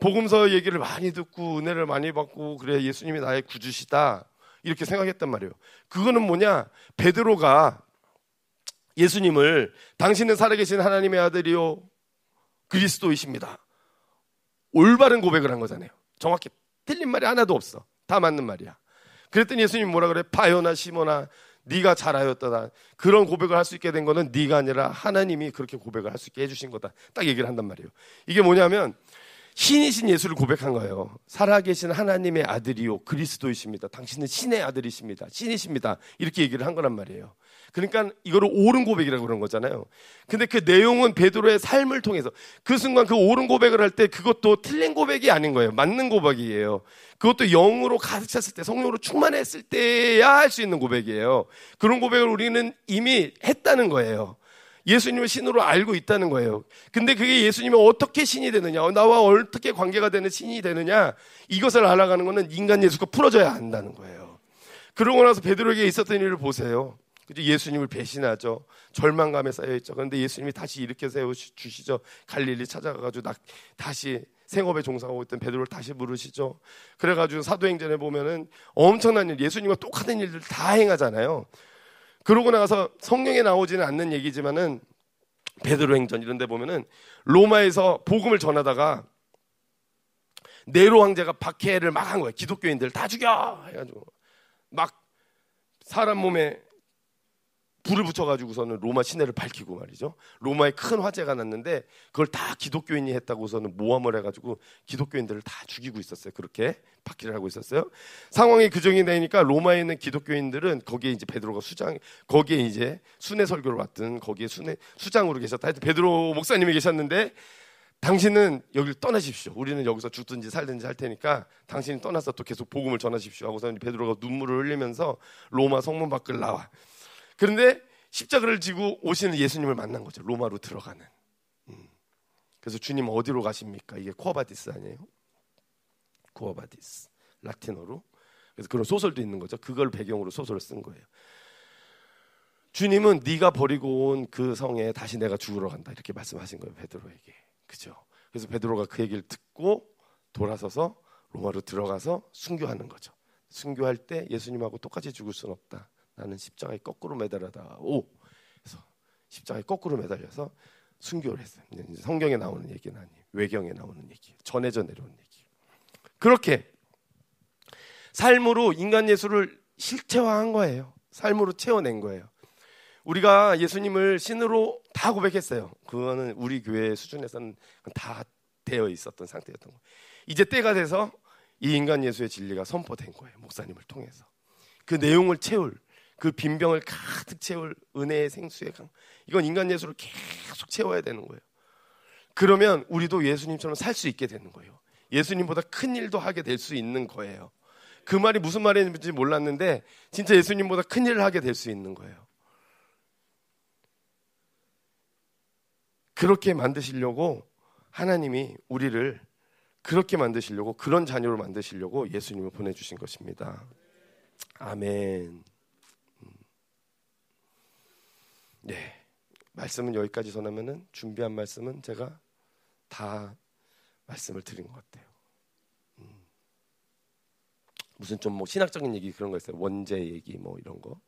복음서 얘기를 많이 듣고 은혜를 많이 받고 그래 예수님이 나의 구주시다. 이렇게 생각했단 말이에요. 그거는 뭐냐? 베드로가 예수님을 당신은 살아계신 하나님의 아들이요 그리스도이십니다. 올바른 고백을 한 거잖아요. 정확히 틀린 말이 하나도 없어. 다 맞는 말이야. 그랬더니 예수님 뭐라 그래? 파요나 시모나 네가 잘하였다. 그런 고백을 할 수 있게 된 거는 네가 아니라 하나님이 그렇게 고백을 할 수 있게 해주신 거다. 딱 얘기를 한단 말이에요. 이게 뭐냐면 신이신 예수를 고백한 거예요. 살아계신 하나님의 아들이요 그리스도이십니다. 당신은 신의 아들이십니다. 신이십니다. 이렇게 얘기를 한 거란 말이에요. 그러니까 이거를 옳은 고백이라고 그런 거잖아요. 근데 그 내용은 베드로의 삶을 통해서 그 순간 그 옳은 고백을 할 때 그것도 틀린 고백이 아닌 거예요. 맞는 고백이에요. 그것도 영으로 가득 찼을 때, 성령으로 충만했을 때야 할 수 있는 고백이에요. 그런 고백을 우리는 이미 했다는 거예요. 예수님을 신으로 알고 있다는 거예요. 근데 그게 예수님이 어떻게 신이 되느냐, 나와 어떻게 관계가 되는 신이 되느냐, 이것을 알아가는 것은 인간 예수가 풀어져야 한다는 거예요. 그러고 나서 베드로에게 있었던 일을 보세요. 그죠? 예수님을 배신하죠. 절망감에 쌓여있죠. 그런데 예수님이 다시 일으켜 세워주시죠. 갈릴리 찾아가가지고 다시 생업에 종사하고 있던 베드로를 다시 부르시죠. 그래가지고 사도행전에 보면은 엄청난 일, 예수님과 똑같은 일들 다 행하잖아요. 그러고 나서 성경에 나오지는 않는 얘기지만은 베드로 행전 이런 데 보면은 로마에서 복음을 전하다가 네로 황제가 박해를 막 한 거예요. 기독교인들 다 죽여! 해가지고 막 사람 몸에 불을 붙여가지고서는 로마 시내를 밝히고 말이죠. 로마에 큰 화재가 났는데 그걸 다 기독교인이 했다고서는 모함을 해가지고 기독교인들을 다 죽이고 있었어요. 그렇게 박해를 하고 있었어요. 상황이 규정이 되니까 로마에 있는 기독교인들은 거기에 이제 베드로가 수장, 거기에 이제 순회 설교를 왔든 거기에 순회 수장으로 계셨다. 하여튼 베드로 목사님이 계셨는데 당신은 여기를 떠나십시오. 우리는 여기서 죽든지 살든지 할 테니까 당신이 떠나서 또 계속 복음을 전하십시오. 하고서 베드로가 눈물을 흘리면서 로마 성문 밖을 나와. 그런데 십자가를 지고 오시는 예수님을 만난 거죠. 로마로 들어가는. 음. 그래서 주님 어디로 가십니까? 이게 Quo Vadis 아니에요? Quo Vadis. 라틴어로. 그래서 그런 소설도 있는 거죠. 그걸 배경으로 소설을 쓴 거예요. 주님은 네가 버리고 온 그 성에 다시 내가 죽으러 간다 이렇게 말씀하신 거예요 베드로에게 그죠 그래서 베드로가 그 얘기를 듣고 돌아서서 로마로 들어가서 순교하는 거죠 순교할 때 예수님하고 똑같이 죽을 수는 없다 나는 십자가에 거꾸로 매달아다오. 그래서 십자가에 거꾸로 매달려서 순교를 했어요. 성경에 나오는 얘기는 아니에요. 외경에 나오는 얘기. 전해져 내려온 얘기. 그렇게 삶으로 인간 예수를 실체화한 거예요. 삶으로 채워낸 거예요. 우리가 예수님을 신으로 다 고백했어요. 그거는 우리 교회 수준에서는 다 되어 있었던 상태였던 거예요. 이제 때가 돼서 이 인간 예수의 진리가 선포된 거예요. 목사님을 통해서. 그 내용을 채울 그 빈병을 가득 채울 은혜의 생수의 강. 이건 인간 예수를 계속 채워야 되는 거예요. 그러면 우리도 예수님처럼 살 수 있게 되는 거예요. 예수님보다 큰 일도 하게 될 수 있는 거예요. 그 말이 무슨 말인지 몰랐는데 진짜 예수님보다 큰 일을 하게 될 수 있는 거예요. 그렇게 만드시려고 하나님이 우리를 그렇게 만드시려고 그런 자녀로 만드시려고 예수님을 보내주신 것입니다. 아멘. 네. 말씀은 여기까지 전하면은 준비한 말씀은 제가 다 말씀을 드린 것 같아요. 음. 무슨 좀 뭐 신학적인 얘기 그런 거 있어요. 원죄 얘기 뭐 이런 거.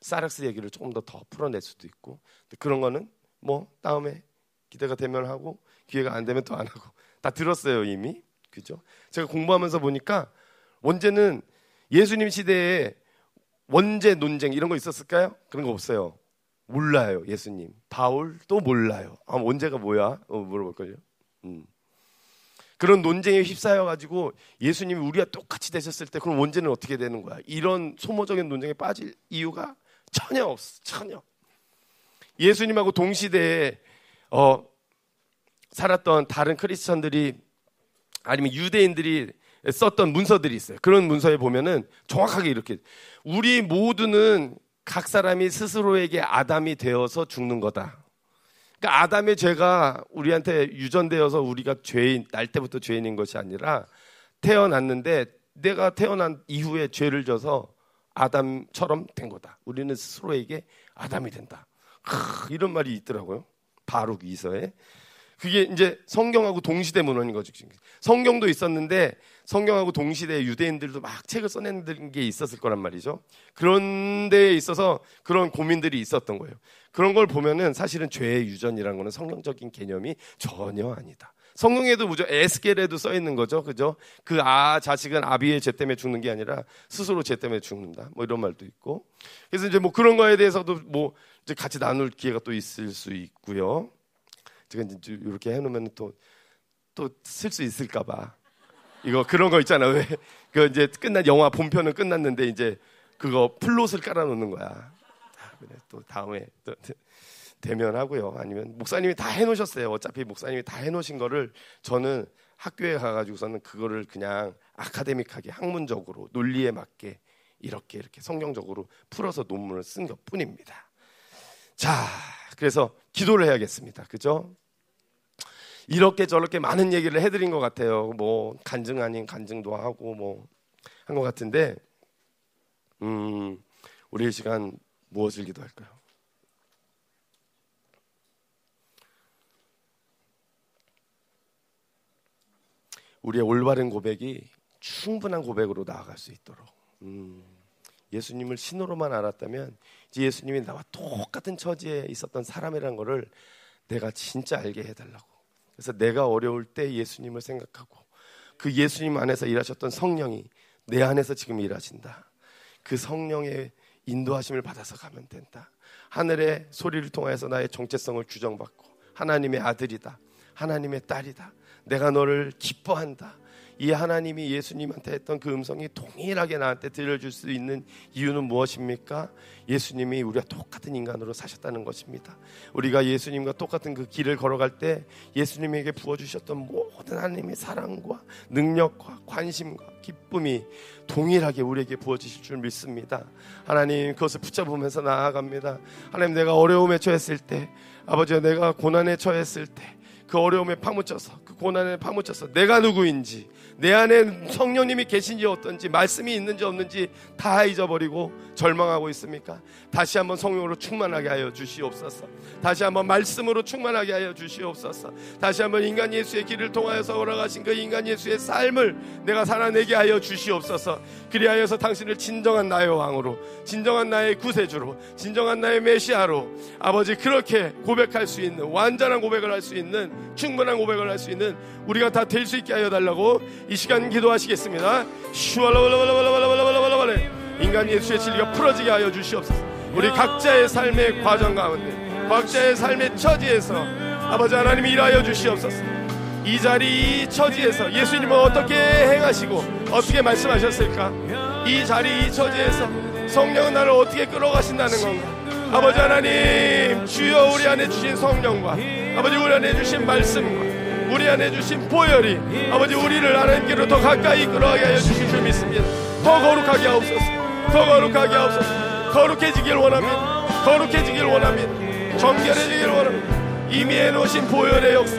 사락스 얘기를 조금 더 더 풀어낼 수도 있고. 그런 거는 뭐 다음에 기대가 되면 하고 기회가 안 되면 또 안 하고 다 들었어요 이미. 그죠? 제가 공부하면서 보니까 원죄는 예수님 시대에 원죄 논쟁 이런 거 있었을까요? 그런 거 없어요. 몰라요, 예수님. 바울도 몰라요. 아, 원죄가 뭐야? 어, 물어볼걸요. 음. 그런 논쟁에 휩싸여 가지고 예수님이 우리와 똑같이 되셨을 때 그럼 원죄는 어떻게 되는 거야? 이런 소모적인 논쟁에 빠질 이유가 전혀 없어. 전혀. 예수님하고 동시대에 어, 살았던 다른 크리스천들이 아니면 유대인들이 썼던 문서들이 있어요. 그런 문서에 보면은 정확하게 이렇게 우리 모두는 각 사람이 스스로에게 아담이 되어서 죽는 거다. 그러니까 아담의 죄가 우리한테 유전되어서 우리가 죄인 날 때부터 죄인인 것이 아니라 태어났는데 내가 태어난 이후에 죄를 져서 아담처럼 된 거다. 우리는 스스로에게 아담이 된다. 크, 이런 말이 있더라고요. 바룩 이서에. 그게 이제 성경하고 동시대 문헌인 거죠. 성경도 있었는데 성경하고 동시대 유대인들도 막 책을 써낸 게 있었을 거란 말이죠. 그런 데에 있어서 그런 고민들이 있었던 거예요. 그런 걸 보면은 사실은 죄의 유전이라는 거는 성경적인 개념이 전혀 아니다. 성경에도 무조 에스겔에도 써 있는 거죠. 그죠? 그 아 자식은 아비의 죄 때문에 죽는 게 아니라 스스로 죄 때문에 죽는다. 뭐 이런 말도 있고. 그래서 이제 뭐 그런 거에 대해서도 뭐 이제 같이 나눌 기회가 또 있을 수 있고요. 제가 이제 이렇게 해놓으면 또 또 쓸 수 있을까봐 이거 그런 거 있잖아 왜 그 이제 끝난 영화 본편은 끝났는데 이제 그거 플롯을 깔아놓는 거야. 아, 또 다음에 또 되면 하고요. 아니면 목사님이 다 해놓으셨어요. 어차피 목사님이 다 해놓으신 거를 저는 학교에 가가지고서는 그거를 그냥 아카데믹하게 학문적으로 논리에 맞게 이렇게 이렇게 성경적으로 풀어서 논문을 쓴 것뿐입니다. 자, 그래서 기도를 해야겠습니다. 그죠? 이렇게 저렇게 많은 얘기를 해드린 것 같아요. 뭐 간증 아닌 간증도 하고 뭐 한 것 같은데, 음, 우리 의 시간 무엇을 기도할까요? 우리의 올바른 고백이 충분한 고백으로 나아갈 수 있도록. 음, 예수님을 신으로만 알았다면 이제 예수님이 나와 똑같은 처지에 있었던 사람이라는 것을 내가 진짜 알게 해달라고. 그래서 내가 어려울 때 예수님을 생각하고 그 예수님 안에서 일하셨던 성령이 내 안에서 지금 일하신다. 그 성령의 인도하심을 받아서 가면 된다. 하늘의 소리를 통해서 나의 정체성을 규정받고 하나님의 아들이다. 하나님의 딸이다. 내가 너를 기뻐한다. 이 하나님이 예수님한테 했던 그 음성이 동일하게 나한테 들려줄 수 있는 이유는 무엇입니까? 예수님이 우리가 똑같은 인간으로 사셨다는 것입니다. 우리가 예수님과 똑같은 그 길을 걸어갈 때 예수님에게 부어주셨던 모든 하나님의 사랑과 능력과 관심과 기쁨이 동일하게 우리에게 부어지실 줄 믿습니다. 하나님 그것을 붙잡으면서 나아갑니다. 하나님 내가 어려움에 처했을 때 아버지 내가 고난에 처했을 때 그 어려움에 파묻혀서 그 고난에 파묻혀서 내가 누구인지 내 안에 성령님이 계신지 어떤지 말씀이 있는지 없는지 다 잊어버리고 절망하고 있습니까? 다시 한번 성령으로 충만하게 하여 주시옵소서. 다시 한번 말씀으로 충만하게 하여 주시옵소서. 다시 한번 인간 예수의 길을 통하여서 걸어가신 그 인간 예수의 삶을 내가 살아내게 하여 주시옵소서. 그리하여서 당신을 진정한 나의 왕으로, 진정한 나의 구세주로, 진정한 나의 메시아로 아버지 그렇게 고백할 수 있는 완전한 고백을 할 수 있는 충분한 고백을 할 수 있는 우리가 다 될 수 있게 하여 달라고 이 시간 기도하시겠습니다. 인간 예수의 진리가 풀어지게 하여 주시옵소서. 우리 각자의 삶의 과정 가운데, 각자의 삶의 처지에서 아버지 하나님이 일하여 주시옵소서. 이 자리, 이 처지에서 예수님은 어떻게 행하시고 어떻게 말씀하셨을까? 이 자리, 이 처지에서 성령은 나를 어떻게 끌어가신다는 건가? 아버지 하나님, 주여 우리 안에 주신 성령과 아버지 우리 안에 주신 말씀과 우리 안에 주신 보혈이 아버지 우리를 하나님께로 더 가까이 끌어가게 하여 주실 줄 믿습니다. 더 거룩하게 하옵소서. 더 거룩하게 하옵소서. 거룩해지길 원합니다. 거룩해지길 원합니다. 정결해지길 원합니다. 이미 해놓으신 보혈의 역사,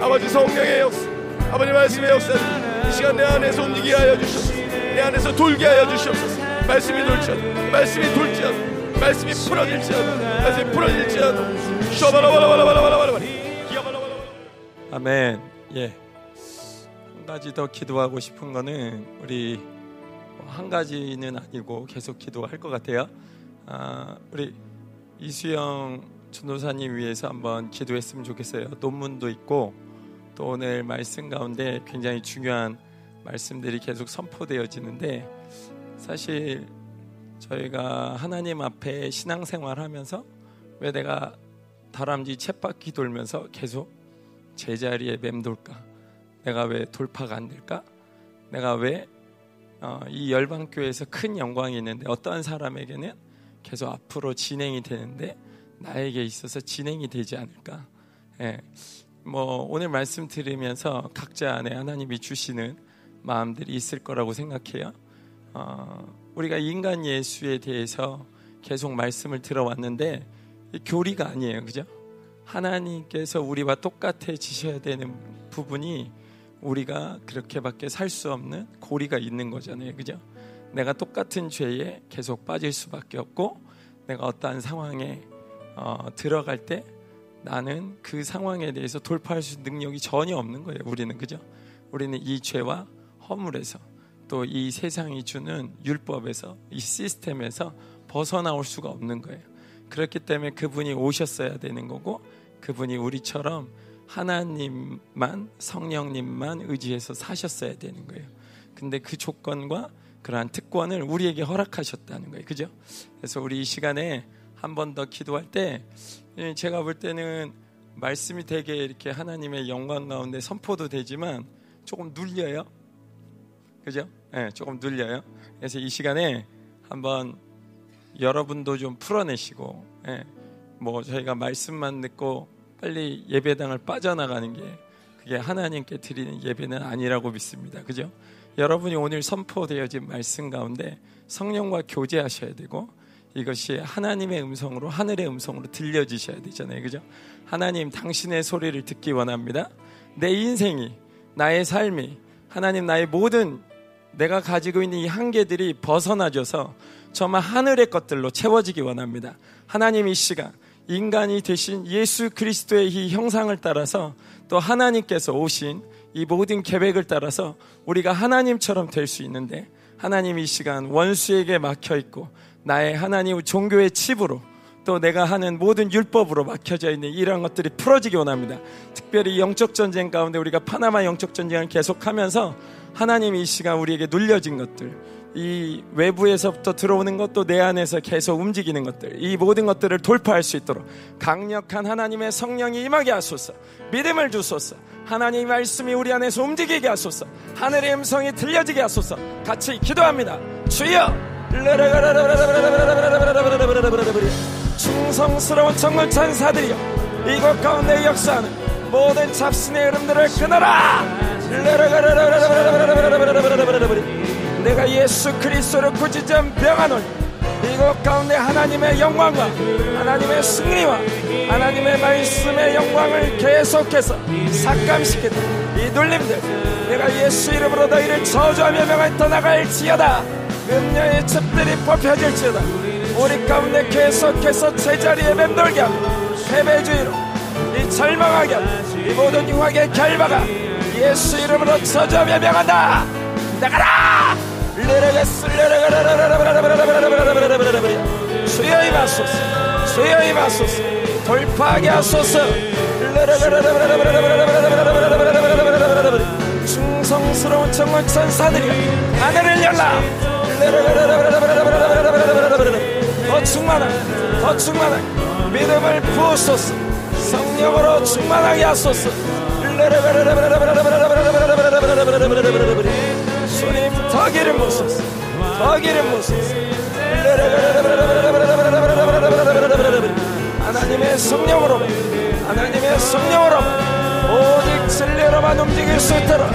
아버지 성령의 역사, 아버지 말씀의 역사를 이 시간 내 안에서 움직이게 하여 주시옵소서. 내 안에서 돌게 하여 주시옵소서. 말씀이 돌지어다. 말씀이 돌지어다. 말씀이 풀어질지어다. 말씀이 풀어질지어다. 셔바라바라바라바라바라바라. 아멘. 예. 한 가지 더 기도하고 싶은 거는 우리 한 가지는 아니고 계속 기도할 것 같아요. 아, 우리 이수영 전도사님 위해서 한번 기도했으면 좋겠어요. 논문도 있고 또 오늘 말씀 가운데 굉장히 중요한 말씀들이 계속 선포되어지는데 사실 저희가 하나님 앞에 신앙생활 하면서 왜 내가 다람쥐 쳇바퀴 돌면서 계속 제자리에 맴돌까? 내가 왜 돌파가 안 될까? 내가 왜이 어, 열방 교회에서 큰 영광이 있는데 어떠한 사람에게는 계속 앞으로 진행이 되는데 나에게 있어서 진행이 되지 않을까? 예. 뭐 오늘 말씀 들으면서 각자 안에 하나님이 주시는 마음들이 있을 거라고 생각해요. 어, 우리가 인간 예수에 대해서 계속 말씀을 들어왔는데 교리가 아니에요, 그죠? 하나님께서 우리와 똑같아지셔야 되는 부분이 우리가 그렇게밖에 살 수 없는 고리가 있는 거잖아요. 그죠? 내가 똑같은 죄에 계속 빠질 수밖에 없고 내가 어떠한 상황에 어, 들어갈 때 나는 그 상황에 대해서 돌파할 수 있는 능력이 전혀 없는 거예요. 우리는 그죠? 우리는 이 죄와 허물에서 또 이 세상이 주는 율법에서 이 시스템에서 벗어나올 수가 없는 거예요. 그렇기 때문에 그분이 오셨어야 되는 거고 그분이 우리처럼 하나님만 성령님만 의지해서 사셨어야 되는 거예요. 근데 그 조건과 그러한 특권을 우리에게 허락하셨다는 거예요. 그죠? 그래서 우리 이 시간에 한 번 더 기도할 때 예, 제가 볼 때는 말씀이 되게 이렇게 하나님의 영광 가운데 선포도 되지만 조금 눌려요. 그죠? 네, 조금 눌려요. 그래서 이 시간에 한번 여러분도 좀 풀어내시고, 예, 뭐 저희가 말씀만 듣고 빨리 예배당을 빠져나가는 게 그게 하나님께 드리는 예배는 아니라고 믿습니다. 그죠? 여러분이 오늘 선포되어진 말씀 가운데 성령과 교제하셔야 되고 이것이 하나님의 음성으로 하늘의 음성으로 들려지셔야 되잖아요. 그죠? 하나님 당신의 소리를 듣기 원합니다. 내 인생이 나의 삶이 하나님 나의 모든 내가 가지고 있는 이 한계들이 벗어나져서 정말 하늘의 것들로 채워지기 원합니다. 하나님 이 시간 인간이 되신 예수 그리스도의 이 형상을 따라서 또 하나님께서 오신 이 모든 계획을 따라서 우리가 하나님처럼 될 수 있는데 하나님 이 시간 원수에게 막혀 있고 나의 하나님 종교의 칩으로 또 내가 하는 모든 율법으로 막혀져 있는 이러한 것들이 풀어지기 원합니다. 특별히 영적 전쟁 가운데 우리가 파나마 영적 전쟁을 계속하면서 하나님이 이 시간 우리에게 눌려진 것들, 이 외부에서부터 들어오는 것도 내 안에서 계속 움직이는 것들, 이 모든 것들을 돌파할 수 있도록 강력한 하나님의 성령이 임하게 하소서, 믿음을 주소서, 하나님의 말씀이 우리 안에서 움직이게 하소서, 하늘의 음성이 들려지게 하소서, 같이 기도합니다. 주여! 충성스러운 정글 천사들이여 이곳 가운데 역사하는 모든 잡신의 흐름들을 끊어라 내가 예수 그리스도를 구지점 병하노니 이곳 가운데 하나님의 영광과 하나님의 승리와 하나님의 말씀의 영광을 계속해서 삭감시키는 이 눌림들 내가 예수 이름으로 너희를 저주하며 명을 떠나갈지어다. 음녀의 첩들이 뽑혀질지어다. 우리 가운데 계속해서 제자리에 맴돌게 하고 패배주의로 이 절망하게 하고 이 모든 유학의 결과가 예수 이름으로 저주하며 명한다. 나가라 수여 임하소서 수여 임하소서 돌파하게 하소서 충성스러운 정원 천사들이 하늘을 열라 더 충만한 더 충만한 믿음을 부으소서 성령으로 충만하게 하소서 더 기름 부소서 더 기름 부소서 하나님의 성령으로 하나님의 성령으로 오직 진리로만 움직일 수 있도록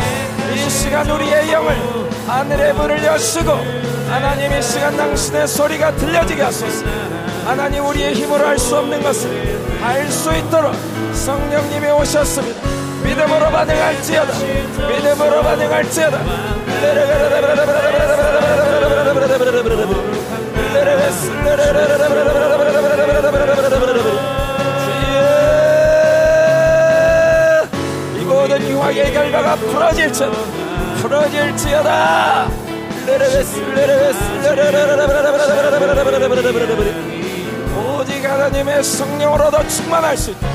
이 시간 우리의 영을 하늘의 문을 여시고 하나님 이 시간 당신의 소리가 들려지게 하소서. 하나님 우리의 힘으로 할 수 없는 것을 할수 있도록 성령님이 오셨습니다. 믿음으로 반응할지어다. 믿음으로 반응할지어다 이 모든 유황의 결과가 풀어질지어다 풀어질지어다. 오직 하나님의 성령으로 더 충만할 수 있다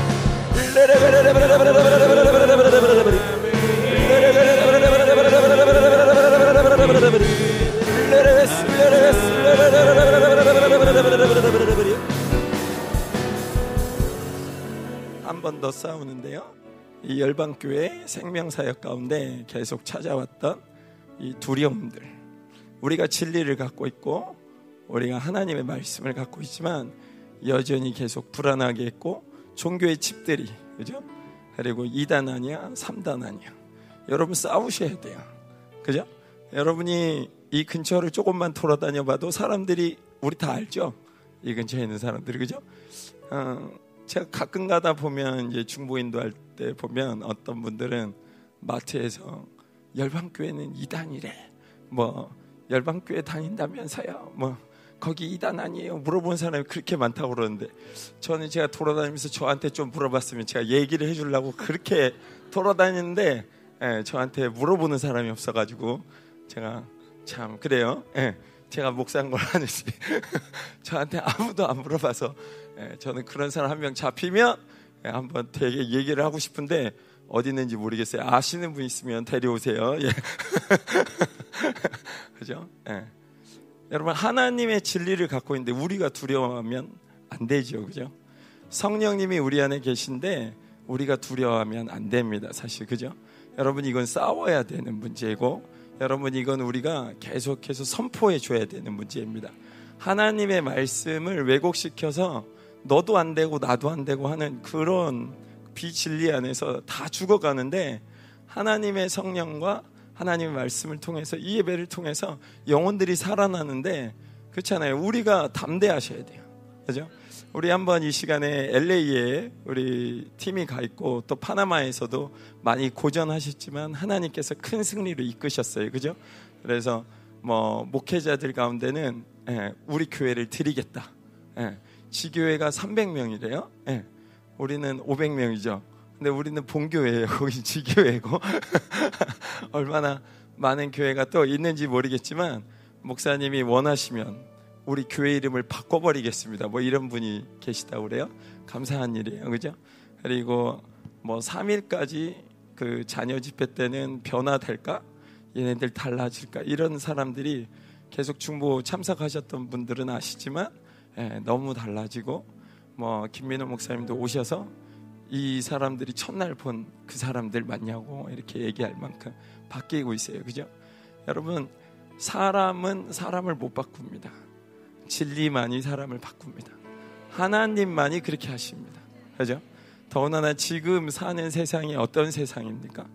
한번 더 싸우는데요. 이 열방교회 생명사역 가운데 계속 찾아왔던 이 두려움들. 우리가 진리를 갖고 있고 우리가 하나님의 말씀을 갖고 있지만 여전히 계속 불안하게 했고 종교의 칩들이 그죠? 그리고 2단 아니야, 3단 아니야. 여러분 싸우셔야 돼요. 그죠? 여러분이 이 근처를 조금만 돌아다녀 봐도 사람들이 우리 다 알죠? 이 근처에 있는 사람들이 그죠? 어, 제가 가끔 가다 보면 이제 중보인도 할 때 보면 어떤 분들은 마트에서 열방교회는 2단이래. 뭐 열방교회 다닌다면서요. 뭐 거기 이단 아니에요? 물어본 사람이 그렇게 많다고 그러는데 저는 제가 돌아다니면서 저한테 좀 물어봤으면 제가 얘기를 해주려고 그렇게 돌아다니는데 예, 저한테 물어보는 사람이 없어가지고 제가 참 그래요. 예, 제가 목사인 걸 아는지 저한테 아무도 안 물어봐서 예, 저는 그런 사람 한 명 잡히면 예, 한번 되게 얘기를 하고 싶은데 어디 있는지 모르겠어요. 아시는 분 있으면 데려오세요. 예. 그죠? 예. 여러분 하나님의 진리를 갖고 있는데 우리가 두려워하면 안 되죠. 그죠? 성령님이 우리 안에 계신데 우리가 두려워하면 안 됩니다. 사실 그죠? 여러분 이건 싸워야 되는 문제고 여러분 이건 우리가 계속해서 선포해 줘야 되는 문제입니다. 하나님의 말씀을 왜곡시켜서 너도 안 되고 나도 안 되고 하는 그런 비진리 안에서 다 죽어가는데 하나님의 성령과 하나님의 말씀을 통해서 이 예배를 통해서 영혼들이 살아나는데 그렇잖아요. 우리가 담대하셔야 돼요. 그죠? 우리 한번 이 시간에 LA에 우리 팀이 가 있고 또 파나마에서도 많이 고전하셨지만 하나님께서 큰 승리를 이끄셨어요. 그죠? 그래서 뭐 목회자들 가운데는 예, 우리 교회를 드리겠다. 예, 지교회가 300명이래요. 예, 우리는 500명이죠. 근데 우리는 본교회예요. 거기 지교회고 얼마나 많은 교회가 또 있는지 모르겠지만 목사님이 원하시면 우리 교회 이름을 바꿔버리겠습니다. 뭐 이런 분이 계시다 그래요. 감사한 일이에요, 그죠? 그리고 뭐 3일까지 그 자녀 집회 때는 변화될까? 얘네들 달라질까? 이런 사람들이 계속 중보 참석하셨던 분들은 아시지만 예, 너무 달라지고 뭐 김민호 목사님도 오셔서 이 사람들이 첫날 본 그 사람들 맞냐고 이렇게 얘기할 만큼 바뀌고 있어요. 그죠? 여러분 사람은 사람을 못 바꿉니다. 진리만이 사람을 바꿉니다. 하나님만이 그렇게 하십니다. 그죠? 더군다나 지금 사는 세상이 어떤 세상입니까?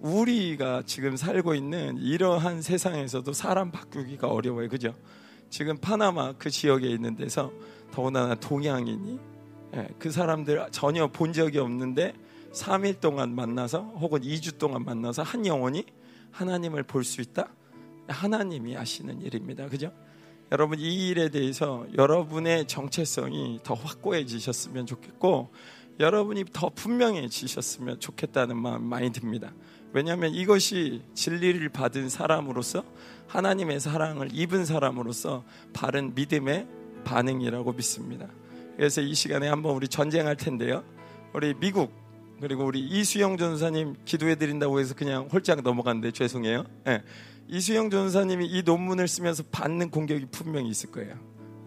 우리가 지금 살고 있는 이러한 세상에서도 사람 바꾸기가 어려워요. 그죠? 지금 파나마 그 지역에 있는 데서 더군다나 동양인이 예, 그 사람들 전혀 본 적이 없는데 3일 동안 만나서 혹은 2주 동안 만나서 한 영혼이 하나님을 볼 수 있다? 하나님이 하시는 일입니다. 그죠? 여러분 이 일에 대해서 여러분의 정체성이 더 확고해지셨으면 좋겠고 여러분이 더 분명해지셨으면 좋겠다는 마음 많이 듭니다. 왜냐하면 이것이 진리를 받은 사람으로서 하나님의 사랑을 입은 사람으로서 바른 믿음의 반응이라고 믿습니다. 그래서 이 시간에 한번 우리 전쟁할 텐데요. 우리 미국 그리고 우리 이수영 전사님 기도해 드린다고 해서 그냥 홀짝 넘어갔는데 죄송해요. 네. 이수영 전사님이 이 논문을 쓰면서 받는 공격이 분명히 있을 거예요.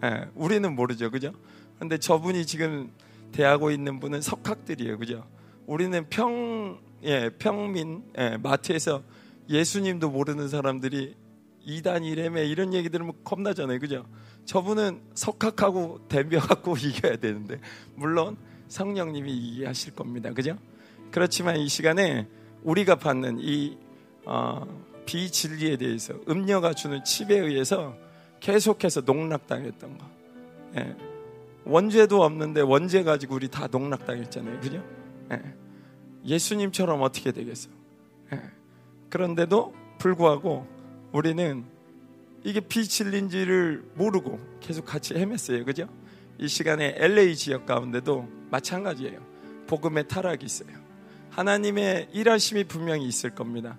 네. 우리는 모르죠, 그죠? 근데 저분이 지금 대하고 있는 분은 석학들이에요, 그죠? 우리는 평, 예, 평민, 예, 마트에서 예수님도 모르는 사람들이 이단 이래매 이런 얘기 들으면 겁나잖아요, 그죠? 저분은 석학하고 덤벼갖고 이겨야 되는데 물론 성령님이 이해하실 겁니다, 그죠? 그렇지만 이 시간에 우리가 받는 이 어, 비진리에 대해서 음녀가 주는 칩에 의해서 계속해서 농락당했던 거. 예. 원죄도 없는데 원죄 가지고 우리 다 농락당했잖아요. 그죠? 예. 예수님처럼 어떻게 되겠어? 예. 그런데도 불구하고 우리는 이게 비진리인지를 모르고 계속 같이 헤맸어요. 그죠? 이 시간에 LA 지역 가운데도 마찬가지예요. 복음의 타락이 있어요. 하나님의 일하심이 분명히 있을 겁니다.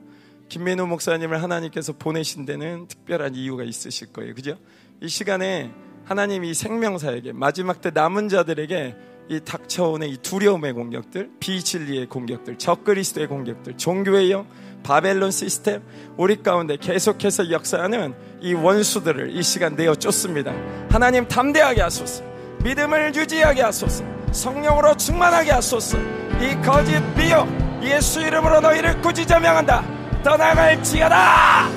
김민우 목사님을 하나님께서 보내신 데는 특별한 이유가 있으실 거예요. 그죠? 이 시간에 하나님이 이 생명사에게 마지막 때 남은 자들에게 이 닥쳐오는 이 두려움의 공격들, 비진리의 공격들, 적그리스도의 공격들, 종교의 영, 바벨론 시스템, 우리 가운데 계속해서 역사하는 이 원수들을 이 시간 내어 쫓습니다. 하나님 담대하게 하소서. 믿음을 유지하게 하소서. 성령으로 충만하게 하소서. 이 거짓 미역 예수 이름으로 너희를 꾸짖어 명한다. 떠나갈지어다.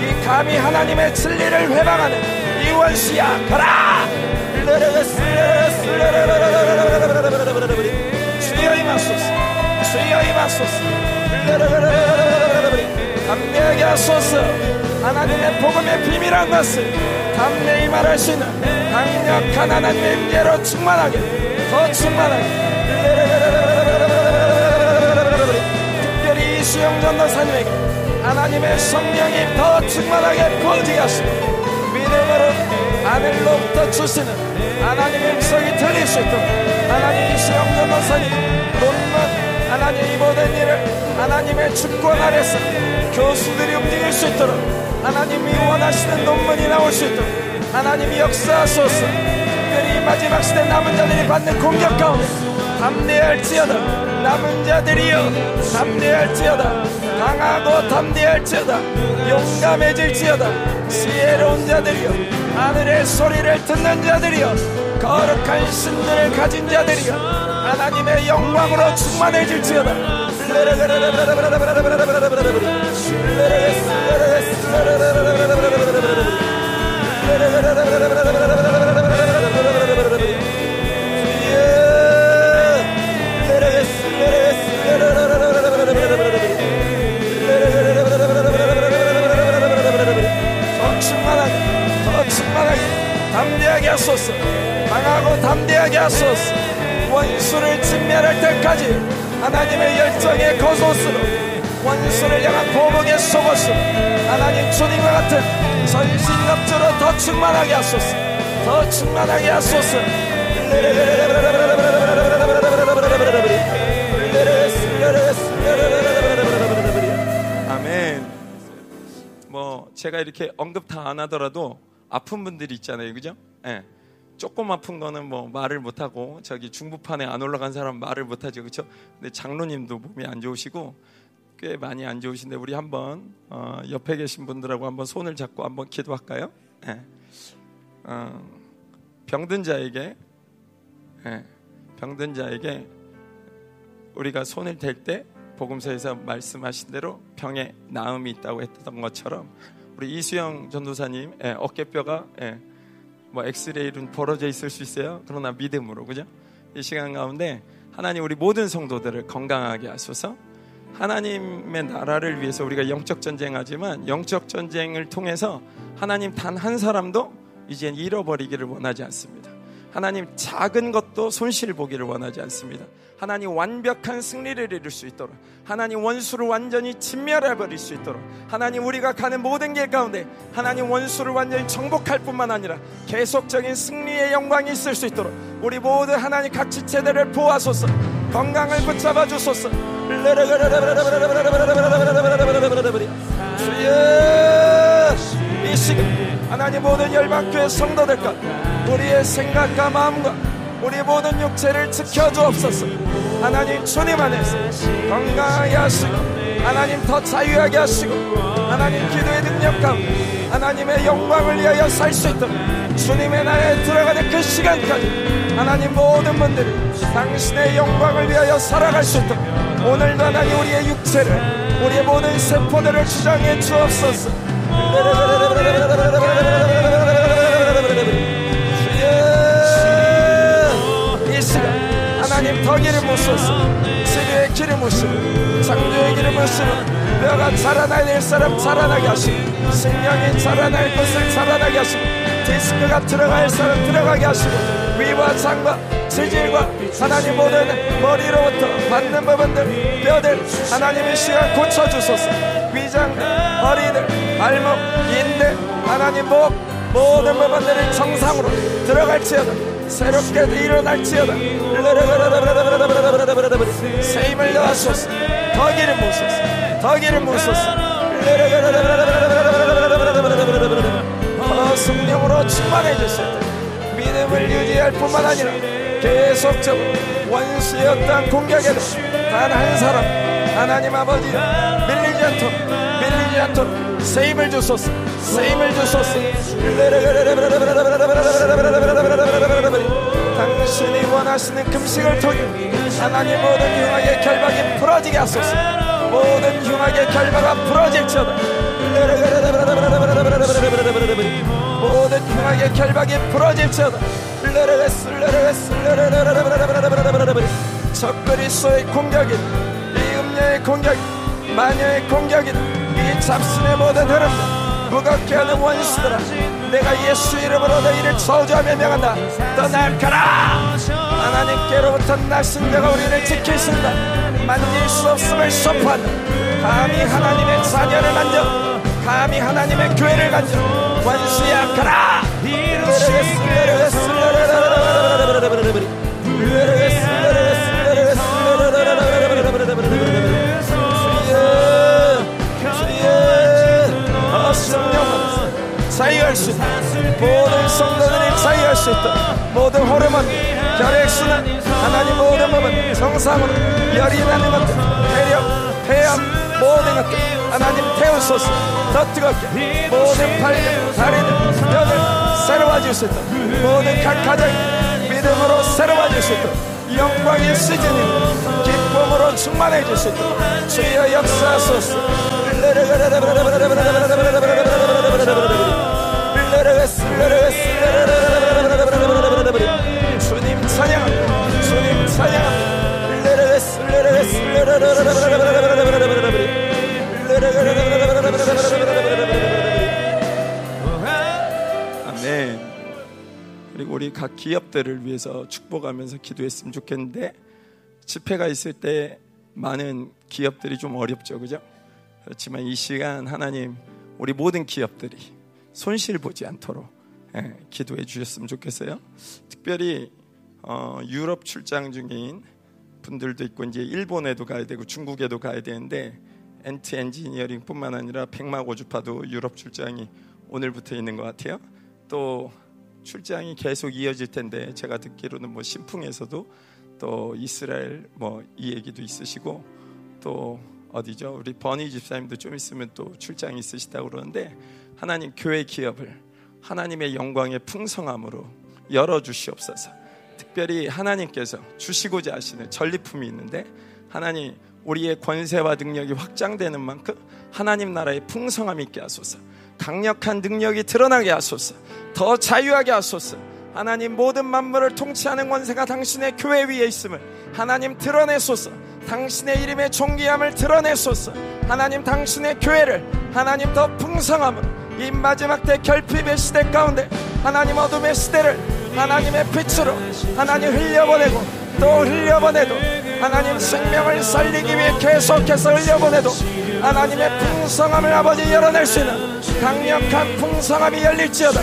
이 감히 하나님의 진리를 회방하는 이 원수야 가라. 주여 임하소서. 주여 임하소서. 담대하게 하소서. 하나님의 복음의 비밀한 것을 담대히 있는 강력한 하나님의 임재로 충만하게 더 충만하게 수영 전도사님에게 하나님의 성령이 더 충만하게 부어지게 하시고 믿음으로 하늘로부터 주시는 하나님의 음성이 들릴 수 있도록 하나님 이수영 전도사님 논문 하나님 이 모든 일을 하나님의 주권 아래서 교수들이 움직일 수 있도록 하나님이 원하시는 논문이 나올 수 있도록 하나님이 역사하소서. 특별히 마지막 시대 남은 자들이 받는 공격 가운데 담대할지어다. 남은 자들이여 담대할지어다. 강하고 담대할지어다. 용감해질지어다. 지혜로운 자들이여 하늘의 소리를 듣는 자들이여 거룩한 신들을 가진 자들이여 하나님의 영광으로 충만해질지어다 하게 하소서. 강하고 담대하게 하소서. 원수를 진멸할 때까지 하나님의 열정의 거소스로 원수를 향한 보복의 속옷으로 하나님 주님과 같은 전신갑주로 더 충만하게 하소서. 더 충만하게 하소서. 아멘. 뭐 제가 이렇게 언급 다 안 하더라도 아픈 분들이 있잖아요, 그죠? 예. 조금 아픈 거는 뭐 말을 못 하고 저기 중부판에 안 올라간 사람 말을 못 하죠, 그렇죠? 근데 장로님도 몸이 안 좋으시고 꽤 많이 안 좋으신데 우리 한번 어, 옆에 계신 분들하고 한번 손을 잡고 한번 기도할까요? 예. 어, 병든 자에게 예, 병든 자에게 우리가 손을 댈 때 복음서에서 말씀하신 대로 병에 나음이 있다고 했던 것처럼 우리 이수영 전도사님 예, 어깨뼈가 예, 뭐 엑스레이로는 벌어져 있을 수 있어요. 그러나 믿음으로 그죠? 이 시간 가운데 하나님 우리 모든 성도들을 건강하게 하소서. 하나님의 나라를 위해서 우리가 영적 전쟁하지만 영적 전쟁을 통해서 하나님 단 한 사람도 이제 잃어버리기를 원하지 않습니다. 하나님 작은 것도 손실 보기를 원하지 않습니다. 하나님 완벽한 승리를 이룰 수 있도록 하나님 원수를 완전히 진멸해 버릴 수 있도록 하나님 우리가 가는 모든 길 가운데 하나님 원수를 완전히 정복할 뿐만 아니라 계속적인 승리의 영광이 있을 수 있도록 우리 모두 하나님 각 지체들을 보아소서 건강을 붙잡아 주소서 주여 이 시간 하나님 모든 열방교회 성도들과 우리의 생각과 마음과 우리 모든 육체를 지켜주옵소서. 하나님 주님 안에서 건강하게 하시고 하나님 더 자유하게 하시고 하나님 기도의 능력 가운데 하나님의 영광을 위하여 살 수 있도록 주님의 나라에 들어가는 그 시간까지 하나님 모든 분들이 당신의 영광을 위하여 살아갈 수 있도록 오늘도 하나님 우리의 육체를 우리의 모든 세포들을 주장해 주옵소서 이 시간 하나님 더 기름 부소서 세계의 기름 부시고 창조의 기름 부시고 뼈가 자라나야 될 사람 자라나게 하시고 생명이 자라날 것을 자라나게 하시고 디스크가 들어갈 사람 들어가게 하시고 위와 장과 체질과 하나님 모든 머리로부터 받는 부분들 뼈들 하나님의 시간 고쳐주소서. 위장들 허리들 발목 인대 하나님 목 모든 부분들이 정상으로 들어갈지어다. 새롭게 일어날지어다. 새 힘을 더하소서. 더 기름 부소서. 더 기름 부소서. 더 성령으로 충만해 주실 때 믿음을 유지할 뿐만 아니라 계속적으로 어떠한 공격에도 단 한 사람 하나님 아버지 밀리지 않도록 새 힘을 주소서 새 힘을 주소서. 당신이 원하시는 금식을 통해 하나님 모든 흉악의 결박이 풀어지게 하소서. 모든 흉악의 결박가 풀어질지어다. 모든 흉악의 결박이 풀어질지어다. 적그리스도의 공격이 이 음녀의 공격이 마녀의 공격이 이 잡신의 모든 흐름들 무겁게 하는 원수들아 내가 예수 이름으로 너희를 저주하며 명한다 떠나가라 하나님께로부터 나신 자가 우리를 지키신다 만질 수 없음을 선포한다 감히 하나님의 자녀를 만져 감히 하나님의 교회를 만져 원수야 가라 자유할 수 있다. 모든 성도들이 자유할 수 있다. 모든 호르몬 혈액순환 하나님 모든 부분 정상으로 열이 나는 것들 폐렴 폐암 모든 것들 하나님 태우소서. 더 뜨겁게 모든 팔들 다리들 뼈들 새로워질 수 있다. 모든 각 가정이 믿음으로 새로워질 수 있다. 영광의 시즌이 기쁨으로 충만해질 수 있다. 주여 역사하소서 아멘. 그리고 우리 각 기업들을 위해서 축복하면서 기도했으면 좋겠는데 집회가 있을 때 많은 기업들이 좀 어렵죠. 그죠? 그렇지만 이 시간 하나님 우리 모든 기업들이 손실 보지 않도록 예, 기도해 주셨으면 좋겠어요. 특별히 어, 유럽 출장 중인 분들도 있고 이제 일본에도 가야 되고 중국에도 가야 되는데 엔트 엔지니어링뿐만 아니라 백마고주파도 유럽 출장이 오늘부터 있는 것 같아요. 또 출장이 계속 이어질 텐데 제가 듣기로는 뭐 신풍에서도 또 이스라엘 뭐 이 얘기도 있으시고 또 어디죠? 우리 버니 집사님도 좀 있으면 또 출장이 있으시다고 그러는데 하나님 교회 기업을 하나님의 영광의 풍성함으로 열어 주시옵소서. 특별히 하나님께서 주시고자 하시는 전리품이 있는데 하나님 우리의 권세와 능력이 확장되는 만큼 하나님 나라의 풍성함이 있게 하소서. 강력한 능력이 드러나게 하소서. 더 자유하게 하소서. 하나님 모든 만물을 통치하는 권세가 당신의 교회 위에 있음을 하나님 드러내소서. 당신의 이름의 존귀함을 드러내소서. 하나님 당신의 교회를 하나님 더 풍성함으로 이 마지막 때 결핍의 시대 가운데 하나님 어둠의 시대를 하나님의 빛으로 하나님 흘려보내고 또 흘려보내도 하나님 생명을 살리기 위해 계속해서 흘려보내도 하나님의 풍성함을 아버지 열어낼 수 있는 강력한 풍성함이 열릴지어다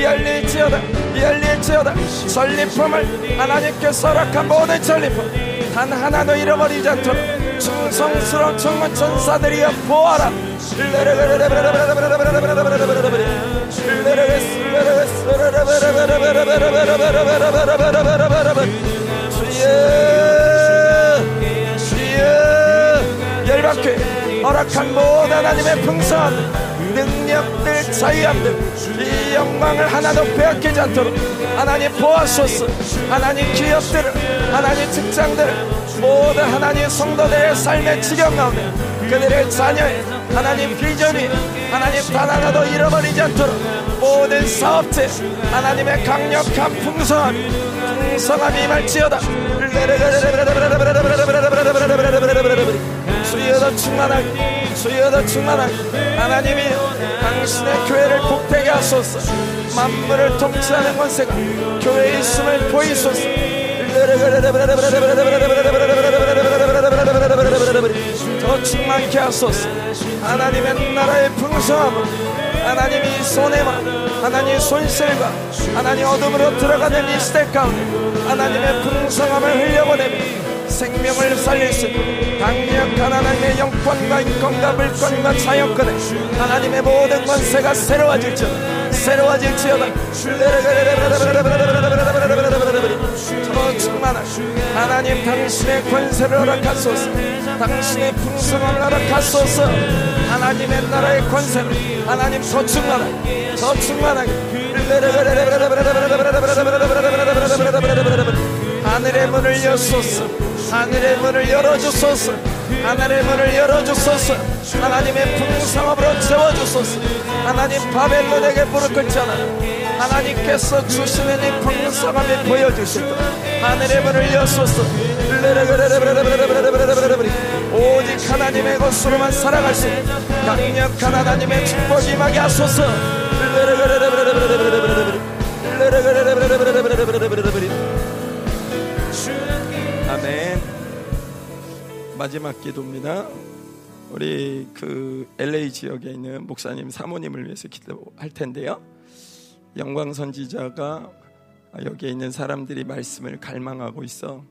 열릴지어다 열릴지어다. 전리품을 하나님께서 허락한 모든 전리품 단 하나도 잃어버리지 않도록 충성스러운 천문 천사들이여 보아라. 열받게 허락한 모든 하나님의 풍성함 능력들 자유함들 이 영광을 하나도 빼앗기지 않도록 하나님 보아소서. 하나님 기업들을 하나님 직장들을 모든 하나님 성도들의 삶의 지경 가운데 그들의 자녀의 하나님 비전이 하나님 단 하나도 잃어버리지 않도록 모든 사업체 하나님의 강력한 풍성함 풍성함이 임할지어다. 더 충만하게 주여 더 충만하게 하나님이 당신의 교회를 복되게 하소서. 만물을 통치하는 권세가 교회에 있음을 보이소서. 더 충만케 하소서. 하나님의 나라의 풍성함을 하나님이 손해와 하나님 손실과 하나님 어둠으로 들어가는 이 시대 가운데 하나님의 풍성함을 흘려보내며 생명을 있는 강력한 하나님의 영권과 인권과 물권과 자연권에 하나님의 모든 권세가 새로워질지어다. 새로워질지어다. 더 충만한 하나님 당신의 권세를 허락하소서. 당신의 풍성함을 허락하소서. 하나님의 나라의 권세를 하나님 더 충만하게 더 충만하게. 하늘의 문을 여소서 하늘의 문을 열어주소서. 하늘의 문을 열어주소서. 하나님의 풍성함으로 채워주소서. 하나님 바벨론에게 무릎 꿇잖아. 하나님께서 주시는 이 풍성함을 보여주시도록 하늘의 문을 여소서. 오직 하나님의 것으로만 살아갈 수 있는 강력한 하나님의 축복이 임하게 하소서 마지막 기도입니다. 우리 그 LA 지역에 있는 목사님 사모님을 위해서 기도할 텐데요. 영광 선지자가 여기에 있는 사람들이 말씀을 갈망하고 있어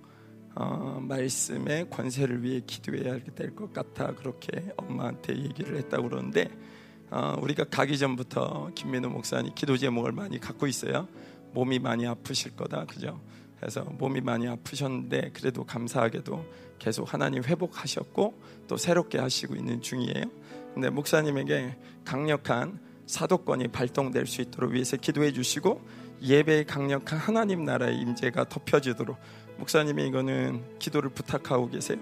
어, 말씀의 권세를 위해 기도해야 될 것 같아 그렇게 엄마한테 얘기를 했다고 그러는데 어, 우리가 가기 전부터 김민호 목사님 기도 제목을 많이 갖고 있어요. 몸이 많이 아프실 거다, 그죠? 그래서 몸이 많이 아프셨는데 그래도 감사하게도 계속 하나님 회복하셨고 또 새롭게 하시고 있는 중이에요. 근데 목사님에게 강력한 사도권이 발동될 수 있도록 위해서 기도해 주시고 예배의 강력한 하나님 나라의 임재가 덮여지도록 목사님이 이거는 기도를 부탁하고 계세요.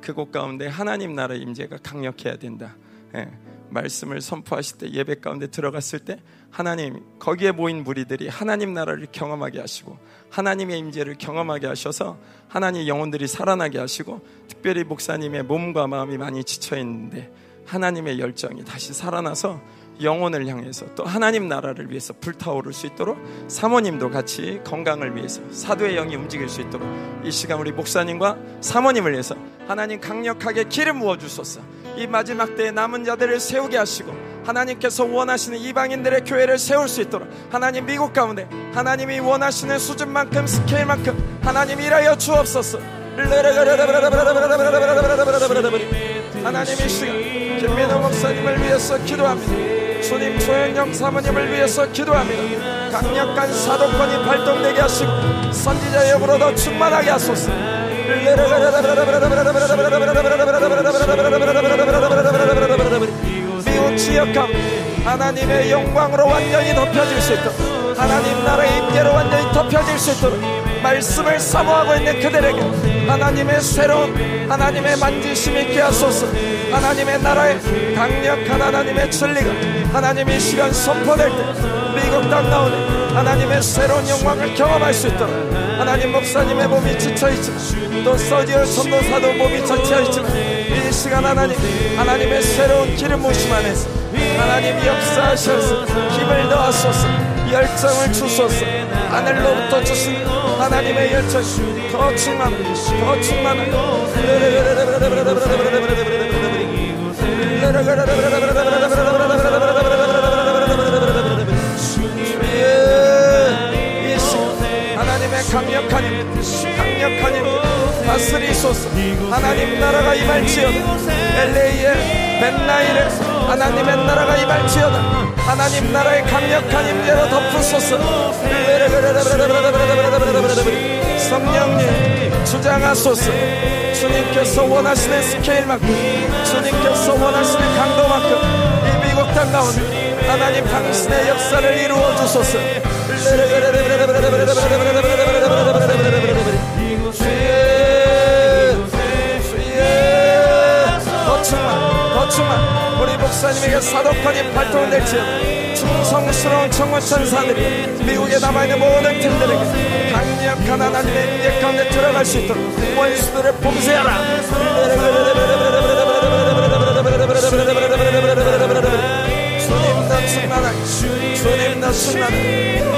그곳 가운데 하나님 나라의 임재가 강력해야 된다. 예. 말씀을 선포하실 때 예배 가운데 들어갔을 때 하나님 거기에 모인 무리들이 하나님 나라를 경험하게 하시고 하나님의 임재를 경험하게 하셔서 하나님 영혼들이 살아나게 하시고 특별히 목사님의 몸과 마음이 많이 지쳐 있는데 하나님의 열정이 다시 살아나서 영혼을 향해서 또 하나님 나라를 위해서 불타오를 수 있도록 사모님도 같이 건강을 위해서 사도의 영이 움직일 수 있도록 이 시간 우리 목사님과 사모님을 위해서 하나님 강력하게 기름 부어 주소서. 이 마지막 때에 남은 자들을 세우게 하시고 하나님께서 원하시는 이방인들의 교회를 세울 수 있도록 하나님 미국 가운데 하나님이 원하시는 수준만큼 스케일만큼 하나님 일하여 주옵소서. 하나님 이 시간 김민호 목사님을 위해서 기도합니다. 주님 조현영 사모님을 위해서 기도합니다. 강력한 사도권이 발동되게 하시고 선지자 역으로 더 충만하게 하소서 지역함. 하나님의 영광으로 완전히 덮여질 수 있도록 하나님 나라의 임재로 완전히 덮여질 수 있도록 말씀을 사모하고 있는 그들에게 하나님의 새로운 하나님의 만지심이 있게 하소서. 하나님의 나라의 강력한 하나님의 진리가 하나님의 시간 선포될 때 미국 땅 가운데 하나님의 새로운 영광을 경험할 수 있도록 하나님 목사님의 몸이 지쳐있지만 또 서지어 전도사도 몸이 지쳐있지만 이 시간 하나님 하나님의 새로운 기름 부심 안에서 하나님 역사하셔서 힘을 더하소서 열정을 주소서 하늘로부터 주신 하나님의 열정 더 충만 더 충만 하나님의 강력한 힘 강력한 힘 다스리소서 하나님 나라가 임할지어다. LA에 벤나일에 하나님의 나라가 임할지어다. 하나님 나라의 강력한 임재로 덮으소서 성령님 주장하소서 주님께서 원하시는 스케일만큼 주님께서 원하시는 강도만큼 이 미국 땅 가운데 하나님 당신의 역사를 이루어 주소서. 더 충만 우리 목사님에게 사도권이 발동될지어다 충성스러운 청원 천사들이 미국에 남아있는 모든 팀들에게 강력한 하나님의 인재 가운데 들어갈 수 있도록 원수들을 봉쇄하라. 주님 나 충만하게. 주님 나 살아계신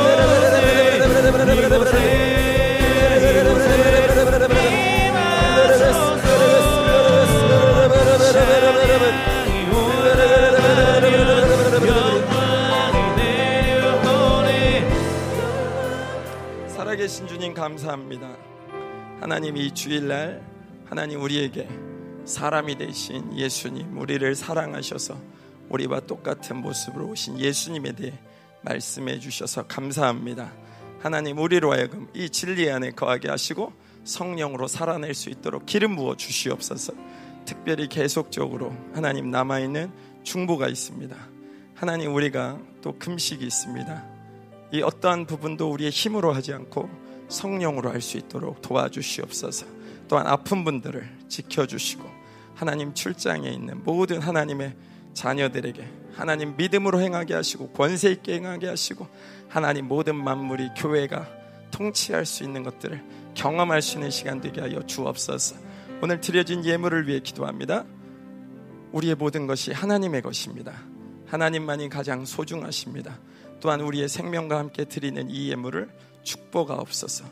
감사합니다. 하나님 이 주일날 하나님 우리에게 사람이 되신 예수님 우리를 사랑하셔서 우리와 똑같은 모습으로 오신 예수님에 대해 말씀해 주셔서 감사합니다. 하나님 우리로 하여금 이 진리 안에 거하게 하시고 성령으로 살아낼 수 있도록 기름 부어 주시옵소서. 특별히 계속적으로 하나님 남아 있는 중보가 있습니다. 하나님 우리가 또 금식이 있습니다. 이 어떠한 부분도 우리의 힘으로 하지 않고 성령으로 할 수 있도록 도와주시옵소서. 또한 아픈 분들을 지켜주시고 하나님 출장에 있는 모든 하나님의 자녀들에게 하나님 믿음으로 행하게 하시고 권세 있게 행하게 하시고 하나님 모든 만물이 교회가 통치할 수 있는 것들을 경험할 수 있는 시간 되게 하여 주옵소서. 오늘 드려진 예물을 위해 기도합니다. 우리의 모든 것이 하나님의 것입니다. 하나님만이 가장 소중하십니다. 또한 우리의 생명과 함께 드리는 이 예물을 축복하옵소서.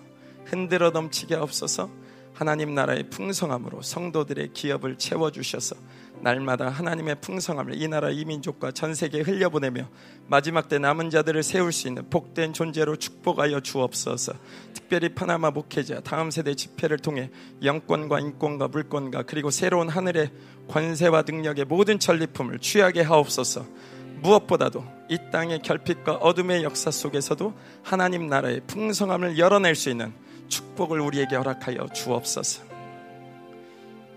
흔들어 넘치게 없어서 하나님 나라의 풍성함으로 성도들의 기업을 채워 주셔서 날마다 하나님의 풍성함을 이 나라 이 민족과 전 세계에 흘려보내며 마지막 때 남은 자들을 세울 수 있는 복된 존재로 축복하여 주옵소서. 특별히 파나마 목회자 다음 세대 집회를 통해 영권과 인권과 물권과 그리고 새로운 하늘의 권세와 능력의 모든 전리품을 취하게 하옵소서. 무엇보다도 이 땅의 결핍과 어둠의 역사 속에서도 하나님 나라의 풍성함을 열어낼 수 있는 축복을 우리에게 허락하여 주옵소서.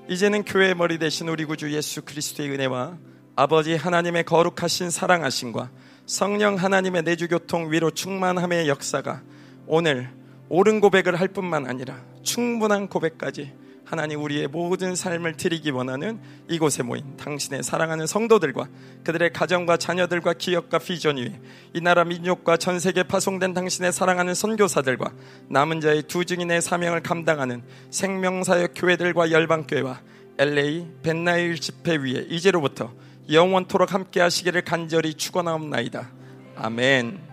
이제는 교회의 머리 대신 우리 구주 예수 그리스도의 은혜와 아버지 하나님의 거룩하신 사랑하심과 성령 하나님의 내주 교통 위로 충만함의 역사가 오늘 옳은 고백을 할 뿐만 아니라 충분한 고백까지 하나님 우리의 모든 삶을 드리기 원하는 이곳에 모인 당신의 사랑하는 성도들과 그들의 가정과 자녀들과 기업과 비전 위에 이 나라 민족과 전 세계 파송된 당신의 사랑하는 선교사들과 남은 자의 두 증인의 사명을 감당하는 생명사역 교회들과 열방교회와 LA 벤나일 집회 위에 이제로부터 영원토록 함께 하시기를 간절히 축원하옵나이다. 아멘.